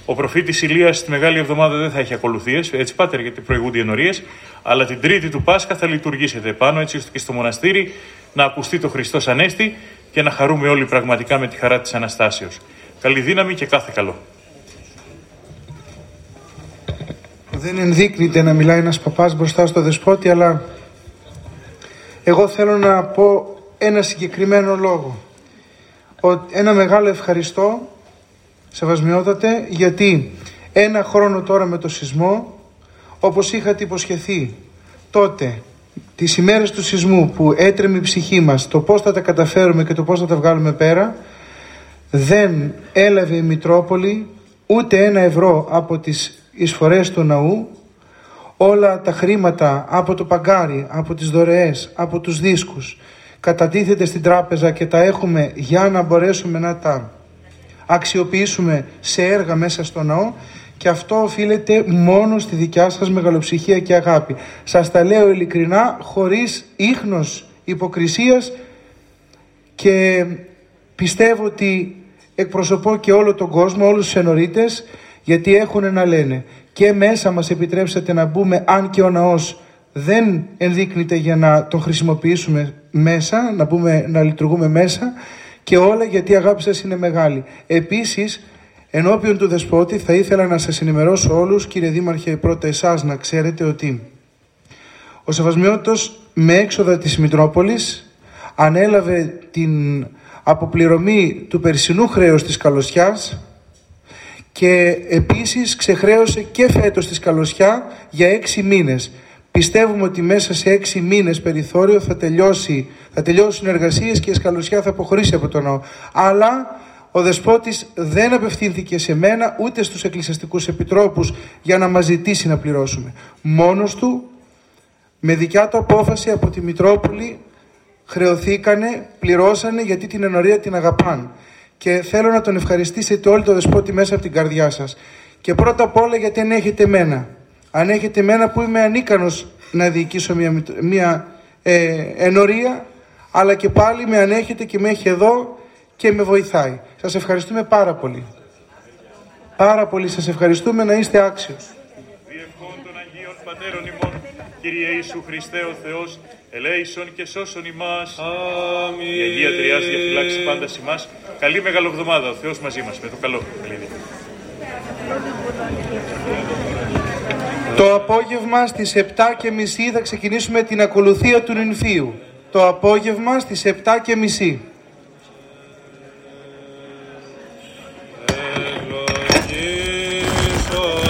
Ο προφήτης Ηλίας στη Μεγάλη Εβδομάδα δεν θα έχει ακολουθίες, έτσι πάτερ γιατί προηγούνται οι ενορίες, αλλά την τρίτη του Πάσχα θα λειτουργήσετε πάνω έτσι ώστε και στο μοναστήρι να ακουστεί το Χριστός Ανέστη και να χαρούμε όλοι πραγματικά με τη χαρά της Αναστάσεως. Καλή δύναμη και κάθε καλό. δεν ενδείκνυται να μιλάει ένας παπάς μπροστά στο δεσπότη, αλλά εγώ θέλω να πω ένα συγκεκριμένο λόγο. Ένα μεγάλο ευχαριστώ, σεβασμιότατε, γιατί ένα χρόνο τώρα με το σεισμό, όπως είχατε υποσχεθεί τότε, τις ημέρες του σεισμού που έτρεμε η ψυχή μας, το πώς θα τα καταφέρουμε και το πώς θα τα βγάλουμε πέρα, δεν έλαβε η Μητρόπολη ούτε ένα ευρώ από τις εισφορές του ναού. Όλα τα χρήματα από το παγκάρι, από τις δωρεές, από τους δίσκους κατατίθεται στην τράπεζα και τα έχουμε για να μπορέσουμε να τα αξιοποιήσουμε σε έργα μέσα στο ναό και αυτό οφείλεται μόνο στη δικιά σας μεγαλοψυχία και αγάπη. Σας τα λέω ειλικρινά, χωρίς ίχνος υποκρισίας και πιστεύω ότι εκπροσωπώ και όλο τον κόσμο, όλους τους ενορίτες, γιατί έχουν να λένε. Και μέσα μας επιτρέψατε να μπούμε, αν και ο ναός δεν ενδείκνυται για να τον χρησιμοποιήσουμε μέσα, να, μπούμε, να λειτουργούμε μέσα και όλα γιατί η αγάπη σας είναι μεγάλη. Επίσης, ενώπιον του Δεσπότη θα ήθελα να σας ενημερώσω όλους, κύριε Δήμαρχε, πρώτα εσάς να ξέρετε ότι ο Σεβασμιώτος με έξοδα της Μητρόπολης ανέλαβε την αποπληρωμή του περσινού χρέους της Καλοσιάς και επίσης ξεχρέωσε και φέτος της Καλοσιά για έξι μήνες. Πιστεύουμε ότι μέσα σε έξι μήνες περιθώριο θα, τελειώσει, θα τελειώσουν οι εργασίες και η Σκαλωσιά θα αποχωρήσει από το ναό. Αλλά ο Δεσπότης δεν απευθύνθηκε σε μένα ούτε στους εκκλησιαστικούς επιτρόπους για να μας ζητήσει να πληρώσουμε. Μόνος του, με δικιά του απόφαση από τη Μητρόπολη, χρεωθήκανε, πληρώσανε γιατί την ενορία την αγαπάνε. Και θέλω να τον ευχαριστήσετε όλοι το Δεσπότη μέσα από την καρδιά σας. Και πρώτα απ' όλα γιατί αν έχετε μένα αν έχετε εμένα που είμαι ανίκανος να διοικήσω μια, μια ε, ενορία, αλλά και πάλι με ανέχετε και με έχει εδώ και με βοηθάει. Σας ευχαριστούμε πάρα πολύ. Πάρα πολύ σας ευχαριστούμε να είστε άξιος. Διευχών των Αγίων Πατέρων ημών, Κύριε Ιησού Χριστέ ο Θεός, ελέησον και σώσον ημάς. Αμήν. Η Αγία Τριάς διαφυλάξει πάντα ημάς. Καλή Μεγαλοβδομάδα, ο Θεός μαζί μας, με το καλό. Καλή δίκη. Το απόγευμα στις 7 και μισή θα ξεκινήσουμε την ακολουθία του νυμφίου. Το απόγευμα στις 7 και μισή. Oh.